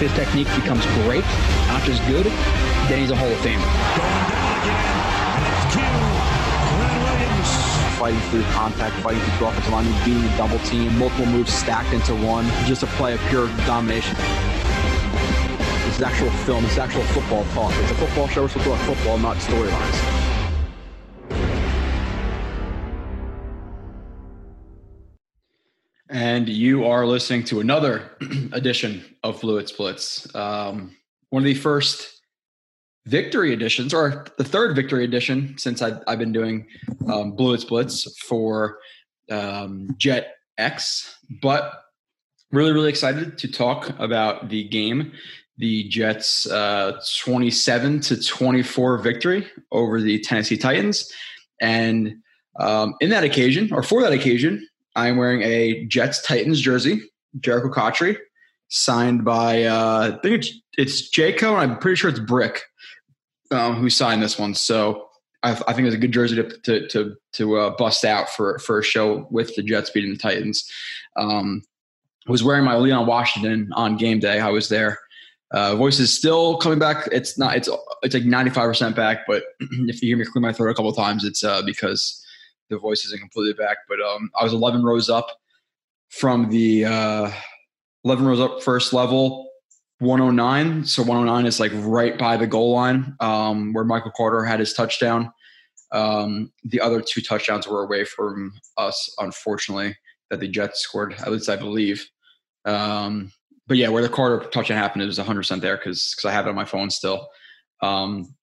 his technique becomes great, not just good, then he's a Hall of Famer. Fighting through contact, fighting through offensive line, being a double team, multiple moves stacked into one, just a play of pure domination. This is actual film, is actual football talk. It's a football show, we're supposed to talk football, not storylines. And you are listening to another edition of Fluid Splits. Um, one of the first victory editions, or the third victory edition since I've, I've been doing um, Fluid Splits for um, Jet X. But really, really excited to talk about the game, the Jets' uh, 27 to 24 victory over the Tennessee Titans. And um, in that occasion, or for that occasion, I'm wearing a Jets Titans jersey, Jericho Cotchery, signed by uh, I think it's, it's Jayco, and I'm pretty sure it's Brick um, who signed this one. So I, I, think it's a good jersey to to to, to uh, bust out for for a show with the Jets beating the Titans. Um, was wearing my Leon Washington on game day. I was there. Uh, voice is still coming back. It's not. It's it's like 95 percent back. But if you hear me clear my throat a couple times, it's uh, because the voice isn't completely back. But um, I was 11 rows up from the uh, 11 rows up first level 109 so 109 is like right by the goal line um, where michael carter had his touchdown. Um, the other two touchdowns were away from us unfortunately that the jets scored at least i believe. Um, but yeah where the carter touchdown happened it was 100% there because i have it on my phone still. Um,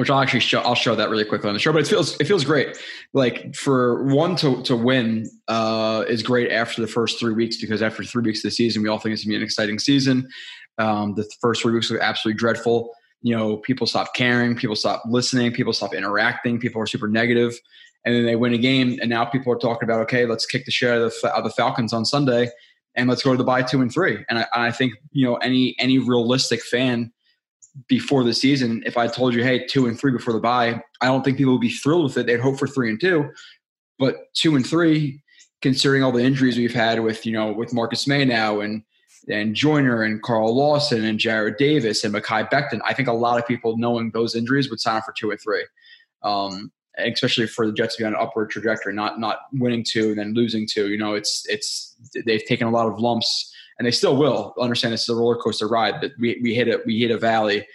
which I'll actually show. I'll show that really quickly on the show. But it feels it feels great. Like for one to to win uh, is great after the first three weeks because after three weeks of the season, we all think it's gonna be an exciting season. Um, the first three weeks were absolutely dreadful. You know, people stop caring, people stop listening, people stop interacting, people are super negative, and then they win a game, and now people are talking about okay, let's kick the shit out of the, of the Falcons on Sunday, and let's go to the bye two and three. And I, I think you know any any realistic fan before the season, if I told you, hey, two and three before the bye, I don't think people would be thrilled with it. They'd hope for three and two. But two and three, considering all the injuries we've had with, you know, with Marcus Maye now and and Joyner and Carl Lawson and Jarrad Davis and Mekhi Becton, I think a lot of people knowing those injuries would sign up for two and three. Um, especially for the Jets to be on an upward trajectory, not not winning two and then losing two. You know, it's it's they've taken a lot of lumps and they still will understand this is a roller coaster ride. But we we hit a we hit a valley.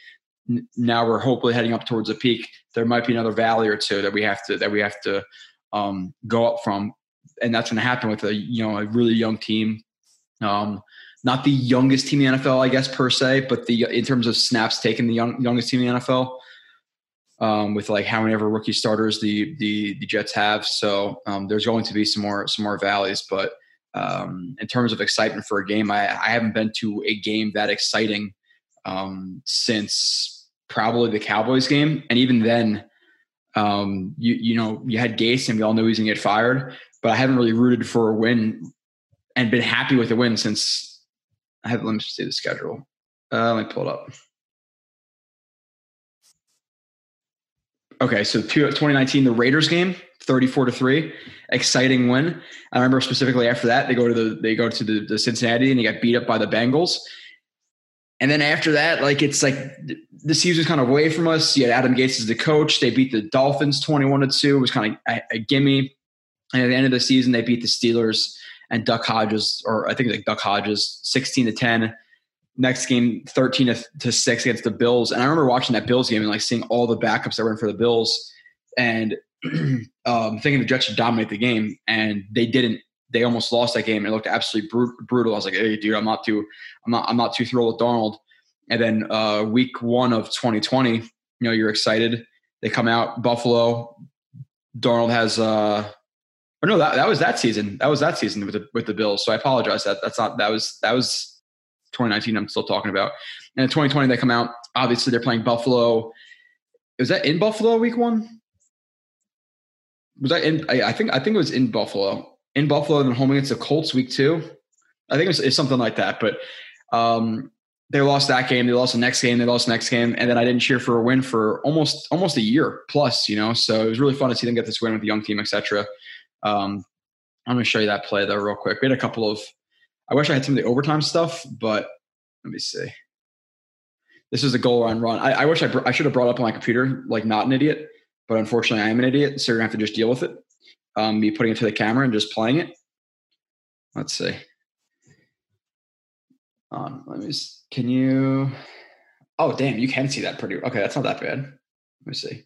Now we're hopefully heading up towards a peak. There might be another valley or two that we have to that we have to um, go up from, and that's going to happen with a you know a really young team. Um, not the youngest team in the NFL, I guess per se, but the in terms of snaps taken, the young, youngest team in the NFL. Um, with like how many ever rookie starters the the the Jets have, so um, there's going to be some more some more valleys, but um, in terms of excitement for a game, I, I, haven't been to a game that exciting um, since probably the Cowboys game, and even then, um, you you know you had Gase, and we all knew he was going to get fired, but I haven't really rooted for a win and been happy with a win since. I have let me see the schedule. Uh, let me pull it up. Okay, so 2019, the Raiders game, 34 to 3 exciting win. I remember specifically after that they go to the they go to the, the cincinnati and they got beat up by the bengals. And then after that like it's like the season's kind of away from us. You had adam Gase as the coach. They beat the dolphins 21 to 2 it was kind of a, a gimme. And at the end of the season they beat the steelers and duck hodges or i think like duck hodges 16 to 10 next game 13 to, to 6 against the bills and i remember watching that bills game and like seeing all the backups that were in for the bills and um, thinking the Jets should dominate the game, and they didn't. They almost lost that game. It looked absolutely brutal. I was like, "Hey, dude, I'm not too, I'm not, I'm not too thrilled with Darnold And then uh, week one of 2020, you know, you're excited. They come out Buffalo. Darnold has, uh, or no, that that was that season. That was that season with the with the Bills. So I apologize. That that's not that was that was 2019. I'm still talking about. And in 2020, they come out. Obviously, they're playing Buffalo. Was that in Buffalo week one? was I in? I, think I think it was in Buffalo, in Buffalo, and then home against the Colts week two. I think it was it's something like that. But um, they lost that game. They lost the next game. They lost the next game, and then I didn't cheer for a win for almost almost a year plus. You know, so it was really fun to see them get this win with the young team, etc. Um, I'm going to show you that play though real quick. We had a couple of I wish I had some of the overtime stuff, but let me see. This is a goal line run. I, I wish I, br- I should have brought up on my computer, like not an idiot, but unfortunately I am an idiot. So you're gonna have to just deal with it. Um, me putting it to the camera and just playing it. Let's see. Um, let me. Can you? Oh, damn! You can see that pretty. Okay, that's not that bad. Let me see.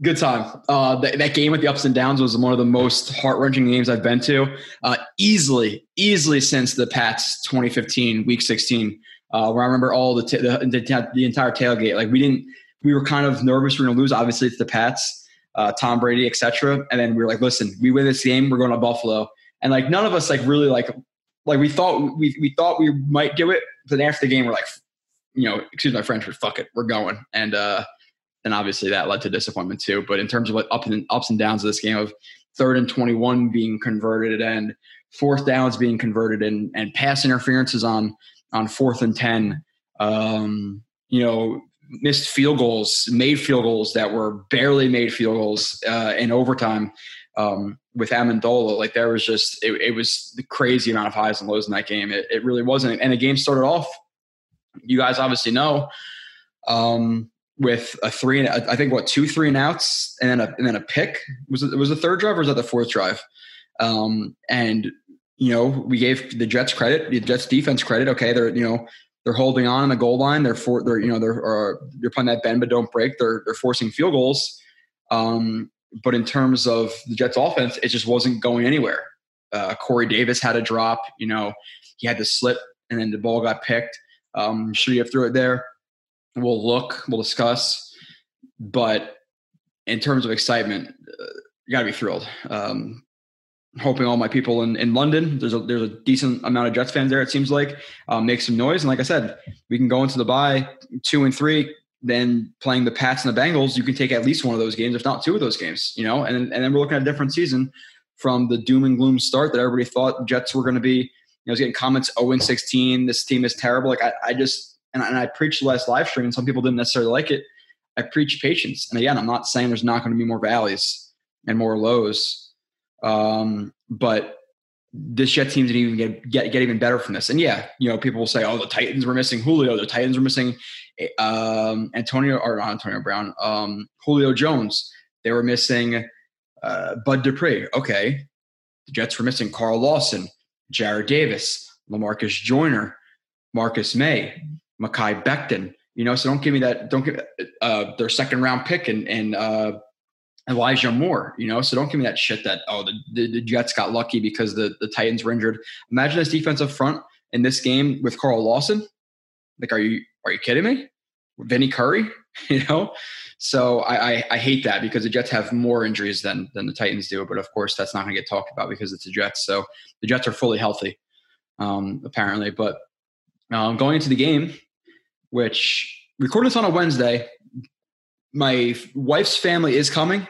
Good time. Uh, th- that game with the ups and downs was one of the most heart wrenching games I've been to. Uh, easily, easily since the Pats 2015 Week 16, uh, where I remember all the, t- the, the the entire tailgate. Like we didn't, we were kind of nervous we are to lose. Obviously, it's the Pats, uh, Tom Brady, etc. And then we were like, listen, we win this game, we're going to Buffalo. And like none of us like really like like we thought we we thought we might do it, but after the game, we're like, you know, excuse my French, but fuck it, we're going. And uh, and obviously that led to disappointment too. But in terms of what up and ups and downs of this game of third and 21 being converted and fourth downs being converted and, and pass interferences on, on fourth and 10, um, you know, missed field goals, made field goals that were barely made field goals uh, in overtime um, with Ammendola. Like there was just, it, it, was the crazy amount of highs and lows in that game. It, it really wasn't. And the game started off, you guys obviously know, um, with a three and I think what two three and outs and then a and then a pick was it was the third drive or was that the fourth drive? Um, and you know we gave the Jets credit, the Jets defense credit. Okay, they're you know they're holding on in the goal line. They're for they're you know they're uh, they're playing that bend but don't break. They're they're forcing field goals. Um, but in terms of the Jets offense, it just wasn't going anywhere. Uh, Corey Davis had a drop. You know he had to slip and then the ball got picked. Um, have threw it there we'll look, we'll discuss. But in terms of excitement, uh, you got to be thrilled. Um, hoping all my people in, in London, there's a there's a decent amount of Jets fans there. It seems like um, make some noise. And like I said, we can go into the bye two and three. Then playing the Pats and the Bengals, you can take at least one of those games, if not two of those games. You know, and and then we're looking at a different season from the doom and gloom start that everybody thought Jets were going to be. You know, I was getting comments 0 and 16. This team is terrible. Like I, I just and, and I preached last live stream, and some people didn't necessarily like it. I preach patience, and again, I'm not saying there's not going to be more valleys and more lows, um, but this Jet team didn't even get, get get even better from this. And yeah, you know, people will say, "Oh, the Titans were missing Julio. The Titans were missing um, Antonio or not Antonio Brown, um, Julio Jones. They were missing uh, Bud Dupree. Okay, the Jets were missing Carl Lawson, Jarrad Davis, Lamarcus Joyner, Marcus Maye. Mekhi Becton. You know, so don't give me that. Don't give uh, their second round pick and and uh, Elijah Moore. You know, so don't give me that shit that oh the, the, the Jets got lucky because the the Titans were injured. Imagine this defensive front in this game with Carl Lawson. Like, are you are you kidding me? Vinny Curry, you know. So I, I, I hate that because the Jets have more injuries than than the Titans do. But of course, that's not going to get talked about because it's the Jets. So the Jets are fully healthy, um, apparently. But um, going into the game, which record this on a Wednesday. My wife's family is coming,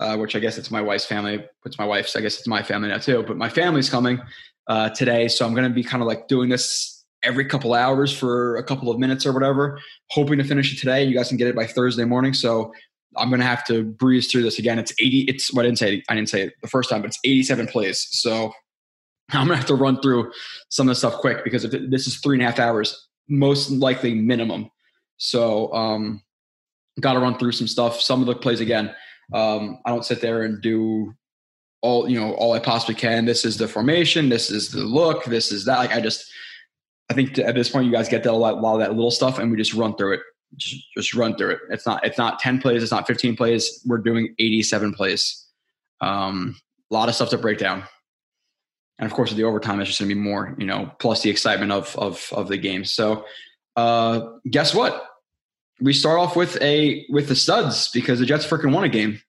uh, which I guess it's my wife's family. It's my wife's. I guess it's my family now too. But my family's coming uh, today, so I'm going to be kind of like doing this every couple hours for a couple of minutes or whatever, hoping to finish it today. You guys can get it by Thursday morning. So I'm going to have to breeze through this again. It's 80. It's what well, I didn't say. I didn't say it the first time, but it's 87 plays. So I'm going to have to run through some of the stuff quick because if this is three and a half hours, most likely minimum. So um, got to run through some stuff. Some of the plays again. Um, I don't sit there and do all you know all I possibly can. This is the formation. This is the look. This is that. Like I just, I think at this point you guys get that a lot, a lot of that little stuff, and we just run through it. Just, just run through it. It's not it's not ten plays. It's not fifteen plays. We're doing eighty seven plays. Um, a lot of stuff to break down and of course the overtime is just going to be more you know plus the excitement of of of the game so uh guess what we start off with a with the studs because the jets freaking won a game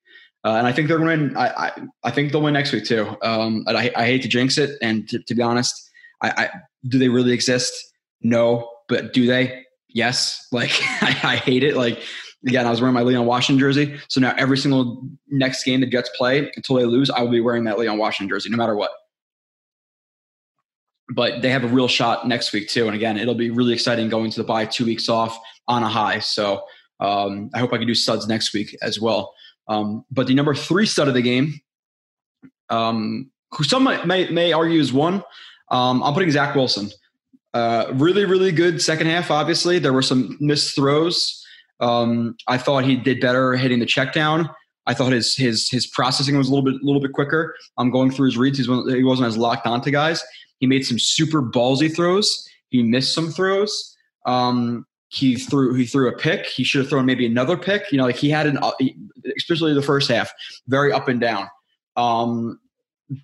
uh, and I think they're going to. I, I, I think they'll win next week too. Um, I, I hate to jinx it, and to, to be honest, I, I, do they really exist? No, but do they? Yes. Like I, I hate it. Like Again, I was wearing my Leon Washington jersey. So now every single next game the Jets play until they lose, I will be wearing that Leon Washington jersey, no matter what. But they have a real shot next week too. And again, it'll be really exciting going to the bye two weeks off on a high. So um, I hope I can do studs next week as well. Um, but the number three stud of the game, um, who some might, may, may argue is one, um, I'm putting Zach Wilson. Uh, really, really good second half. Obviously, there were some missed throws. Um, I thought he did better hitting the check down. I thought his his his processing was a little bit a little bit quicker. I'm going through his reads. He's, he wasn't as locked onto guys. He made some super ballsy throws. He missed some throws. Um, he threw he threw a pick. He should have thrown maybe another pick. You know, like he had an uh, especially the first half, very up and down. Um,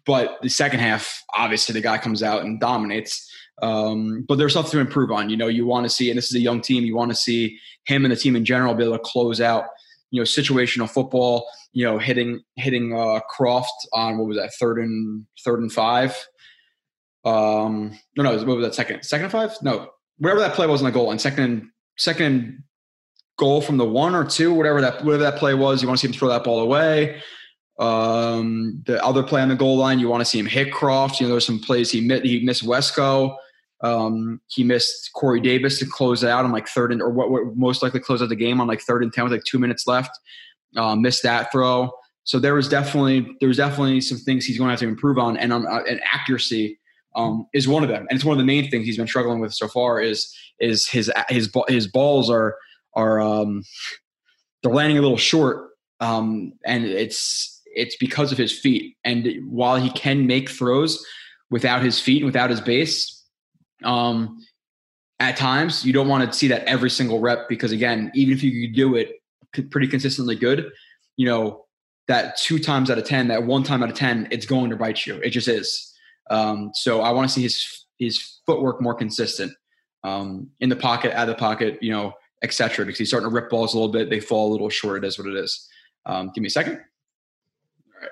but the second half, obviously, the guy comes out and dominates. Um, but there's stuff to improve on. You know, you want to see, and this is a young team. You want to see him and the team in general be able to close out. You know, situational football. You know, hitting hitting uh, Kroft on what was that third and third and five. Um, no, no, what was that second second and five? No, whatever that play was on the goal and second second goal from the one or two, whatever that whatever that play was. You want to see him throw that ball away. Um, the other play on the goal line, you want to see him hit Kroft. You know, there's some plays he missed. He missed Wesco. Um, he missed Corey Davis to close it out on like third and or what, what most likely close out the game on like third and ten with like two minutes left. Uh, missed that throw. So there was definitely there was definitely some things he's going to have to improve on, and on uh, and accuracy um, is one of them. And it's one of the main things he's been struggling with so far is is his his his balls are are um, they're landing a little short, um, and it's it's because of his feet. And while he can make throws without his feet and without his base, um, at times you don't want to see that every single rep because again, even if you do it pretty consistently good, you know that two times out of ten, that one time out of ten, it's going to bite you. It just is. Um, so I want to see his his footwork more consistent um, in the pocket, out of the pocket, you know, etc. Because he's starting to rip balls a little bit. They fall a little short. It is what it is. Um, give me a second. All right.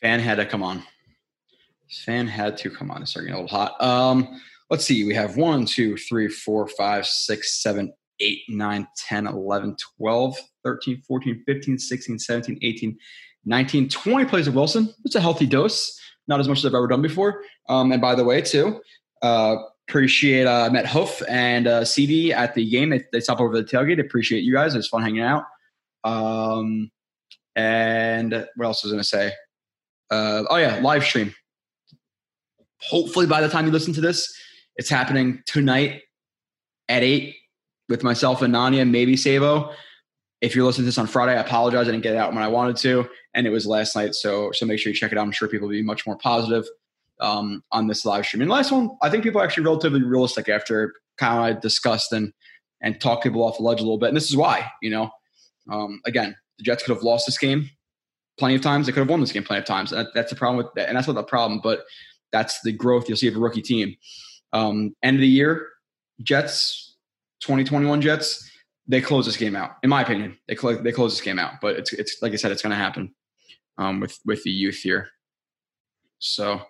Fan had to come on. Fan had to come on. It's starting a little hot. Um, let's see. We have 1, 2, 3, 4, 5, 6, 7, 8, 9, 10, 11, 12, 13, 14, 15, 16, 17, 18, 19, 20 plays of Wilson. It's a healthy dose not as much as I've ever done before. Um, and by the way, too, uh, appreciate uh, met Hoof and uh, CD at the game. They, they stopped over the tailgate. Appreciate you guys. It was fun hanging out. Um, and what else was I going to say? Uh, oh yeah, live stream. Hopefully, by the time you listen to this, it's happening tonight at eight with myself and Nanya, maybe Sabo. If you're listening to this on Friday, I apologize. I didn't get it out when I wanted to and it was last night. So so make sure you check it out. I'm sure people will be much more positive um, on this live stream. And last one, I think people are actually relatively realistic after kind of discussed and and talk people off the ledge a little bit. And this is why, you know, um, again, the Jets could have lost this game plenty of times. They could have won this game plenty of times. That, that's the problem with that, and that's not the problem. But that's the growth you'll see of a rookie team. Um, end of the year, Jets, 2021 Jets, they close this game out. In my opinion, they close they close this game out. But it's it's like I said, it's going to happen um, with with the youth here. So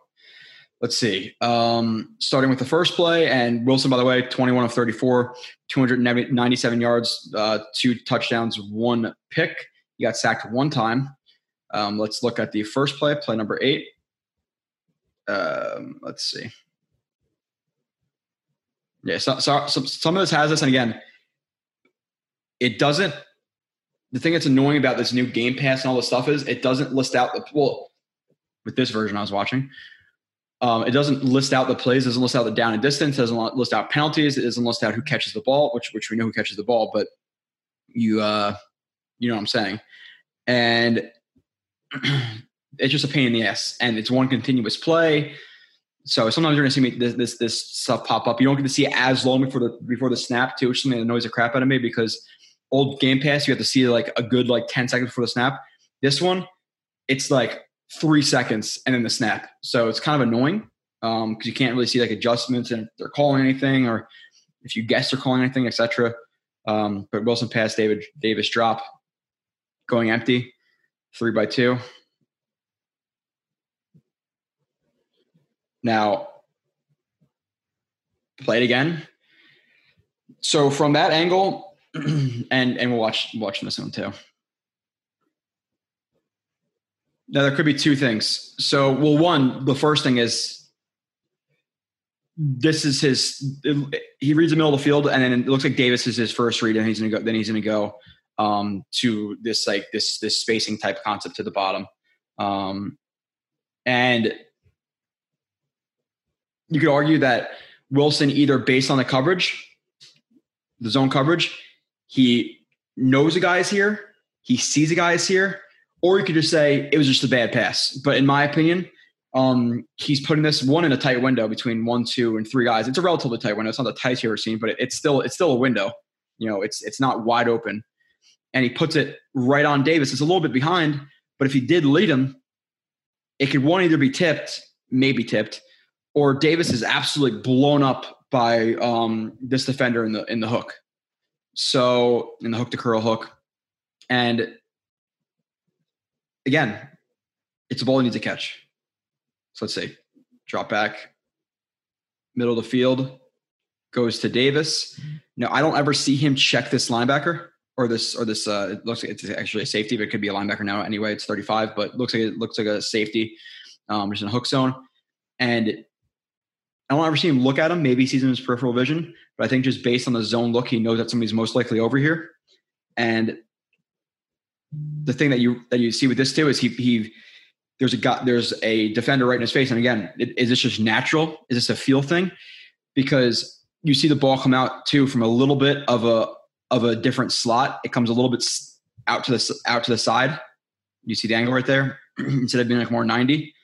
let's see. Um, starting with the first play, and Wilson, by the way, 21 of 34, 297 yards, uh, two touchdowns, one pick. He got sacked one time. Um, let's look at the first play, play number eight. Um, let's see. Yeah, so, so, so some of this has this, and again, it doesn't the thing that's annoying about this new Game Pass and all this stuff is it doesn't list out the well with this version I was watching. Um, it doesn't list out the plays, doesn't list out the down and distance, doesn't list out penalties, it doesn't list out who catches the ball, which which we know who catches the ball, but you uh you know what I'm saying. And it's just a pain in the ass. And it's one continuous play. So sometimes you're gonna see me this, this this stuff pop up. You don't get to see it as long before the before the snap too, which is something that annoys the crap out of me because old Game Pass, you have to see like a good like 10 seconds before the snap. This one, it's like three seconds and then the snap. So it's kind of annoying because um, you can't really see like adjustments and they're calling anything or if you guess they're calling anything, etc. Um, but Wilson pass David Davis drop going empty, three by two. Now, play it again. So from that angle, and and we'll watch watching this one too. Now there could be two things. So, well, one, the first thing is this is his. He reads the middle of the field, and then it looks like Davis is his first read, and he's gonna go. Then he's gonna go um, to this like this this spacing type concept to the bottom, um, and you could argue that Wilson either based on the coverage, the zone coverage, he knows a guy is here, he sees a guy is here, or you could just say it was just a bad pass. But in my opinion, um, he's putting this one in a tight window between one, two, and three guys. It's a relatively tight window. It's not the tightest you've ever seen, but it's still it's still a window. You know, it's it's not wide open. And he puts it right on Davis. It's a little bit behind, but if he did lead him, it could one either be tipped, maybe tipped, or Davis is absolutely blown up by um, this defender in the in the hook. So in the hook to curl hook, and again, it's a ball he needs to catch. So let's say drop back, middle of the field, goes to Davis. Now I don't ever see him check this linebacker or this or this. Uh, it looks like it's actually a safety, but it could be a linebacker now anyway. It's 35, but looks like it looks like a safety, um, just in a hook zone. And I don't ever see him look at him. Maybe he sees him in his peripheral vision, but I think just based on the zone look, he knows that somebody's most likely over here. And the thing that you that you see with this too is he he there's a guy, there's a defender right in his face. And again, is this just natural? Is this a feel thing? Because you see the ball come out too from a little bit of a of a different slot. It comes a little bit out to the out to the side. You see the angle right there instead of being like more 90.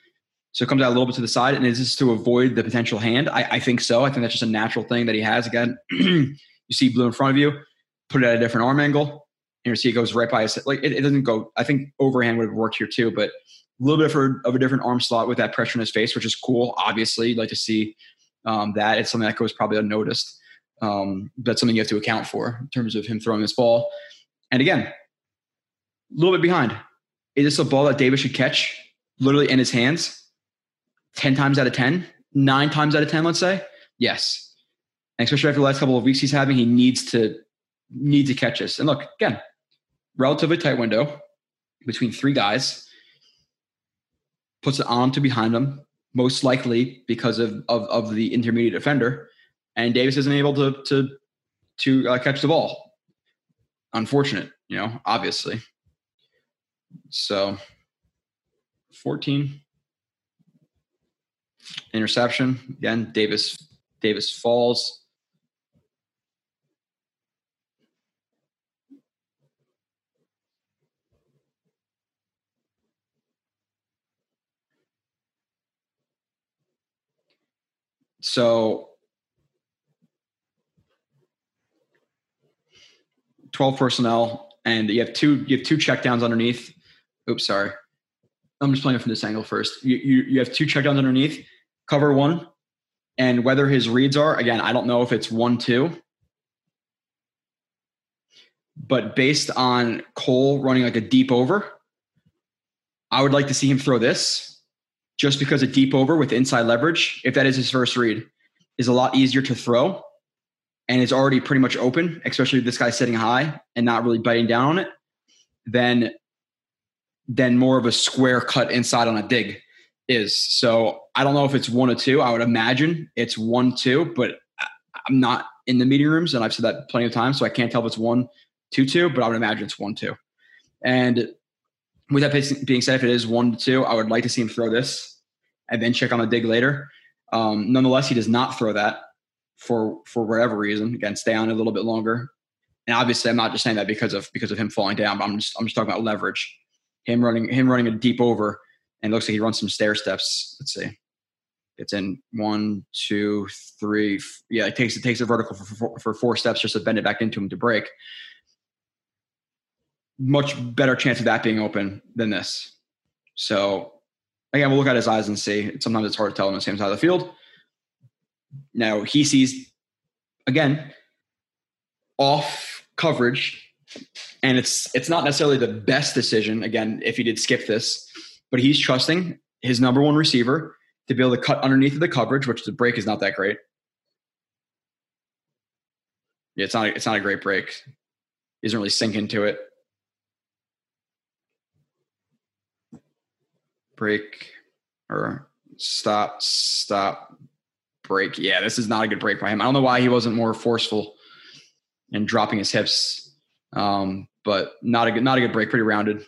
So it comes out a little bit to the side. And is this to avoid the potential hand? I, I think so. I think that's just a natural thing that he has. Again, you see blue in front of you, put it at a different arm angle, and you see it goes right by us. Like it, it doesn't go. I think overhand would have worked here too, but a little bit of a, of a different arm slot with that pressure in his face, which is cool. Obviously, you'd like to see um, that. It's something that goes probably unnoticed. Um, that's something you have to account for in terms of him throwing this ball. And again, a little bit behind. Is this a ball that Davis should catch literally in his hands 10 times out of 10? Nine times out of 10, let's say? Yes. And especially after the last couple of weeks he's having, he needs to need to catch this. And look, again, relatively tight window between three guys puts it on to behind him, most likely because of of, of the intermediate defender, and Davis isn't able to to to uh, catch the ball. Unfortunate, you know, obviously. So, fourteen interception again. Davis Davis falls. So 12 personnel and you have two you have two checkdowns underneath. Oops, sorry. I'm just playing it from this angle first. You, you, you have two checkdowns underneath, cover one, and whether his reads are, again, I don't know if it's one, two. But based on Cole running like a deep over, I would like to see him throw this just because a deep over with inside leverage, if that is his first read, is a lot easier to throw and is already pretty much open, especially this guy's sitting high and not really biting down on it, then then more of a square cut inside on a dig is. So I don't know if it's one or two. I would imagine it's one, two, but I'm not in the meeting rooms and I've said that plenty of times, so I can't tell if it's one, two, two, but I would imagine it's one, two. And with that being said, if it is one two, I would like to see him throw this and then check on the dig later. Um, nonetheless, he does not throw that for for whatever reason. Again, stay on a little bit longer. And obviously, I'm not just saying that because of because of him falling down. But I'm just I'm just talking about leverage. Him running him running a deep over, and looks like he runs some stair steps. Let's see. It's in one, two, three. Yeah, it takes it takes a vertical for, for, for four steps just to bend it back into him to break much better chance of that being open than this. So again, we'll look at his eyes and see. Sometimes it's hard to tell on the same side of the field. Now he sees again off coverage, and it's it's not necessarily the best decision. Again, if he did skip this, but he's trusting his number one receiver to be able to cut underneath of the coverage, which the break is not that great. Yeah, it's not it's not a great break. He doesn't really sink into it. Break or stop, stop, break. Yeah, this is not a good break by him. I don't know why he wasn't more forceful and dropping his hips, um, but not a good, not a good break. Pretty rounded,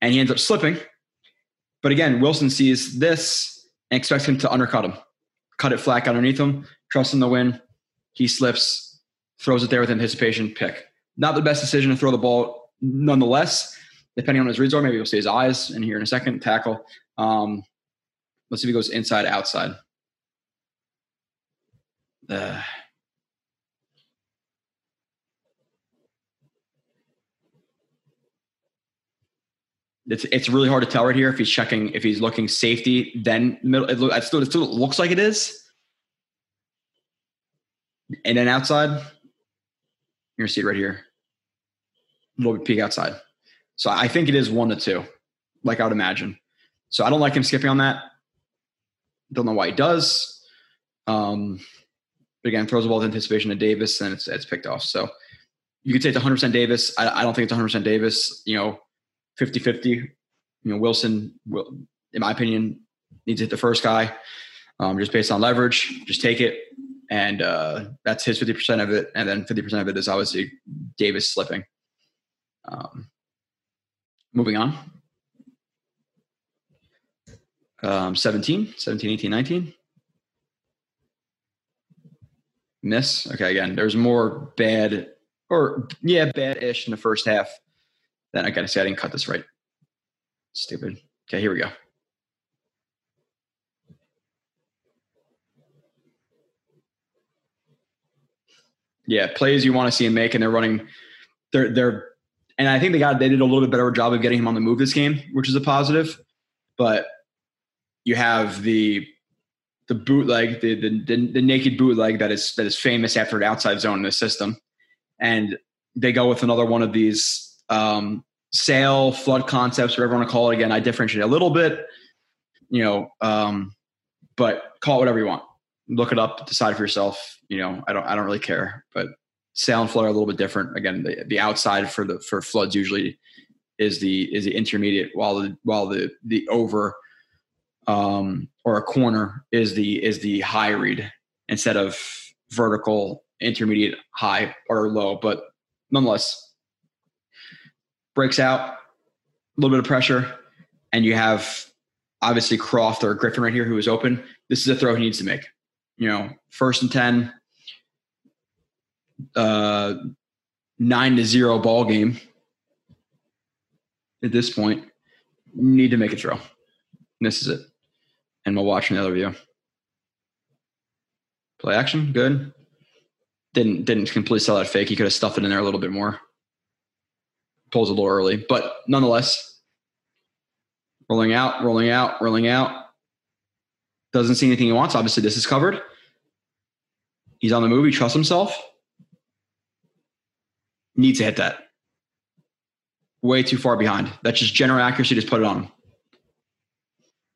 and he ends up slipping. But again, Wilson sees this and expects him to undercut him, cut it flat underneath him, trust in the win. He slips, throws it there with anticipation, pick. Not the best decision to throw the ball, nonetheless. Depending on his reads are, maybe you'll see his eyes in here in a second. Tackle. Um, let's see if he goes inside, outside. Uh, it's it's really hard to tell right here if he's checking if he's looking safety then middle it, look, it, still, it still looks like it is. And then outside you're gonna see it right here. A little bit peek outside. So i think it is one to two like i would imagine. So i don't like him skipping on that. Don't know why he does. Um but again throws the ball with anticipation to davis and it's, it's picked off. So you could say it's 100% davis. I, I don't think it's 100% davis you know 50-50. You know, Wilson, will, in my opinion, needs to hit the first guy um, just based on leverage. Just take it. And uh, that's his 50% of it. And then 50% of it is obviously Davis slipping. Um, moving on. Um, 17, 17, 18, 19. Miss. Okay, again, there's more bad or yeah, bad-ish in the first half then I gotta say I didn't cut this right. Stupid. Okay, here we go. Yeah, plays you want to see him make, and they're running. They're they're, and I think they got they did a little bit better job of getting him on the move this game, which is a positive. But you have the the bootleg, the the, the, the naked bootleg that is that is famous after an outside zone in the system, and they go with another one of these um, sail, flood concepts, whatever you want to call it. Again, I differentiate a little bit, you know, um, but call it whatever you want. Look it up, decide for yourself. You know, I don't, I don't really care. But sail and flood are a little bit different. Again, the, the outside for the for floods usually is the is the intermediate, while the while the the over um, or a corner is the is the high read instead of vertical, intermediate, high or low. But nonetheless, breaks out, a little bit of pressure, and you have obviously Kroft or Griffin right here who is open. This is a throw he needs to make. You know, first and 10, uh, nine to zero ball game at this point. Need to make a throw. And this is it. And we'll watch another view. Play action, good. Didn't didn't completely sell that fake. He could have stuffed it in there a little bit more pulls a little early, but nonetheless, rolling out, rolling out, rolling out. Doesn't see anything he wants. Obviously, this is covered. He's on the move. He trusts himself. Needs to hit that. Way too far behind. That's just general accuracy. Just put it on.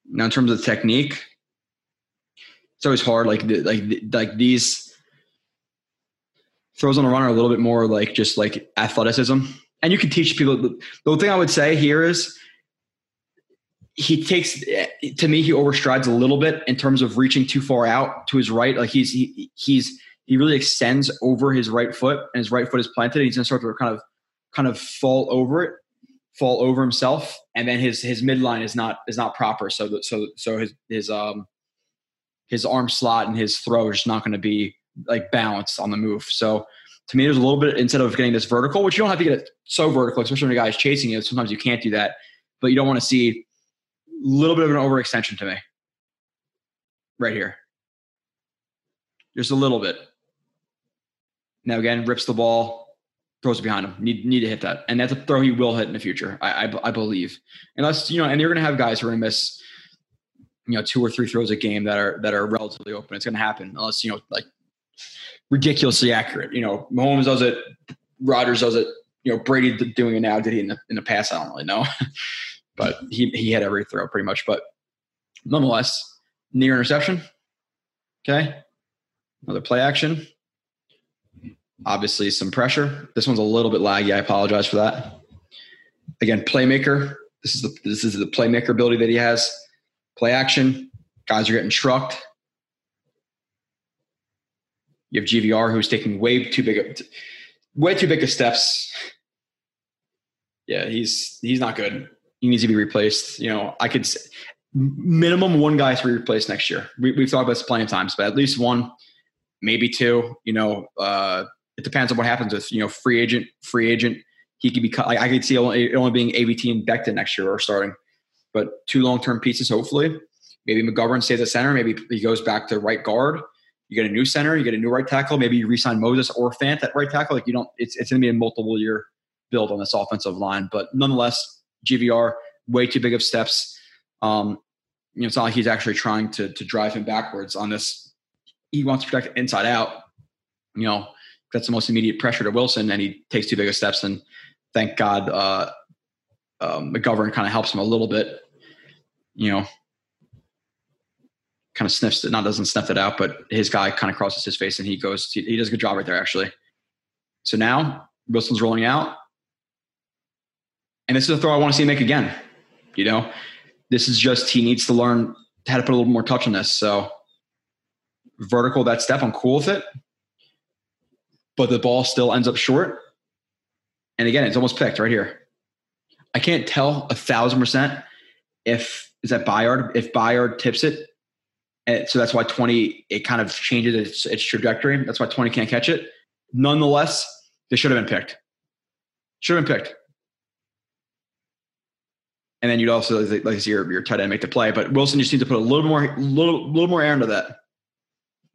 Now, in terms of technique, it's always hard. Like like like these throws on a runner are a little bit more like just like athleticism and you can teach people. The thing I would say here is he takes to me he overstrides a little bit in terms of reaching too far out to his right. Like he's he, he's he really extends over his right foot, and his right foot is planted. He's gonna start to kind of kind of fall over it, fall over himself, and then his his midline is not is not proper. So the, so so his his um his arm slot and his throw is just not going to be like balanced on the move. So to me, there's a little bit instead of getting this vertical, which you don't have to get it so vertical, especially when a guy's chasing you. Sometimes you can't do that, but you don't want to see a little bit of an overextension to me right here. Just a little bit. Now again, rips the ball, throws it behind him. Need need to hit that, and that's a throw he will hit in the future. I I, I believe, unless you know, and you're going to have guys who are going to miss, you know, two or three throws a game that are that are relatively open. It's going to happen unless you know, like ridiculously accurate. You know, Mahomes does it, Rodgers does it. You know, Brady doing it now. Did he in the in the past? I don't really know, but he he had every throw pretty much. But nonetheless, near interception. Okay, another play action. obviously some pressure. This one's a little bit laggy. I apologize for that. Again, playmaker. This is the this is the playmaker ability that he has. Play action. Guys are getting trucked. You have GVR who's taking way too big way too big of steps. Yeah, he's he's not good. He needs to be replaced. You know, I could minimum one guy to be replaced next year. We, have talked about this plenty of times, but at least one, maybe two. You know, uh, it depends on what happens with you know free agent, free agent. He could be. I, I could see only, only being AVT and Becton next year or starting, but two long term pieces hopefully. Maybe McGovern stays at center. Maybe he goes back to right guard. You get a new center. You get a new right tackle. Maybe you resign Moses or Fant at right tackle. Like you don't. It's it's going to be a multiple year build on this offensive line, but nonetheless, GVR way too big of steps. Um, you know, it's not like he's actually trying to to drive him backwards on this. He wants to protect inside out. You know, that's the most immediate pressure to Wilson, and he takes too big of steps. And thank God, uh, um, McGovern kind of helps him a little bit. You know, kind of sniffs it, not doesn't sniff it out, but his guy kind of crosses his face, and he goes. He, he does a good job right there, actually. So now Wilson's rolling out, and this is a throw I want to see make again. You know, this is just he needs to learn how to put a little more touch on this. So vertical that step, I'm cool with it. But the ball still ends up short. And again, it's almost picked right here. I can't tell a thousand percent if is that Byard if Byard tips it. And so that's why 20 it kind of changes its, its trajectory. That's why 20 can't catch it. Nonetheless, they should have been picked. Should have been picked and then you'd also like, like your your tight end make the play. But Wilson just needs to put a little more little little more air into that.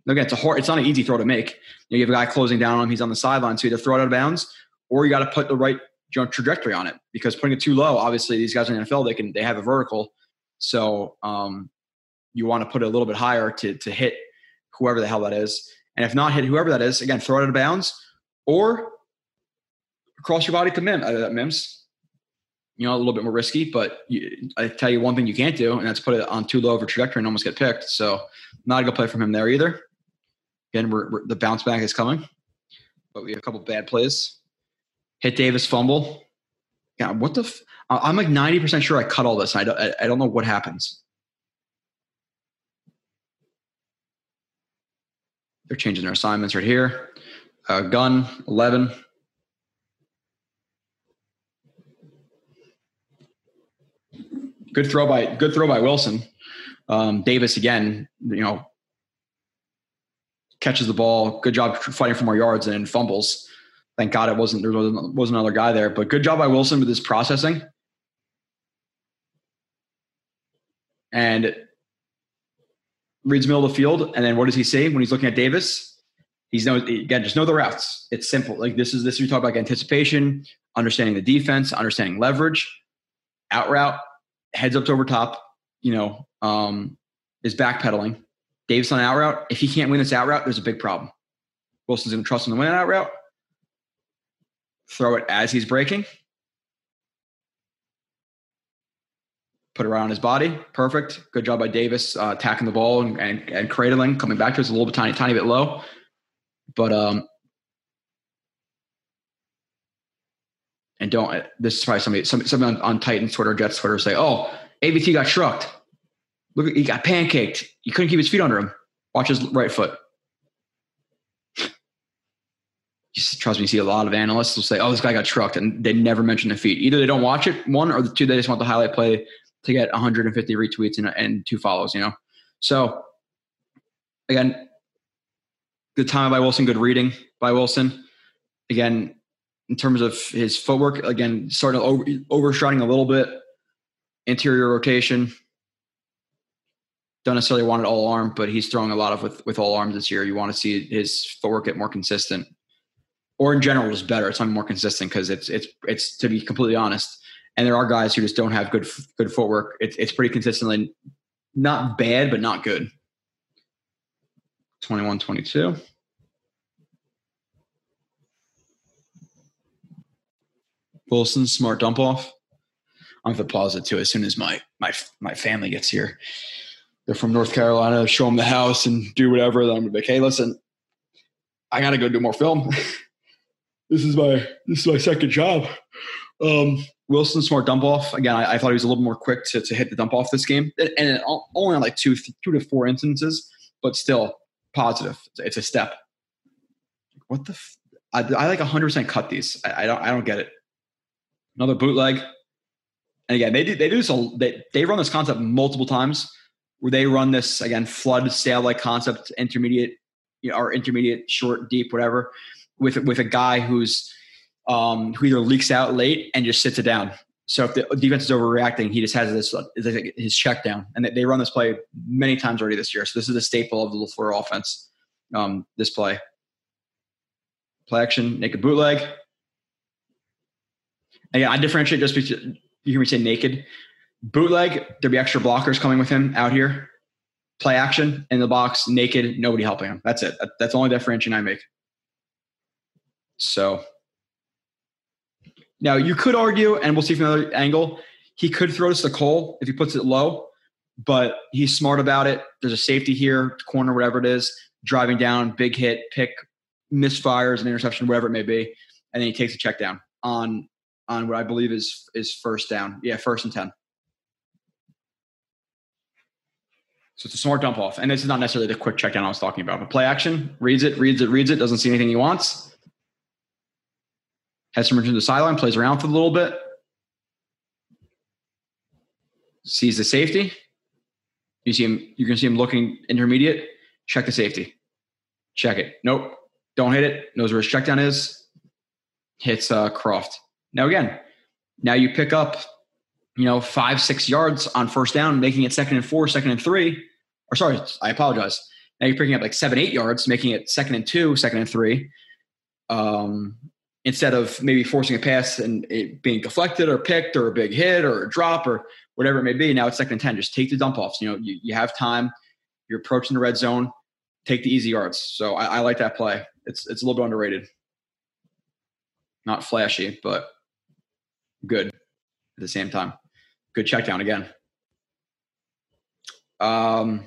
Again, it's a hard, it's not an easy throw to make. You, know, you have a guy closing down on him; he's on the sideline, so either throw it out of bounds or you got to put the right you know, trajectory on it. Because putting it too low, obviously, these guys in the NFL they can they have a vertical, so um, you want to put it a little bit higher to to hit whoever the hell that is. And if not hit whoever that is, again, throw it out of bounds or cross your body to Mim, uh, Mims you know, a little bit more risky, but you, I tell you one thing you can't do, and that's put it on too low of a trajectory and almost get picked. So not a good play from him there either. Again, we're, we're, the bounce back is coming, but we have a couple bad plays. Hit Davis fumble. Yeah, what the? I'm like 90% sure I cut all this. I don't, I don't know what happens. They're changing their assignments right here. Uh, gun 11. good throw by good throw by Wilson. Um, Davis again, you know, catches the ball. Good job fighting for more yards and fumbles. Thank God it wasn't there wasn't, wasn't another guy there, but good job by Wilson with his processing. And reads middle of the field, and then what does he say when he's looking at Davis? He's no again, just know the routes. It's simple. Like this is this we talk about like anticipation, understanding the defense, understanding leverage, out route, heads up to over top, you know, um, is backpedaling. Davis on out route. If he can't win this out route, there's a big problem. Wilson's to trust him to win an out route. Throw it as he's breaking. Put on his body. Perfect. Good job by Davis uh, attacking the ball and, and, and cradling, coming back to us a little bit tiny, tiny bit low. But um, and don't this is probably somebody somebody on, on Titans Twitter, Jets Twitter say, "Oh, AVT got shrugged. Look, he got pancaked. He couldn't keep his feet under him. Watch his right foot." Just trust me, you see a lot of analysts will say, "Oh, this guy got trucked," and they never mention the feet. Either they don't watch it, one, or the two, they just want the highlight play to get 150 retweets and, and two follows. You know, so again, good time by Wilson, good reading by Wilson. Again, in terms of his footwork. Again, starting over, overshotting a little bit, interior rotation. Don't necessarily want it all arm, but he's throwing a lot of with, with all arms this year. You want to see his footwork get more consistent, or in general, just better. It's not more consistent because it's it's it's to be completely honest. And there are guys who just don't have good good footwork. It's it's pretty consistently not bad, but not good. 21 22. Wilson's smart dump off. I'm gonna pause it too as soon as my my my family gets here. They're from North Carolina. Show them the house and do whatever. Then I'm gonna be like, hey, listen, I gotta go do more film. this is my this is my second job. Um, Wilson smart dump off again. I, I, thought he was a little more quick to, to hit the dump off this game, and, and only on like two two to four instances, but still positive. It's a step. What the? F- I, I like 100 percent cut these. I, I, don't I don't get it. Another bootleg, and again they do they do this. A, they they run this concept multiple times where they run this again flood sail like concept intermediate you know, or intermediate short deep whatever with with a guy who's um, who either leaks out late and just sits it down. So if the defense is overreacting, he just has this his check down, and they run this play many times already this year. So this is a staple of the LaFleur offense. Um, this play, play action, naked bootleg. And yeah, I differentiate just because you hear me say naked bootleg. There'd be extra blockers coming with him out here. Play action in the box, naked, nobody helping him. That's it. That's the only differentiation I make. So now you could argue, and we'll see from another angle, he could throw this to Cole if he puts it low, but he's smart about it. There's a safety here, corner, whatever it is, driving down, big hit, pick, misfires, an interception, whatever it may be, and then he takes a check down on on what I believe is is first down. Yeah, first and ten. So it's a smart dump off. And this is not necessarily the quick check down I was talking about, but play action, reads it, reads it, reads it, doesn't see anything he wants has some return to the sideline, plays around for a little bit, sees the safety. You see him, you're gonna see him looking intermediate. Check the safety. Check it. Nope. Don't hit it. Knows where his check down is. Hits uh, Kroft. Now again, now you pick up, you know, five, six yards on first down, making it second and four, second and three. Or sorry, I apologize. Now you're picking up like seven, eight yards, making it second and two, second and three. Um, instead of maybe forcing a pass and it being deflected or picked or a big hit or a drop or whatever it may be. Now it's second and 10. Just take the dump offs. You know, you, you have time. You're approaching the red zone. Take the easy yards. So I, I like that play. It's it's a little bit underrated. Not flashy, but good at the same time. Good check down again. Um,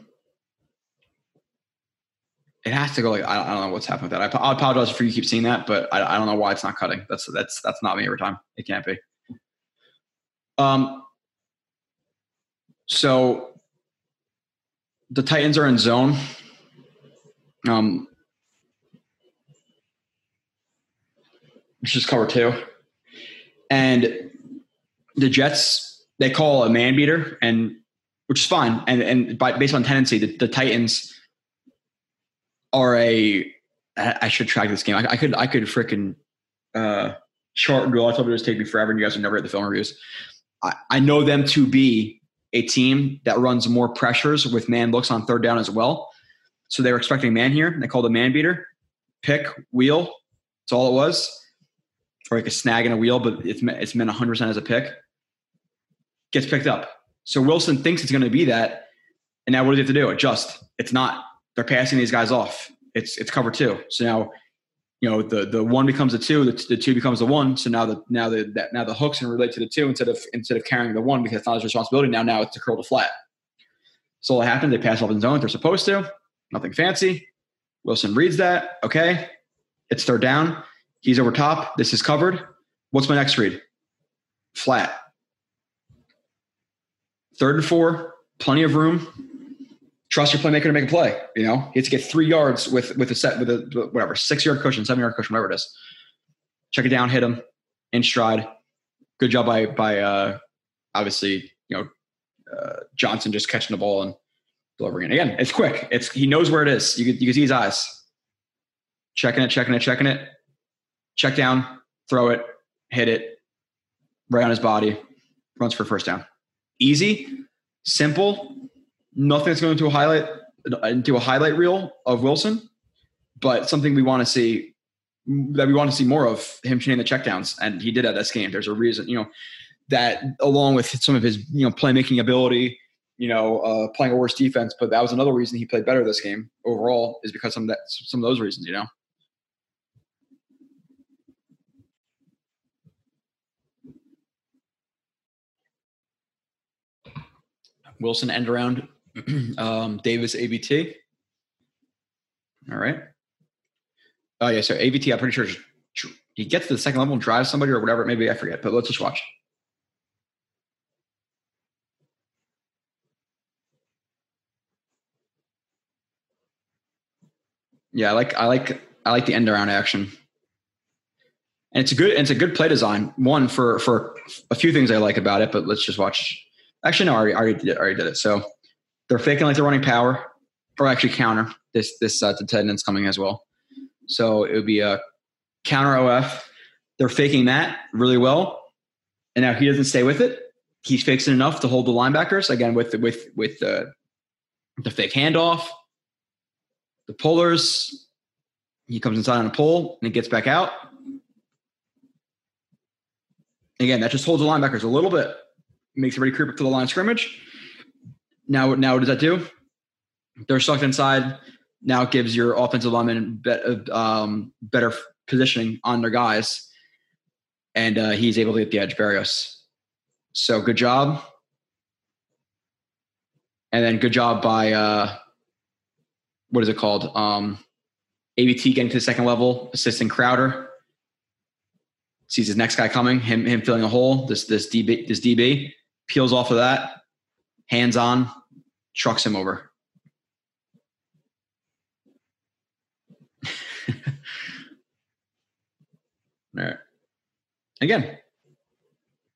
it has to go like I don't, know what's happening with that. I, I, apologize for you keep seeing that, but I, I don't know why it's not cutting. That's that's that's not me every time. It can't be. Um. So the Titans are in zone. Um. Which is cover two, and the Jets they call a man beater, and which is fine, and and by, based on tendency, the, the Titans are a I should track this game. I, I could I could freaking uh, chart and I told it would take me forever, and you guys would never read the film reviews. I, I know them to be a team that runs more pressures with man looks on third down as well. So they were expecting man here. They called a man beater, pick, wheel. That's all it was. Or like a snag and a wheel, but it's it's meant 100% as a pick. Gets picked up. So Wilson thinks it's going to be that. And now what does he have to do? Adjust. It's not they're passing these guys off. It's it's cover two. So now, you know, the the one becomes a two, the, the two becomes a one. So now the now the that, now the hooks can relate to the two instead of instead of carrying the one because it's not his responsibility. Now now it's to curl the flat. So what happened? They pass off in zone. They're supposed to. Nothing fancy. Wilson reads that. Okay, it's third down. He's over top. This is covered. What's my next read? Flat. Third and four. Plenty of room trust your playmaker to make a play. You know, he has to get three yards with with a set with a whatever six yard cushion, seven yard cushion, whatever it is. Check it down, hit him in stride. Good job by by uh, obviously you know uh, Johnson just catching the ball and delivering it. Again, it's quick. It's he knows where it is. You can, you can see his eyes. Checking it, checking it, checking it. Check down, throw it, hit it, right on his body, runs for first down. Easy, simple, nothing's going to a highlight into a highlight reel of Wilson, but something we want to see that we want to see more of him chaining the checkdowns, and he did at this game. There's a reason, you know, that along with some of his you know playmaking ability, you know, uh, playing a worse defense, but that was another reason he played better this game overall is because some of that some of those reasons, you know. Wilson end around um, Davis ABT. All right. Oh yeah, so ABT. I'm pretty sure he gets to the second level and drives somebody or whatever. Maybe I forget, but let's just watch. Yeah, I like I like I like the end around action. And it's a good it's a good play design. One for for a few things I like about it, but let's just watch. Actually, no, I already, I already did it. I already did it. So they're faking like they're running power, or actually counter. This this uh, attendance coming as well. So it would be a counter OF. They're faking that really well, and now he doesn't stay with it. He's fixing enough to hold the linebackers again with the, with with the the fake handoff, the pullers. He comes inside on a pull and he gets back out. Again, that just holds the linebackers a little bit, makes everybody creep up to the line of scrimmage. Now, now what does that do? They're sucked inside. Now it gives your offensive lineman be, um, better positioning on their guys, and uh, he's able to get the edge Berrios. So good job, and then good job by uh, what is it called? Um, ABT getting to the second level, assisting Crowder. Sees his next guy coming, him him filling a hole. This this DB this DB peels off of that, hands on, trucks him over. All right. Again,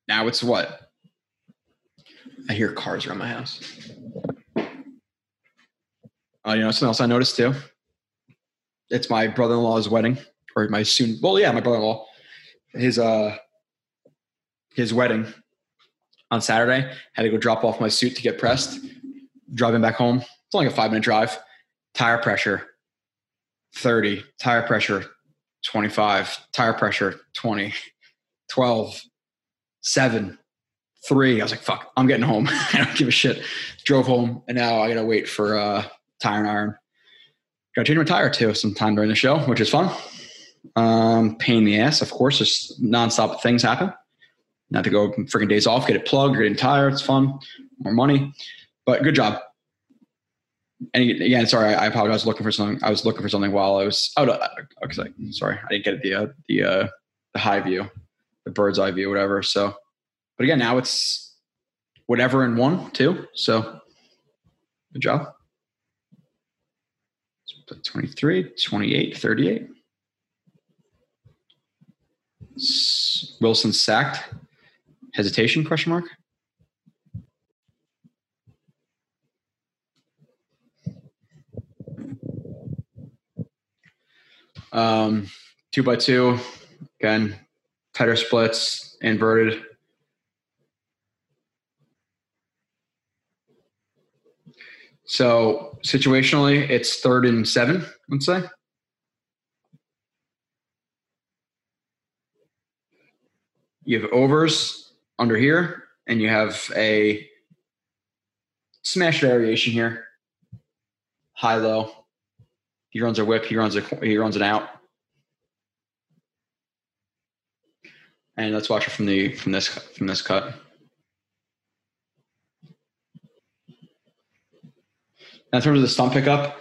now it's what? I hear cars around my house. Uh, you know, something else I noticed too. It's my brother-in-law's wedding, or my soon. Well, yeah, my brother-in-law. His uh, his wedding on Saturday. Had to go drop off my suit to get pressed. Driving back home. It's only a five-minute drive. Tire pressure, thirty. Tire pressure, 25, tire pressure, 20, 12, 7, 3. I was like, fuck, I'm getting home. I don't give a shit. Drove home, and now I got to wait for uh, tire and iron. Got to change my tire too sometime during the show, which is fun. Um, pain in the ass, of course. Just nonstop things happen. Not to go freaking days off, get it plugged, get a tire. It's fun, more money, but good job and again, sorry, I, apologize. Looking for something. I was looking for something while I was. Oh, okay, sorry, I didn't get the uh, the uh, the high view, the bird's eye view, whatever. So, but again, now it's whatever in one two. So, good job. 23, 28, 38. Wilson sacked. Hesitation? Question mark. Um, two by two, again, tighter splits, inverted. So situationally, it's third and seven, let's say. You have overs under here, and you have a smash variation here, high low. He runs a whip. He runs a he runs an out. And let's watch it from the from this from this cut. Now, in terms of the stunt pickup,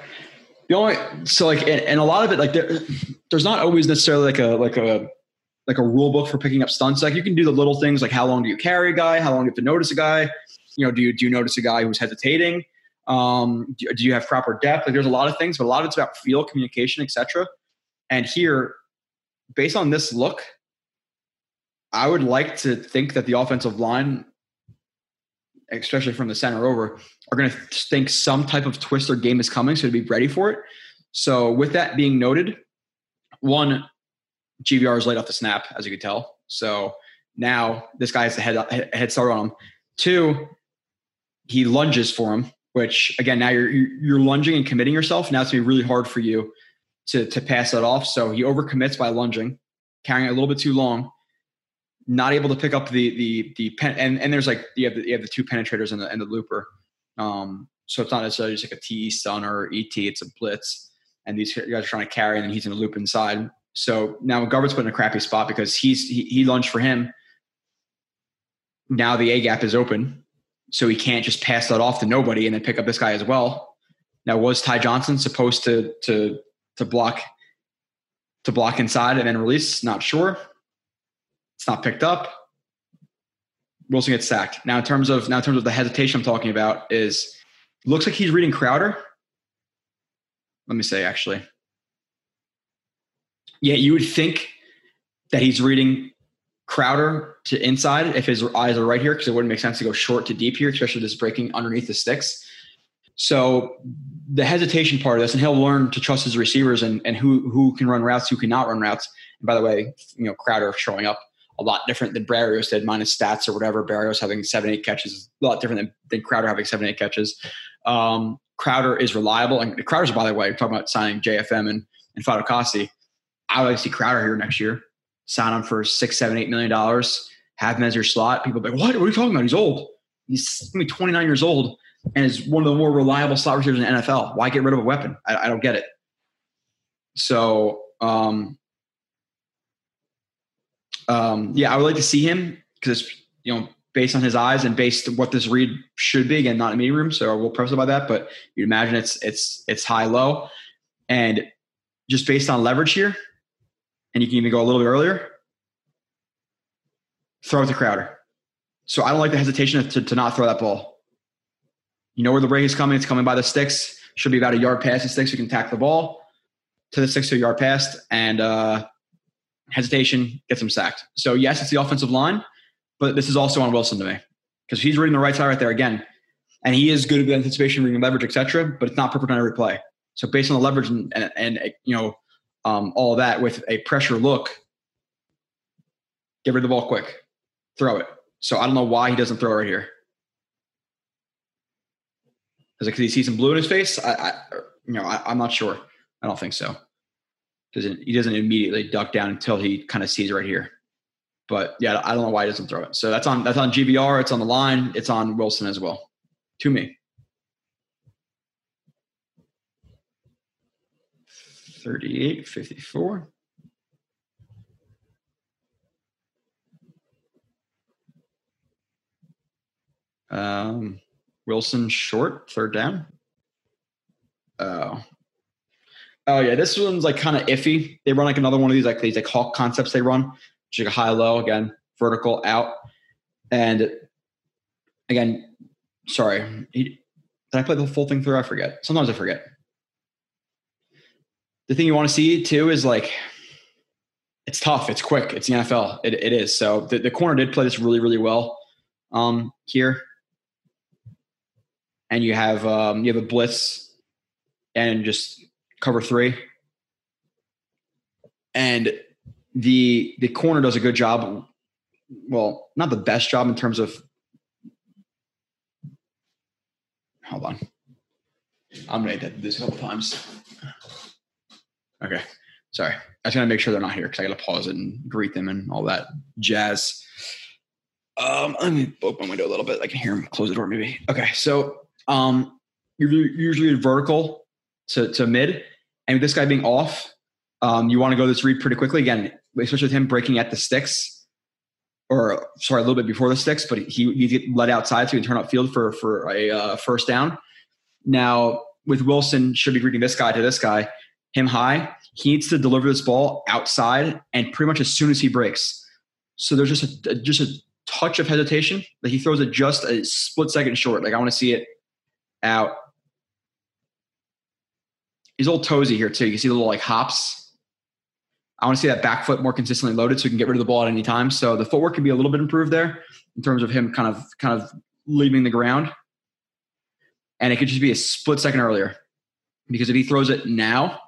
the only so like and, and a lot of it like there, there's not always necessarily like a like a like a rule book for picking up stunts. Like you can do the little things like how long do you carry a guy, how long do you have to notice a guy. You know, do you do you notice a guy who's hesitating? Um, do, do, you have proper depth? Like there's a lot of things, but a lot of it's about feel, communication, etc. And here, based on this look, I would like to think that the offensive line, especially from the center over, are going to think some type of twist or game is coming, so to be ready for it. So, with that being noted, one, GVR is laid off the snap, as you can tell. So now this guy has a head, head start on him. Two, he lunges for him which again now you're you're lunging and committing yourself. Now it's gonna be really hard for you to to pass that off. So he overcommits by lunging, carrying a little bit too long, not able to pick up the the the pen and, and there's like you have the, you have the two penetrators and the and the looper. Um, so it's not necessarily just like a TE stun or ET, it's a blitz. And these guys are trying to carry, and then he's in a loop inside. So now McGovern's put in a crappy spot because he's he, he lunged for him. Now the A gap is open so he can't just pass that off to nobody and then pick up this guy as well. Now, was Ty Johnson supposed to to to block to block inside and then release. Not sure. It's not picked up. Wilson gets sacked. Now, in terms of now in terms of the hesitation I'm talking about, is looks like he's reading Crowder. Let me say actually. Yeah, you would think that he's reading Crowder to inside if his eyes are right here, because it wouldn't make sense to go short to deep here, especially this breaking underneath the sticks. So the hesitation part of this, and he'll learn to trust his receivers and, and who who can run routes, who cannot run routes. And by the way, you know Crowder showing up a lot different than Berrios did, minus stats or whatever. Berrios having seven, eight catches is a lot different than, than Crowder having seven, eight catches. Um, Crowder is reliable, and Crowder's by the way, talking about signing JFM and and Fatukasi. I would like to see Crowder here next year. Sign him for six, seven, eight million dollars. Have him as your slot. People like, what? What are you talking about? He's old. He's gonna be 29 years old and is one of the more reliable slot receivers in the NFL. Why get rid of a weapon? I, I don't get it. So, um, um, yeah, I would like to see him because you know based on his eyes and based what this read should be. Again, not in a meeting room, so we'll preface by that. But you'd imagine it's it's it's high low, and just based on leverage here, and you can even go a little bit earlier. Throw it to Crowder. So I don't like the hesitation to, to not throw that ball. You know where the break is coming. It's coming by the sticks. Should be about a yard past the sticks. You can tack the ball to the six to a yard past, and uh, hesitation gets him sacked. So yes, it's the offensive line, but this is also on Wilson to me because he's reading the right side right there again, and he is good at anticipation, reading leverage, etc. But it's not perfect on every play. So based on the leverage and and, and you know um, all that with a pressure look, get rid of the ball quick, throw it. So I don't know why he doesn't throw it right here. Is it because he sees some blue in his face? I, I you know, I, am not sure. I don't think so. Doesn't he doesn't immediately duck down until he kind of sees right here. But yeah, I don't know why he doesn't throw it. So that's on that's on GVR. It's on the line. It's on Wilson as well. To me. 38, 54. Um, Wilson short, third down. Oh. Oh yeah, this one's like kind of iffy. They run like another one of these like these like hawk concepts they run, like high low again, vertical out, and again, sorry, he, did I play the full thing through? I forget. Sometimes I forget. The thing you want to see too is like it's tough. It's quick. It's the NFL. It, it is. So the, the corner did play this really, really well um, here and you have um, you have a blitz and just cover three, and the the corner does a good job. Well, not the best job in terms of. Hold on, I'm gonna this a couple times. Okay, sorry. I just gotta make sure they're not here because I gotta pause it and greet them and all that jazz. Um, let me open my window a little bit. I can hear him close the door, maybe. Okay, so um, you're usually vertical to, to mid. And with this guy being off, um, you want to go this read pretty quickly. Again, especially with him breaking at the sticks, or sorry, a little bit before the sticks, but he he get let outside so he can turn up field for for a uh, first down. Now with Wilson, should be reading this guy to this guy, him high. He needs to deliver this ball outside and pretty much as soon as he breaks. So there's just a just a touch of hesitation. that he throws it just a split second short. Like I want to see it out. He's old toesy here too. You can see the little like hops. I want to see that back foot more consistently loaded so he can get rid of the ball at any time. So the footwork can be a little bit improved there in terms of him kind of kind of leaving the ground. And it could just be a split second earlier. Because if he throws it now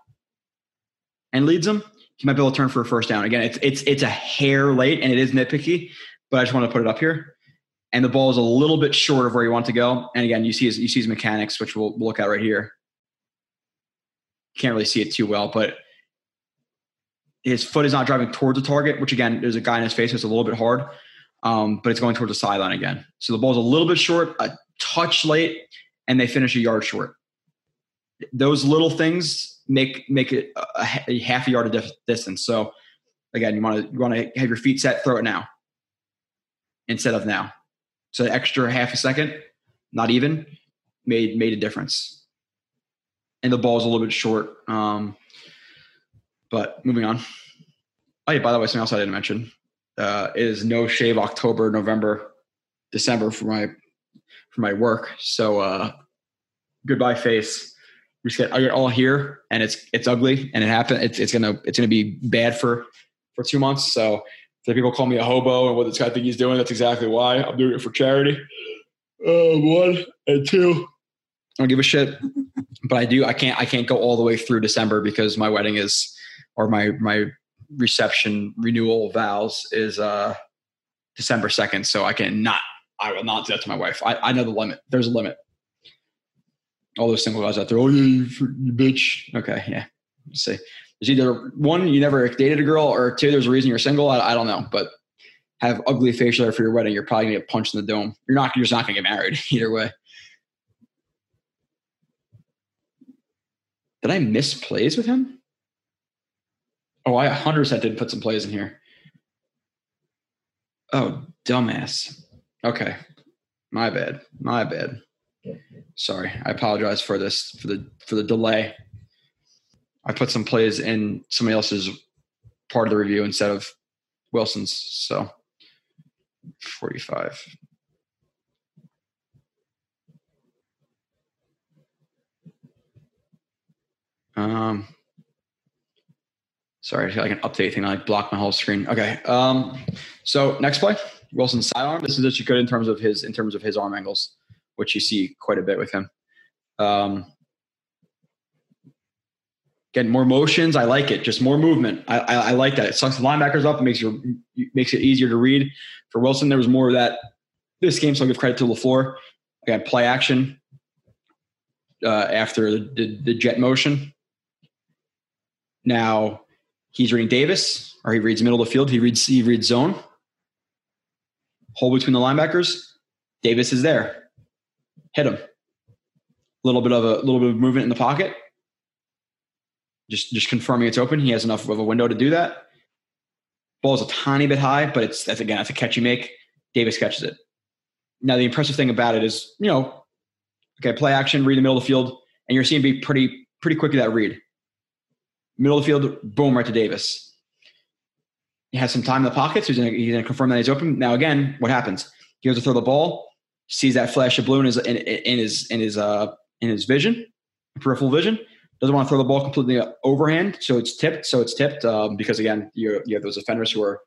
and leads him, he might be able to turn for a first down. Again, it's it's it's a hair late and it is nitpicky, but I just want to put it up here and the ball is a little bit short of where you want to go. And again, you see his, you see his mechanics, which we'll, we'll look at right here. Can't really see it too well, but his foot is not driving towards the target, which again, there's a guy in his face, so it's a little bit hard, um, but it's going towards the sideline again. So the ball's a little bit short, a touch late, and they finish a yard short. Those little things make make it a, a half a yard of distance. So again, you want to you want to have your feet set, throw it now instead of now. So extra half a second, not even, made made a difference. And the ball's a little bit short. Um, But moving on. Oh yeah, by the way, something else I didn't mention uh, is no shave October, November, December for my for my work. So uh, goodbye face. We just I get all here, and it's it's ugly, and it happened. It's it's gonna it's gonna be bad for for two months. So if people call me a hobo and what this guy think he's doing, that's exactly why I'm doing it for charity. Uh, one and two. I don't give a shit, but I do. I can't. I can't go all the way through December because my wedding is, or my my reception renewal vows is uh December second. So I can not. I will not do that to my wife. I, I know the limit. There's a limit. All those single guys out there. Oh, you, you bitch. Okay, yeah. Let's see. There's either one you never dated a girl, or two there's a reason you're single. I, I don't know, but have ugly facial hair for your wedding, you're probably gonna get punched in the dome. You're not. You're just not gonna get married either way. Did I miss plays with him? Oh, I 100% did put some plays in here. Oh, dumbass. Okay. My bad. My bad. Sorry. I apologize for this for the for the delay. I put some plays in somebody else's part of the review instead of Wilson's. So 45. Um, sorry, I feel like an update thing. I like block my whole screen. Okay. Um, so next play, Wilson sidearm. This is actually good in terms of his in terms of his arm angles, which you see quite a bit with him. Um, getting more motions. I like it. Just more movement. I, I, I like that. It sucks the linebackers up. It makes you makes it easier to read. For Wilson, there was more of that this game, so I'll give credit to LaFleur. Again, play action uh, after the, the, the jet motion. Now he's reading Davis, or he reads middle of the field. He reads he reads zone. Hole between the linebackers. Davis is there. Hit him. A little bit of a little bit of movement in the pocket. Just just confirming it's open. He has enough of a window to do that. Ball's a tiny bit high, but it's that's again that's a catch you make. Davis catches it. Now the impressive thing about it is, you know, okay, play action, read the middle of the field, and you're seeing be pretty pretty quick at that read middle of the field, boom, right to Davis. He has some time in the pocket, so he's going to confirm that he's open. Now, again, what happens? He goes to throw the ball, sees that flash of blue in his in, in his in his uh in his vision, peripheral vision. Doesn't want to throw the ball completely overhand, so it's tipped. So it's tipped um, because again, you you have those offenders who are,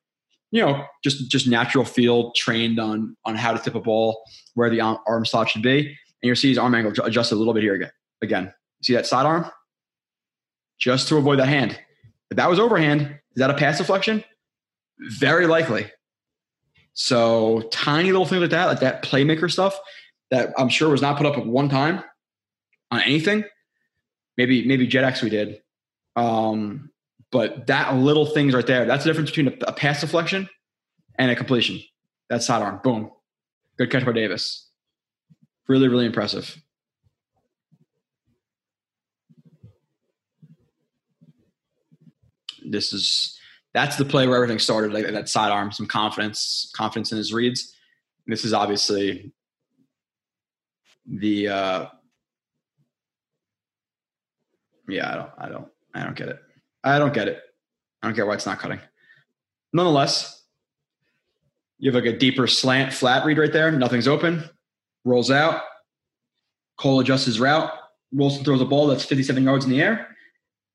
you know, just just natural field trained on on how to tip a ball, where the arm slot should be, and you see his arm angle adjusted a little bit here again. Again, see that sidearm? just to avoid that hand. If that was overhand, is that a pass deflection? Very likely. So tiny little things like that, like that playmaker stuff that I'm sure was not put up at one time on anything. Maybe maybe JetX we did. Um, but that little things right there, that's the difference between a, a pass deflection and a completion. That sidearm, boom. Good catch by Davis. Really, really impressive. this is that's the play where everything started. Like that sidearm, some confidence, confidence in his reads. This is obviously the uh yeah, I don't I don't I don't get it. I don't get it. I don't get why it's not cutting. Nonetheless, you have like a deeper slant flat read right there. Nothing's open. Rolls out. Cole adjusts his route. Wilson throws a ball that's 57 yards in the air,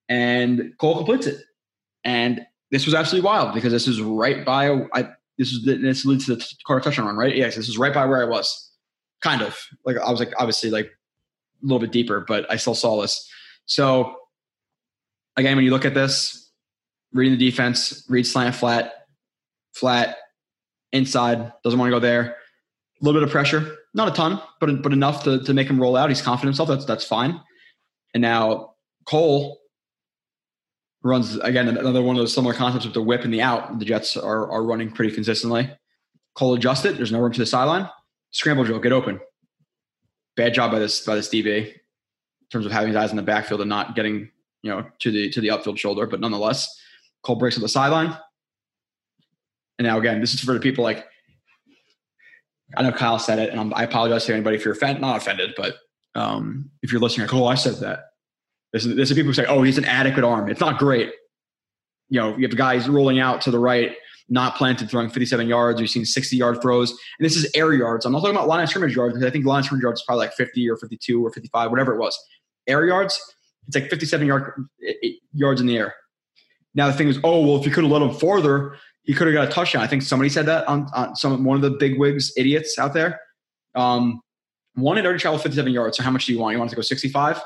and Cole completes it. And this was absolutely wild because this is right by I, this is this leads to the Carter touchdown run, right? Yes, this is right by where I was. Kind of like I was like obviously like a little bit deeper, but I still saw this. So again, when you look at this, reading the defense, read slant flat, flat, inside, doesn't want to go there. A little bit of pressure, not a ton, but but enough to, to make him roll out. He's confident himself. That's that's fine. And now Cole runs again another one of those similar concepts with the whip and the out. The Jets are are running pretty consistently. Cole adjust it. There's no room to the sideline. Scramble drill, get open. Bad job by this by this DB in terms of having his eyes in the backfield and not getting you know to the to the upfield shoulder. But nonetheless, Cole breaks at the sideline. And now again, this is for the people like I know Kyle said it, and I'm, i apologize to anybody if you're offended, not offended, but um, if you're listening, like, oh, I said that. This is, this people who say, oh, he's an adequate arm. It's not great. you know, you have guys rolling out to the right, not planted, throwing 57 yards. We've seen 60 yard throws. And this is air yards. I'm not talking about line of scrimmage yards because I think line of scrimmage yards is probably like 50 or 52 or 55, whatever it was. Air yards, it's like 57 yard, yards in the air. Now the thing is, oh, well, if you could have let him farther, he could have got a touchdown. I think somebody said that on, on some one of the big wigs idiots out there. Um, one, it already traveled 57 yards. So how much do you want? You want to go 65?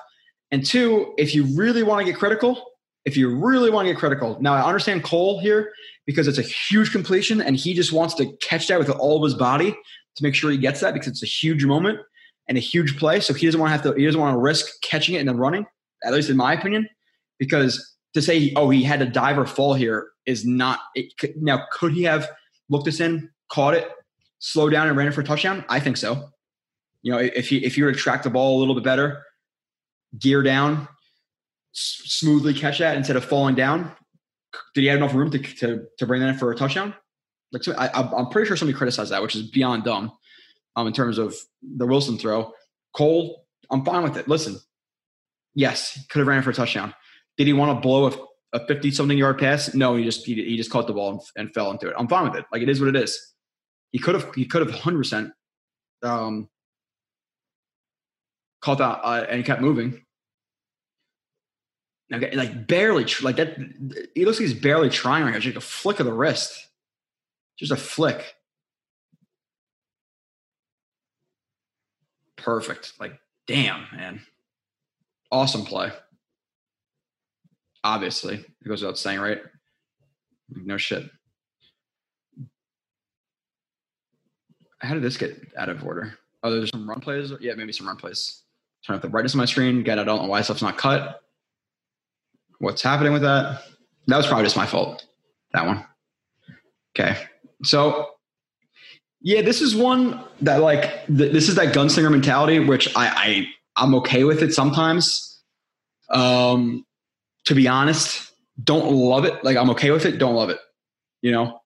And two, if you really want to get critical, if you really want to get critical, now I understand Cole here because it's a huge completion and he just wants to catch that with all of his body to make sure he gets that because it's a huge moment and a huge play. So he doesn't want to have to, he doesn't want to risk catching it and then running, at least in my opinion, because to say, oh, he had to dive or fall here is not, it, now could he have looked this in, caught it, slowed down and ran it for a touchdown? I think so. You know, if he, if you were to track the ball a little bit better, gear down, s- smoothly catch that instead of falling down. Did he have enough room to to, to bring that in for a touchdown? Like I, I'm pretty sure somebody criticized that, which is beyond dumb. Um, in terms of the Wilson throw, Cole, I'm fine with it. Listen, yes, could have ran for a touchdown. Did he want to blow a, a 50 something yard pass? No, he just he, he just caught the ball and, and, fell into it. I'm fine with it. Like it is what it is. He could have he could have 100 percent um, caught that uh, and he kept moving. Okay, like barely, like that. He looks like he's barely trying right here. Just like a flick of the wrist, just a flick. Perfect. Like, damn, man. Awesome play. Obviously, it goes without saying, right? No shit. How did this get out of order? Oh, there's some run plays. Yeah, maybe some run plays. Turn up the brightness of my screen. Again, I don't know why stuff's not cut. What's happening with that? That was probably just my fault. That one. Okay. So, yeah, this is one that like th- this is that gunslinger mentality, which I, I I'm okay with it sometimes. Um, to be honest, don't love it. Like I'm okay with it. Don't love it. You know.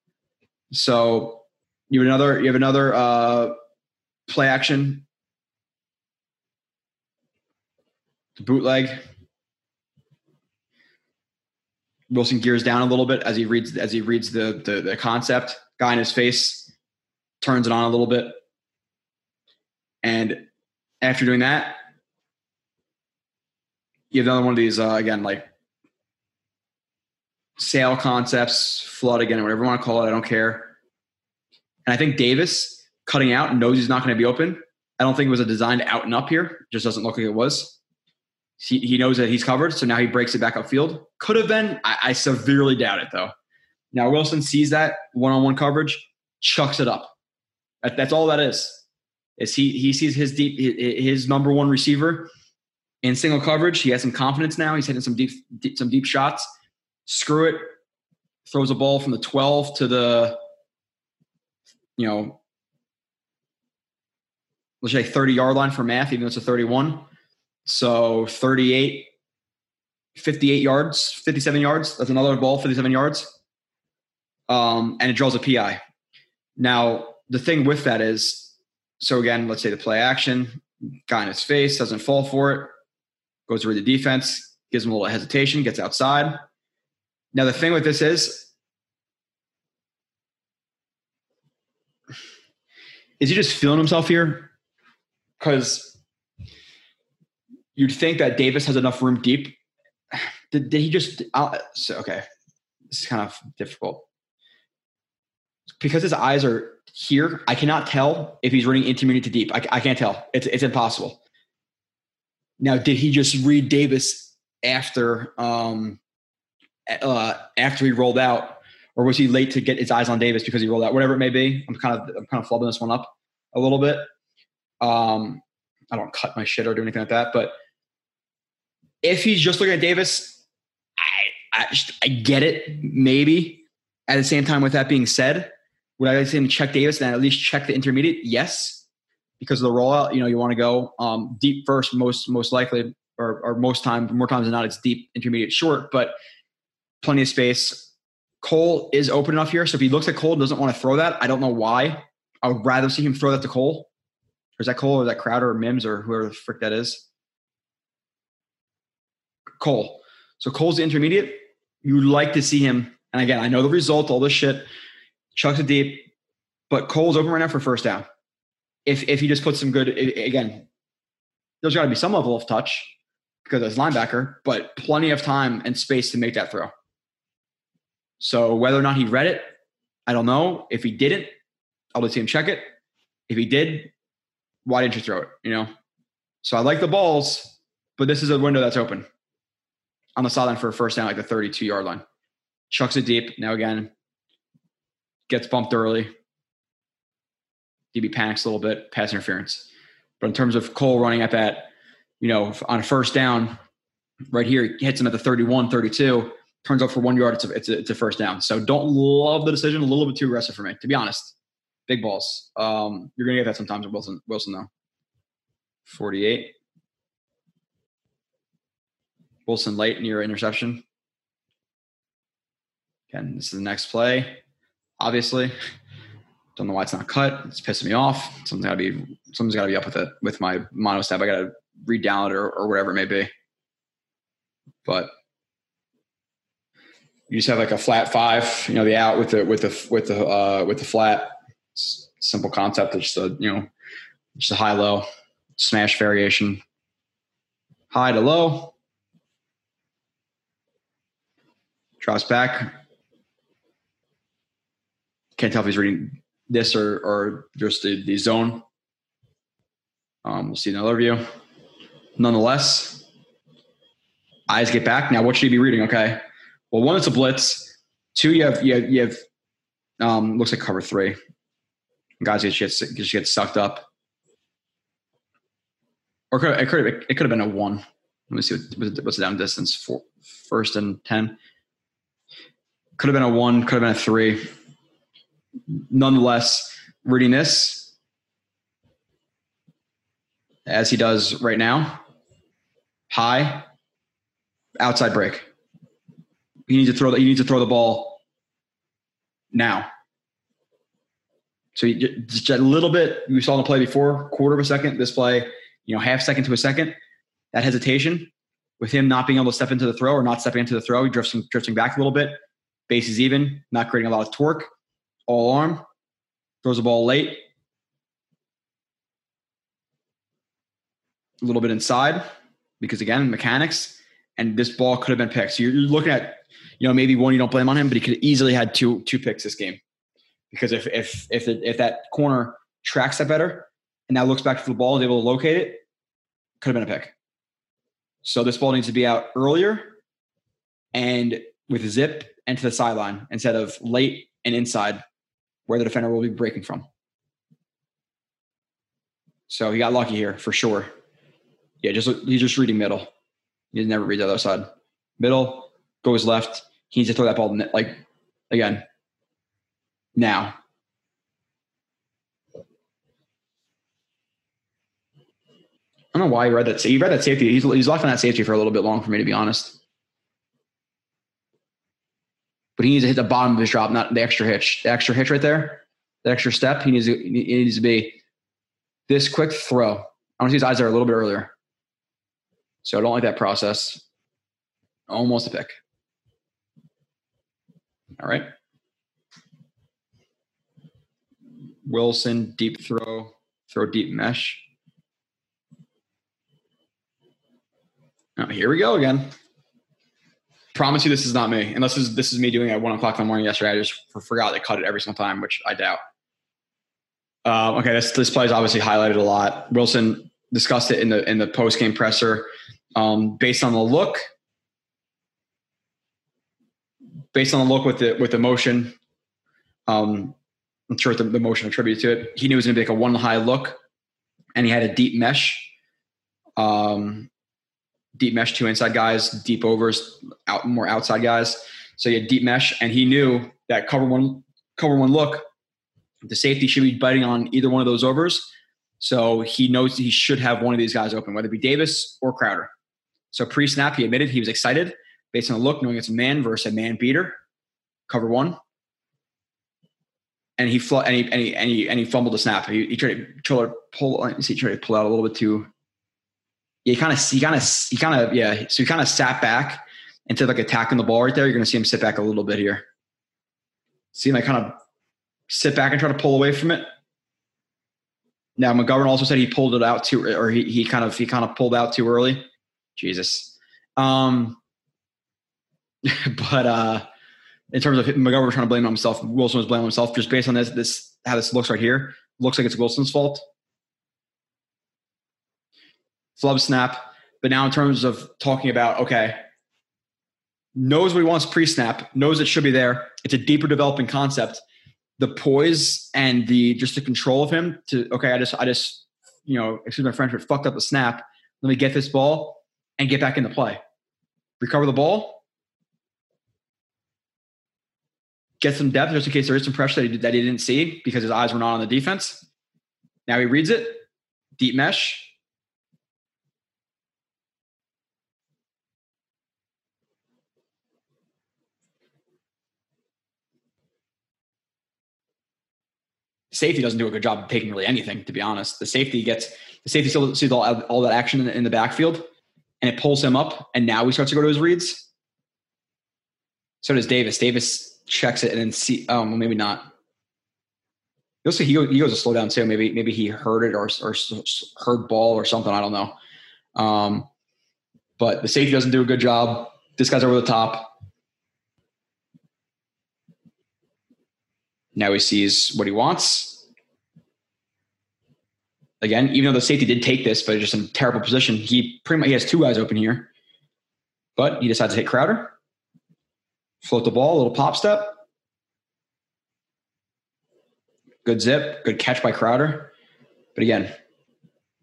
So you have another you have another uh, play action bootleg. Wilson gears down a little bit as he reads as he reads the, the, the concept. Guy in his face turns it on a little bit, and after doing that, you have another one of these uh, again like sail concepts, flood again, whatever you want to call it. I don't care. And I think Davis cutting out knows he's not going to be open. I don't think it was a design to out and up here. It just doesn't look like it was. He, he knows that he's covered, so now he breaks it back upfield. Could have been. I, I severely doubt it, though. Now Wilson sees that one-on-one coverage, chucks it up. That, that's all that is. Is he he sees his deep his number one receiver in single coverage. He has some confidence now. He's hitting some deep, deep some deep shots. Screw it. Throws a ball from the 12 to the you know let's say 30 yard line for math, even though it's a 31. So 38, 58 yards, 57 yards. That's another ball, 57 yards. Um, and it draws a PI. Now, the thing with that is, so again, let's say the play action, guy in his face, doesn't fall for it, goes read the defense, gives him a little hesitation, gets outside. Now, the thing with this is, is he just feeling himself here? Because you'd think that Davis has enough room deep. Did, did he just? Uh, so, okay, this is kind of difficult because his eyes are here. I cannot tell if he's running intermediate to deep. I, I can't tell. It's it's impossible. Now, did he just read Davis after um, uh, after he rolled out, or was he late to get his eyes on Davis because he rolled out? Whatever it may be. I'm kind of I'm kind of flubbing this one up a little bit. Um, I don't cut my shit or do anything like that, but if he's just looking at Davis, I I, I get it. Maybe at the same time, with that being said, would I say him check Davis and at least check the intermediate? Yes, because of the rollout. You know, you want to go um, deep first, most most likely, or, or most time, more times than not, it's deep, intermediate, short, but plenty of space. Cole is open enough here, so if he looks at Cole and doesn't want to throw that, I don't know why. I would rather see him throw that to Cole. Or is that Cole or that Crowder or Mims or whoever the frick that is? Cole. So Cole's the intermediate. you like to see him. And again, I know the result, all this shit, chucks it deep, but Cole's open right now for first down. If if he just puts some good again, there's got to be some level of touch because as linebacker, but plenty of time and space to make that throw. So whether or not he read it, I don't know. If he didn't, I'll just see him check it. If he did, why didn't you throw it? You know. So I like the balls, but this is a window that's open on the sideline for a first down, like the 32 yard line. Chucks it deep. Now again, gets bumped early. DB panics a little bit, pass interference. But in terms of Cole running at that, you know, on a first down, right here, hits him at the 31, 32, turns out for one yard, it's a, it's a, it's a first down. So don't love the decision, a little bit too aggressive for me, to be honest. Big balls. Um, you're going to get that sometimes with Wilson, Wilson, though. 48. Wilson late near interception. Again, this is the next play. Obviously, don't know why it's not cut. It's pissing me off. Something's gotta be something's gotta be up with it with my mono step. I gotta redownload it or, or whatever it may be. But you just have like a flat five, you know, the out with the with the with the uh, with the flat. It's simple concept. It's just a you know, just a high low smash variation. High to low. Drops back. Can't tell if he's reading this or or just the, the zone. Um, we'll see another view. Nonetheless, eyes get back. Now, what should you be reading? Okay. Well, one, it's a blitz. Two, you have you have, you have um, looks like cover three. Guys just get just get sucked up. Or could, it could it could have been a one. Let me see what, what's the down distance for first and ten. Could have been a one. Could have been a three. Nonetheless, reading this as he does right now, high, outside break. He needs to throw the, he needs to throw the ball now. So just a little bit, we saw the play before, quarter of a second. This play, you know, half second to a second. That hesitation with him not being able to step into the throw or not stepping into the throw, he drifting back a little bit. Base is even, not creating a lot of torque. All arm, throws the ball late. A little bit inside because again, mechanics. And this ball could have been picked. So you're, looking at, you know, maybe one you don't blame on him, but he could easily had two two picks this game because if if if if that corner tracks that better and now looks back to the ball is able to locate it, could have been a pick. So this ball needs to be out earlier and with zip and to the sideline instead of late and inside where the defender will be breaking from. So he got lucky here for sure. Yeah, just he's just reading middle. He never reads the other side. Middle goes left. He needs to throw that ball like again now. I don't know why he read that. He read that safety. He's he's locked on that safety for a little bit long for me to be honest. But he needs to hit the bottom of his drop, not the extra hitch. The extra hitch right there, the extra step. He needs to he needs to be this quick throw. I want to see his eyes there a little bit earlier. So I don't like that process. Almost a pick. All right. Wilson, deep throw, throw deep mesh. Oh, here we go again. Promise you, this is not me. Unless this is, this is me doing it at one o'clock in the morning yesterday. I just forgot to cut it every single time, which I doubt. Uh, okay, this this play is obviously highlighted a lot. Wilson discussed it in the in the post game presser. Um, based on the look, based on the look with the with the motion, um, I'm sure the, the motion attributed to it. He knew it was going to be like a one high look, and he had a deep mesh, um, deep mesh two inside guys, deep overs out more outside guys. So he had deep mesh, and he knew that cover one cover one look, the safety should be biting on either one of those overs. So he knows he should have one of these guys open, whether it be Davis or Crowder. So pre snap, he admitted he was excited based on the look, knowing it's a man versus a man beater. Cover one and he fl- and he and he and he, and he fumbled the snap. He, he tried to, pull. Me see, tried to pull out a little bit too. He kind of he kind of he kind of yeah. So he kind of sat back instead of like attacking the ball right there, you're going to see him sit back a little bit here. See him like kind of sit back and try to pull away from it. Now McGovern also said he pulled it out too, or he, he kind of he kind of pulled out too early. Jesus. Um, but uh, in terms of McGovern trying to blame himself, Wilson was blaming himself just based on this this how this looks right here. Looks like it's Wilson's fault. Flub snap. But now in terms of talking about okay, knows what he wants pre-snap, knows it should be there. It's a deeper developing concept. The poise and the just the control of him to okay, I just I just you know, excuse my French, but fucked up the snap. Let me get this ball and get back into play. Recover the ball. Get some depth just in case there is some pressure that he, that he didn't see because his eyes were not on the defense. Now he reads it. Deep mesh. Safety doesn't do a good job of taking really anything, to be honest. The safety gets the safety still sees all, all that action in the, in the backfield, and it pulls him up, and now he starts to go to his reads. So does Davis. Davis checks it and then see. Oh, well, maybe not. You'll see he, he goes to slow down too. Maybe maybe he heard it or or heard ball or something. I don't know. Um, but the safety doesn't do a good job. This guy's over the top. Now he sees what he wants. Again, even though the safety did take this, but just in a terrible position, he pretty much he has two guys open here. But he decides to hit Crowder. Float the ball, a little pop step. Good zip, good catch by Crowder. But again,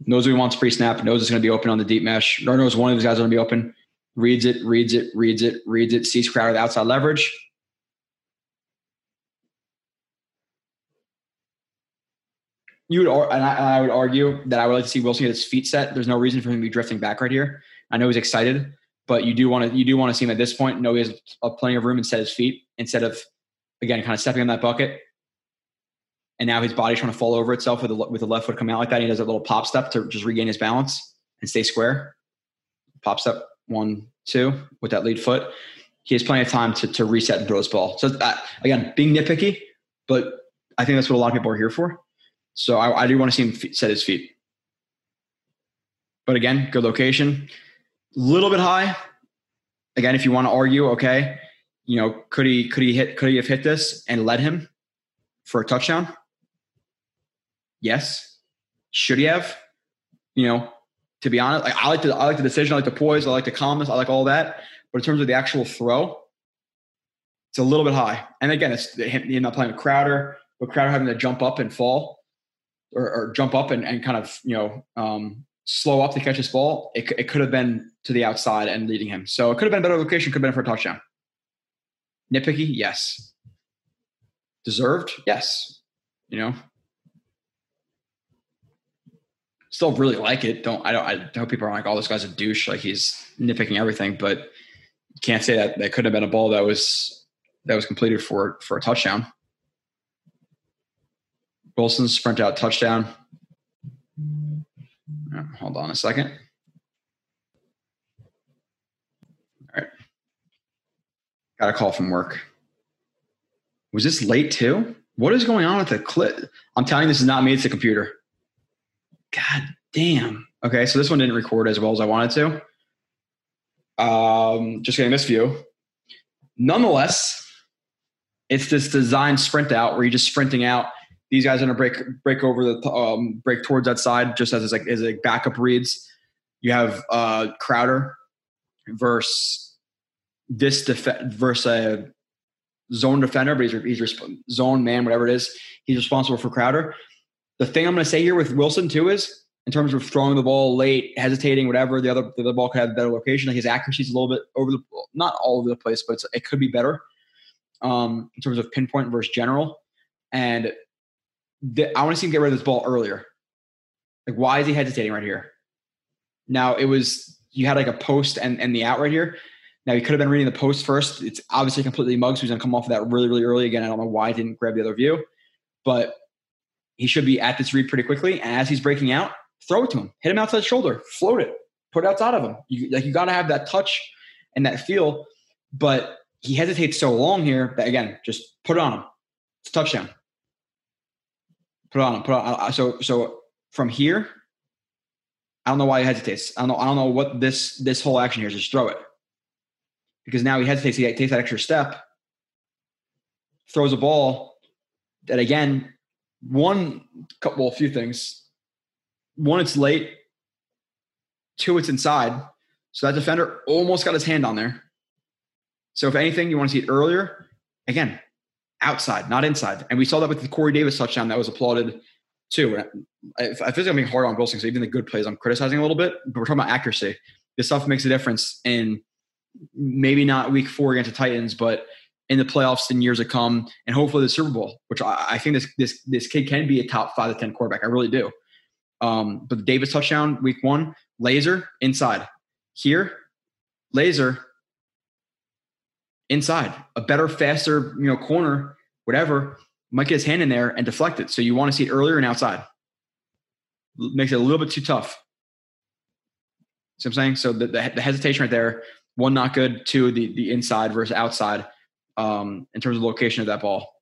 knows what he wants pre-snap, knows it's going to be open on the deep mesh, or knows one of these guys is going to be open. Reads it, reads it, reads it, reads it, sees Crowder the outside leverage, you would, and I, I, would argue that I would like to see Wilson get his feet set. There's no reason for him to be drifting back right here. I know he's excited, but you do want to you do want to see him at this point know he has plenty of room and set his feet instead of again kind of stepping on that bucket. And now his body's trying to fall over itself with the with the left foot coming out like that. He does a little pop step to just regain his balance and stay square. Pop step one two with that lead foot. He has plenty of time to to reset and throw his ball. So uh, again, being nitpicky, but I think that's what a lot of people are here for. So I, I do want to see him set his feet. But again, good location. A little bit high. Again, if you want to argue, okay, you know, could he could he hit could he have hit this and led him for a touchdown? Yes. Should he have? You know, to be honest, like I like the I like the decision, I like the poise, I like the calmness, I like all that. But in terms of the actual throw, it's a little bit high. And again, it's him not playing with Crowder, but Crowder having to jump up and fall or, or jump up and, and kind of you know um, slow up to catch his ball, it, it could have been to the outside and leading him. So it could have been better location, could have been for a touchdown. Nitpicky, yes. Deserved, yes. You know, still really like it. Don't I don't I hope people are like, oh, this guy's a douche, like he's nitpicking everything, but can't say that that could have been a ball that was that was completed for for a touchdown. Wilson sprint out touchdown. hold on a second. All right. Got a call from work. Was this late too? What is going on with the clip? I'm telling you, this is not me. It's the computer. God damn. Okay, so this one didn't record as well as I wanted to. Um, just getting this view. Nonetheless, it's this design sprint out where you're just sprinting out these guys are going to break break over the um, break towards that side just as like as like backup reads. You have uh, Crowder versus this def- versus a zone defender, but he's, he's resp- zone man, whatever it is. He's responsible for Crowder. The thing I'm going to say here with Wilson too is in terms of throwing the ball late, hesitating, whatever. The other the ball could have a better location. Like his accuracy is a little bit over the not all over the place, but it could be better um, in terms of pinpoint versus general. And I want to see him get rid of this ball earlier. Like, why is he hesitating right here? Now it was you had like a post and, and the out right here. Now he could have been reading the post first. It's obviously completely mugged, so he's gonna come off of that really, really early. Again, I don't know why he didn't grab the other view, but he should be at this read pretty quickly. And as he's breaking out, throw it to him, hit him outside the shoulder, float it, put it outside of him. You, like you got to have that touch and that feel. But he hesitates so long here that again, just put it on him. It's touchdown. Put on. Put on. So so from here, I don't know why he hesitates. I don't know. I don't know what this this whole action here is. Just throw it because now he hesitates. He takes that extra step, throws a ball that again, one couple, a few things. One, it's late. Two, it's inside. So that defender almost got his hand on there. So if anything, you want to see it earlier. Again, outside, not inside. And we saw that with the Corey Davis touchdown that was applauded too. I, I feel like I'm being hard on Wilson, so even the good plays I'm criticizing a little bit, but we're talking about accuracy. This stuff makes a difference in maybe not week four against the Titans, but in the playoffs in years to come, and hopefully the Super Bowl, which I, I think this this this kid can be a top five to ten quarterback. I really do. Um, but the Davis touchdown week one, laser inside. Here, laser inside. A better, faster, you know, corner, whatever, might get his hand in there and deflect it. So you want to see it earlier and outside. Makes it a little bit too tough. See what I'm saying? So the, the, the hesitation right there, one not good, two the the inside versus outside um, in terms of location of that ball.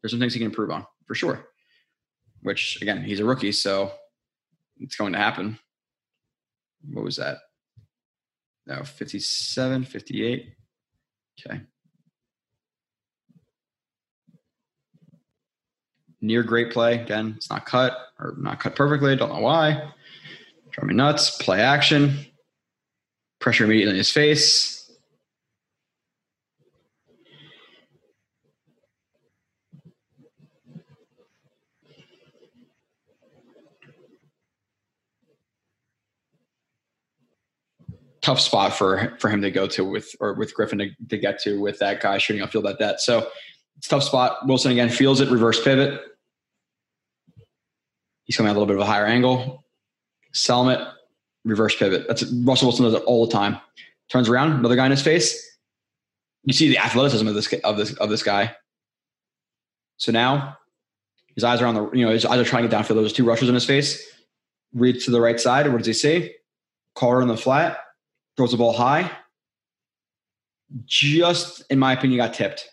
There's some things he can improve on for sure. Which again, he's a rookie, so it's going to happen. What was that? No, 57, 58. Okay. Near great play. Again, it's not cut or not cut perfectly. Don't know why. Drive me nuts. Play action. Pressure immediately in his face. Tough spot for for him to go to with or with Griffin to, to get to with that guy shooting upfield like that. So it's tough spot. Wilson again feels it, reverse pivot. He's coming at a little bit of a higher angle. it, reverse pivot. That's Russell Wilson does it all the time. Turns around, another guy in his face. You see the athleticism of this of this of this guy. So now his eyes are on the you know his eyes are trying to get downfield. There's two rushers in his face. Reads to the right side. What does he see? Carter on the flat throws the ball high. Just, in my opinion, got tipped.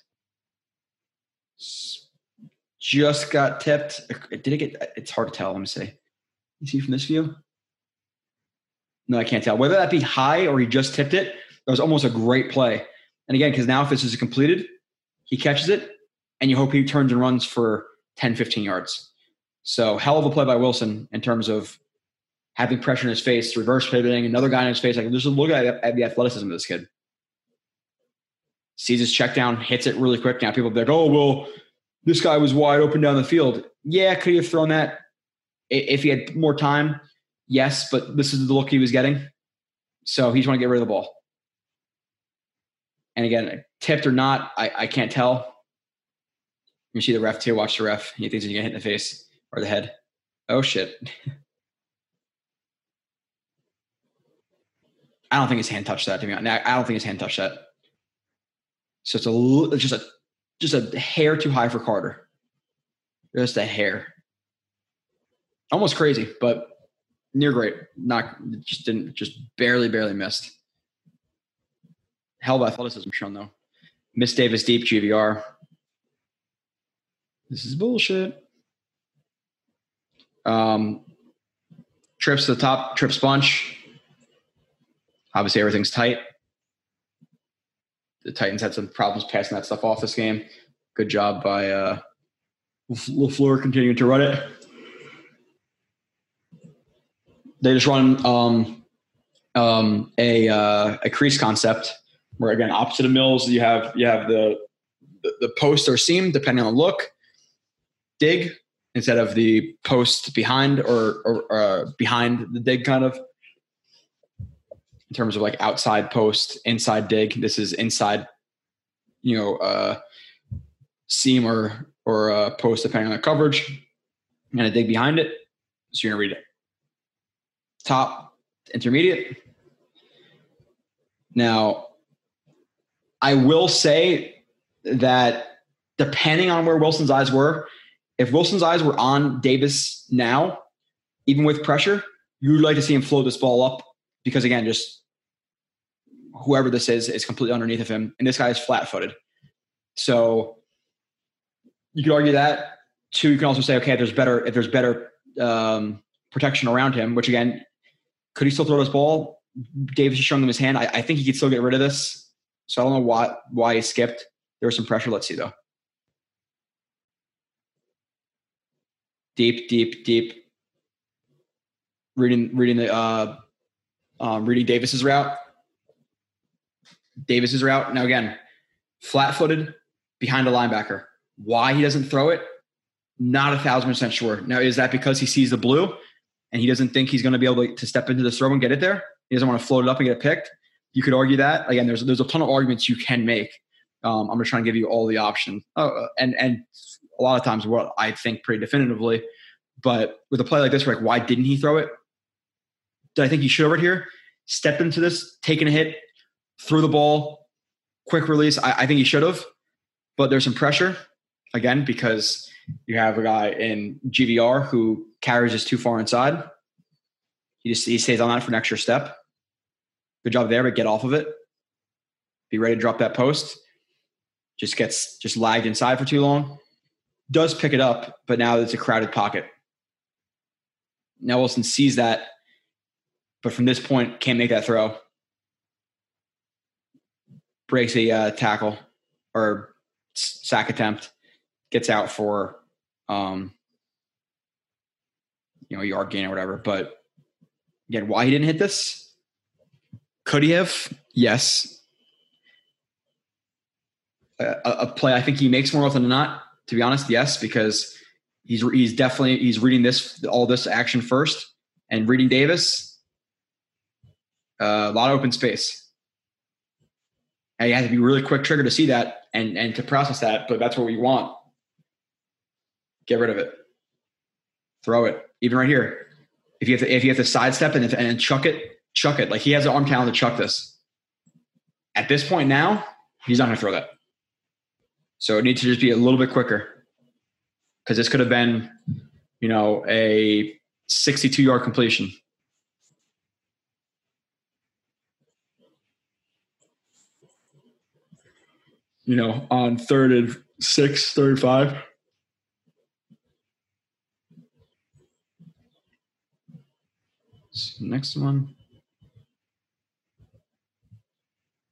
Just got tipped. Did it get? It's hard to tell. Let me see. You see from this view? No, I can't tell. Whether that be high or he just tipped it, that was almost a great play. And again, because now if this is completed, he catches it, and you hope he turns and runs for 10, 15 yards. So hell of a play by Wilson in terms of having pressure in his face, reverse pivoting, another guy in his face. Like just look at, at the athleticism of this kid. Sees his check down, hits it really quick. Now people are like, oh, well, this guy was wide open down the field. Yeah, could he have thrown that if he had more time? Yes, but this is the look he was getting. So he's want to get rid of the ball. And again, tipped or not, I, I can't tell. You see the ref too. Watch the ref. He thinks he's gonna hit in the face or the head. Oh shit. I don't think his hand touched that. To me, I don't think his hand touched that. So it's a just a just a hair too high for Carter. Just a hair. Almost crazy, but near great. Not just didn't just barely barely missed. Hell of athleticism shown though. Miss Davis deep GVR. This is bullshit. Um, trips to the top, trips bunch. Obviously, everything's tight. The Titans had some problems passing that stuff off this game. Good job by uh, LaFleur continuing to run it. They just run um, um, a uh, a crease concept where again opposite of Mills you have you have the the, post or seam depending on the look dig instead of the post behind or, or uh, behind the dig kind of in terms of like outside post, inside dig. This is inside, you know, uh, seam or or uh, post depending on the coverage, and a dig behind it. So you're gonna read it. Top, intermediate. Now, I will say that depending on where Wilson's eyes were, if Wilson's eyes were on Davis now, even with pressure, you would like to see him float this ball up because again, just whoever this is is completely underneath of him, and this guy is flat footed. So you could argue that. Two, you can also say, okay, if there's better if there's better um, protection around him, which again, could he still throw this ball? Davis is showing him his hand. I, I think he could still get rid of this. So I don't know why why he skipped. There was some pressure. Let's see though. Deep, deep, deep. Reading, reading the, uh, um, reading Davis's route. Davis's route. Now again, flat-footed behind a linebacker. Why he doesn't throw it? Not a thousand percent sure. Now, is that because he sees the blue and he doesn't think he's going to be able to step into the throw and get it there? He doesn't want to float it up and get picked. You could argue that. Again, there's there's a ton of arguments you can make. Um, I'm just trying to give you all the options. Uh, and and a lot of times what I think pretty definitively. But with a play like this, like why didn't he throw it? I think he should have right here? Stepped into this, taken a hit, threw the ball, quick release. I, I think he should have, but there's some pressure again because you have a guy in GVR who carries us too far inside. He just he stays on that for an extra step. Good job there, but get off of it. Be ready to drop that post. Just gets just lagged inside for too long does pick it up, but now it's a crowded pocket. Now Wilson sees that, but from this point can't make that throw. Breaks a uh, tackle or sack attempt, gets out for um, you know yard gain or whatever. But again, why he didn't hit this? Could he have? Yes. A, a play I think he makes more often than not to be honest, yes, because he's he's definitely he's reading this all this action first and reading Davis. Uh, a lot of open space. And you have to be really quick trigger to see that and and to process that, but that's what we want. Get rid of it. Throw it. Even right here. If you have to if you have to sidestep and and chuck it, chuck it. Like he has the arm talent to chuck this. At this point now, he's not gonna throw that. So it needs to just be a little bit quicker because this could have been, you know, a 62 yard completion. You know, on third and six, third five. next one.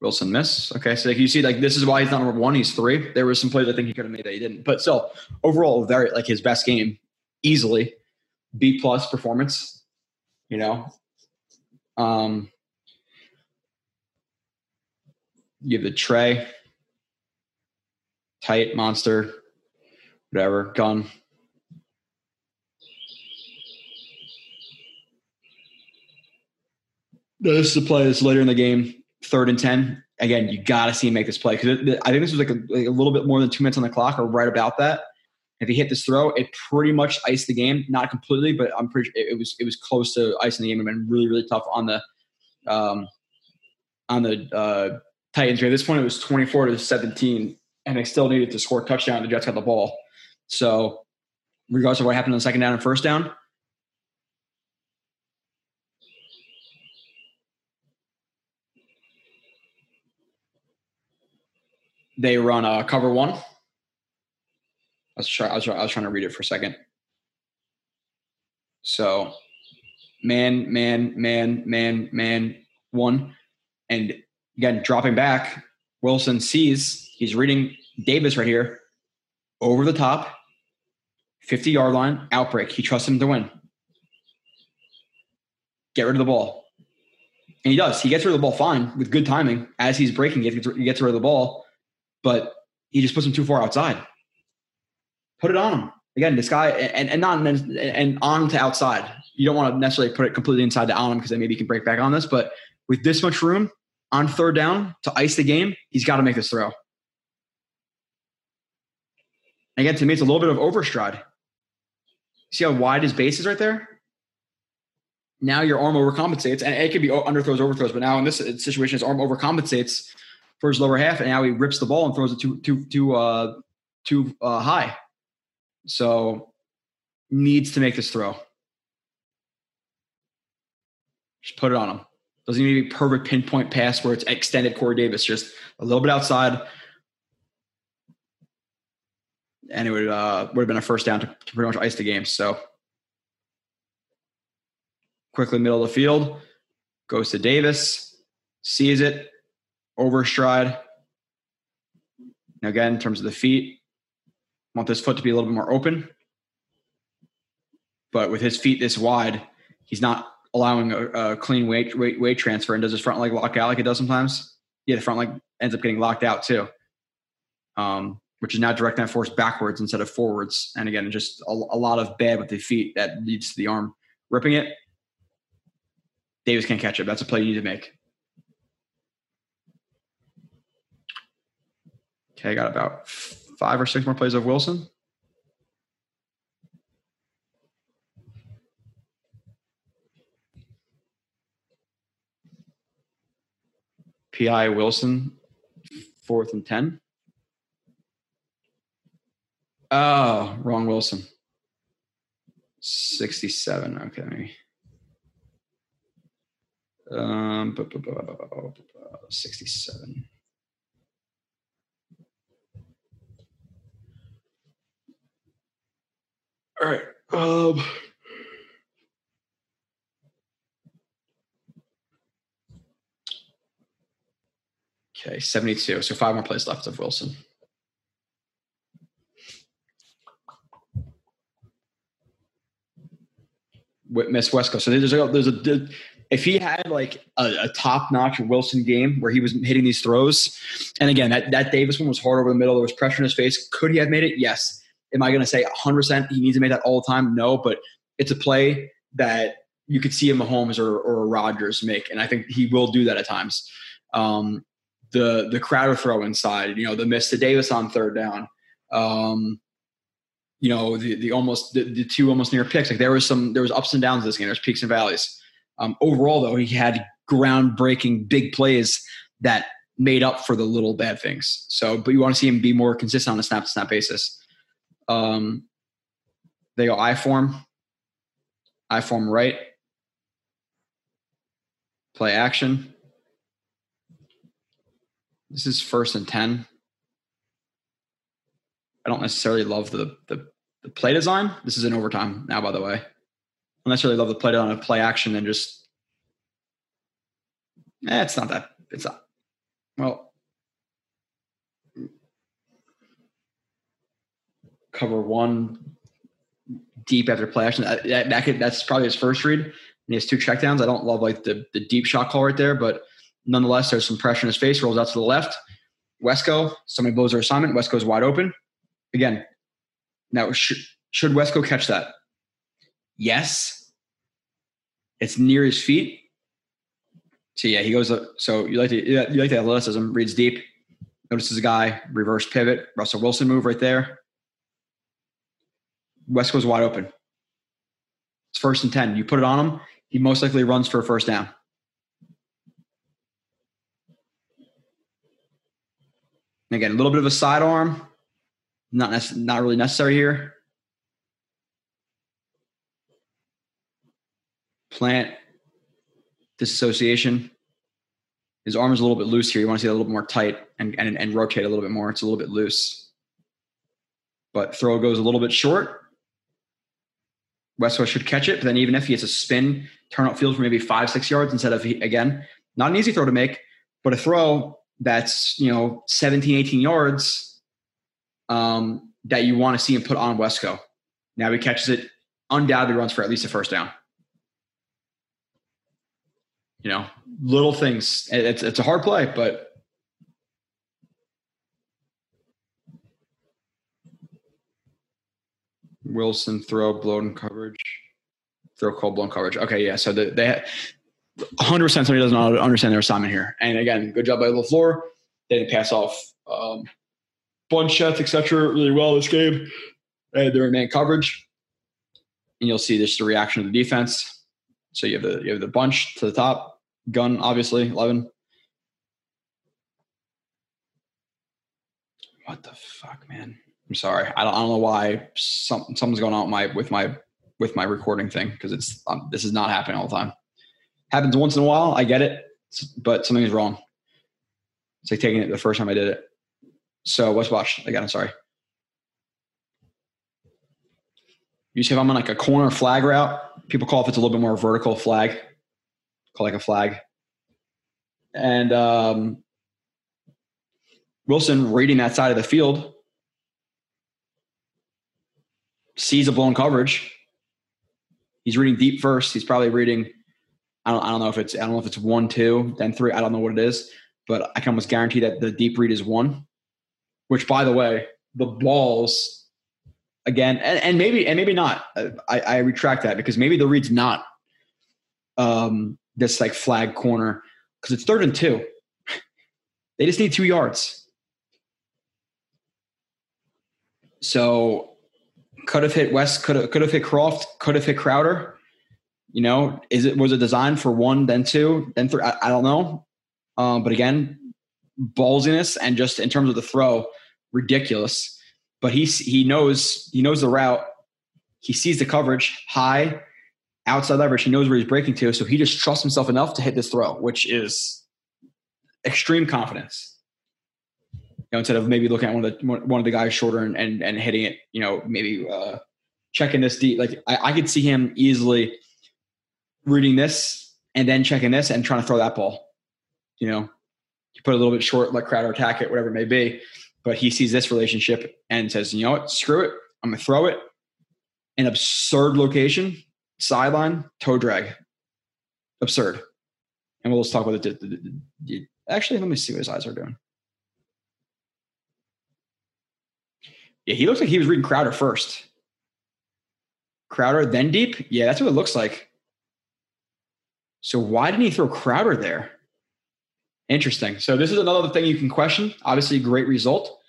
Wilson miss. Okay, so you see, like this is why he's not number one. He's three. There was some plays I think he could have made that he didn't. But still, overall, very like his best game, easily B plus performance. You know, um, you have the tray, tight monster, whatever gun. This is a play that's later in the game third and 10, again, you got to see him make this play because I think this was like a, like a, little bit more than two minutes on the clock or right about that. If he hit this throw, it pretty much iced the game. Not completely, but I'm pretty. It, it was it was close to icing the game. and been really really tough on the um, on the uh, Titans. At this point, it was 24 to 17, and they still needed to score a touchdown. The Jets got the ball. So, regardless of what happened on the second down and first down, they run a cover one. I was, try, I, was, I was trying to read it for a second. So, man, man, man, man, man, one. And again, dropping back, Wilson sees he's reading Davis right here over the top, 50 yard line, outbreak. He trusts him to win. Get rid of the ball. And he does. He gets rid of the ball fine with good timing. As he's breaking, he gets, he gets rid of the ball but he just puts him too far outside. Put it on him again. This guy and and not and on to outside. You don't want to necessarily put it completely inside to on him because then maybe he can break back on this. But with this much room on third down to ice the game, he's got to make this throw. Again, to me, it's a little bit of overstride. See how wide his base is right there? Now your arm overcompensates, and it could be underthrows, overthrows, but now in this situation, his arm overcompensates for his lower half, and now he rips the ball and throws it too too too uh, too uh, high. So needs to make this throw. Just put it on him. Doesn't need to be perfect pinpoint pass where it's extended Corey Davis, just a little bit outside. And it would uh, would have been a first down to, to pretty much ice the game. So quickly middle of the field, goes to Davis, sees it, overstride. Now again, in terms of the feet, want this foot to be a little bit more open. But with his feet this wide, he's not allowing a, a clean weight, weight weight transfer and does his front leg lock out like it does sometimes. Yeah, the front leg ends up getting locked out too. Um, which is now directing that force backwards instead of forwards. And again, just a, a lot of bad with the feet that leads to the arm ripping it. Davis can't catch it. That's a play you need to make. Okay, I got about five or six more plays of Wilson. PI Wilson, fourth and 10. Oh, wrong Wilson. 67. Okay. Um, 67. All right. Um, okay, 72. So five more plays left of Wilson. Miss Wesco. So there's a, there's a if he had like a, a top notch Wilson game where he was hitting these throws, and again that that Davis one was hard over the middle. There was pressure in his face. Could he have made it? Yes. Am I going to say 100 percent he needs to make that all the time? No, but it's a play that you could see a Mahomes or, or a Rodgers make, and I think he will do that at times. Um, the the Crowder throw inside, you know, the miss to Davis on third down. Um, you know the the almost the, the, two almost near picks. Like there was some there was ups and downs in this game. There's peaks and valleys. Um, overall, though, he had groundbreaking big plays that made up for the little bad things. So, but you want to see him be more consistent on a snap to snap basis. Um, they go I form, I form right, play action. This is first and ten. I don't necessarily love the, the, the play design. This is in overtime now, by the way. I don't necessarily love the play design of play action and just. Eh, it's not that. It's not. Well, cover one deep after play action. That, that could, that's probably his first read. And he has two checkdowns. I don't love like the the deep shot call right there, but nonetheless, there's some pressure in his face. Rolls out to the left. Wesco, somebody blows their assignment. Wesco's wide open. Again, now should, should Wesco catch that? Yes. It's near his feet. So yeah, he goes. Up, So you like to you like the athleticism. Reads deep. Notices a guy reverse pivot. Russell Wilson move right there. Wesco's wide open. It's first and ten. You put it on him. He most likely runs for a first down. again, a little bit of a sidearm not nec- not really necessary here. Plant disassociation. His arm is a little bit loose here. You want to see a little bit more tight and, and, and rotate a little bit more. It's a little bit loose. But throw goes a little bit short. Wesco should catch it, but then even if he has a spin, turn out field for maybe five, six yards instead of, again, not an easy throw to make, but a throw that's, you know, 17, 18 yards um, that you want to see him put on Wesco. Now he catches it, undoubtedly runs for at least a first down. You know, little things. It's it's a hard play, but Wilson throw blown coverage, throw cold blown coverage. Okay, yeah. So the, they 100 percent somebody doesn't understand their assignment here. And again, good job by LaFleur. They didn't pass off um, bunch shots, etc., really well this game. And they're in man coverage. And you'll see this the reaction of the defense. So you have the you have the bunch to the top, gun obviously, eleven. What the fuck, man? I'm sorry. I don't, I don't know why some, something's going on with my with my with my recording thing because it's um, this is not happening all the time. Happens once in a while. I get it, but something's wrong. It's like taking it the first time I did it. So let's watch again. I'm sorry. Usually, if I'm on like a corner flag route, people call if it's a little bit more vertical flag, call like a flag. And um, Wilson reading that side of the field sees a blown coverage. He's reading deep first. He's probably reading. I don't. I don't know if it's. I don't know if it's one, two, then three. I don't know what it is, but I can almost guarantee that the deep read is one. Which, by the way, the balls again, and, and maybe and maybe not. I, I retract that because maybe the read's not um, this like flag corner because it's third and two. They just need two yards. So could have hit West, could have could have hit Kroft, could have hit Crowder. You know, is it was it designed for one, then two, then three? I, I don't know. Um, but again, ballsiness and just in terms of the throw, ridiculous. But he he knows he knows the route. He sees the coverage high, outside leverage. He knows where he's breaking to, so he just trusts himself enough to hit this throw, which is extreme confidence You know, instead of maybe looking at one of the one of the guys shorter and and, and hitting it, you know, maybe uh, checking this deep. Like I, I could see him easily reading this and then checking this and trying to throw that ball. You know, you put a little bit short, let Crowder attack it, whatever it may be. But he sees this relationship and says, you know what, screw it. I'm gonna throw it. An absurd location, sideline, toe drag. Absurd. And we'll just talk about it. Actually, let me see what his eyes are doing. Yeah, he looks like he was reading Crowder first. Crowder, then deep? Yeah, that's what it looks like. So why didn't he throw Crowder there? Interesting. So this is another thing you can question. Obviously, great result,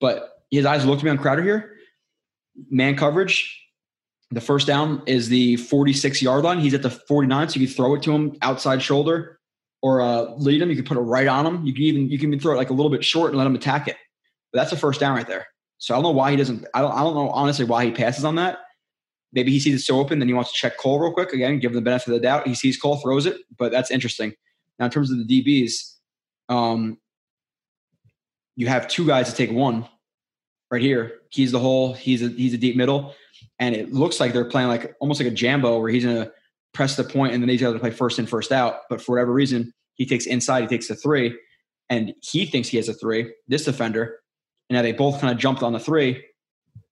but his eyes looked me on Crowder here. Man coverage. The first down is the 46 yard line. He's at the 49, so you can throw it to him outside shoulder or uh, lead him. You can put it right on him. You can even you can even throw it like a little bit short and let him attack it. But that's a first down right there. So I don't know why he doesn't. I don't. I don't know honestly why he passes on that. Maybe he sees it so open, then he wants to check Cole real quick again, give him the benefit of the doubt. He sees Cole, throws it, but that's interesting. Now in terms of the DBs, um, you have two guys to take one right here. He's the hole. He's a he's a deep middle, and it looks like they're playing like almost like a jambo where he's gonna press the point and then he's got to play first in, first out. But for whatever reason, he takes inside. He takes the three, and he thinks he has a three. This defender and now they both kind of jumped on the three.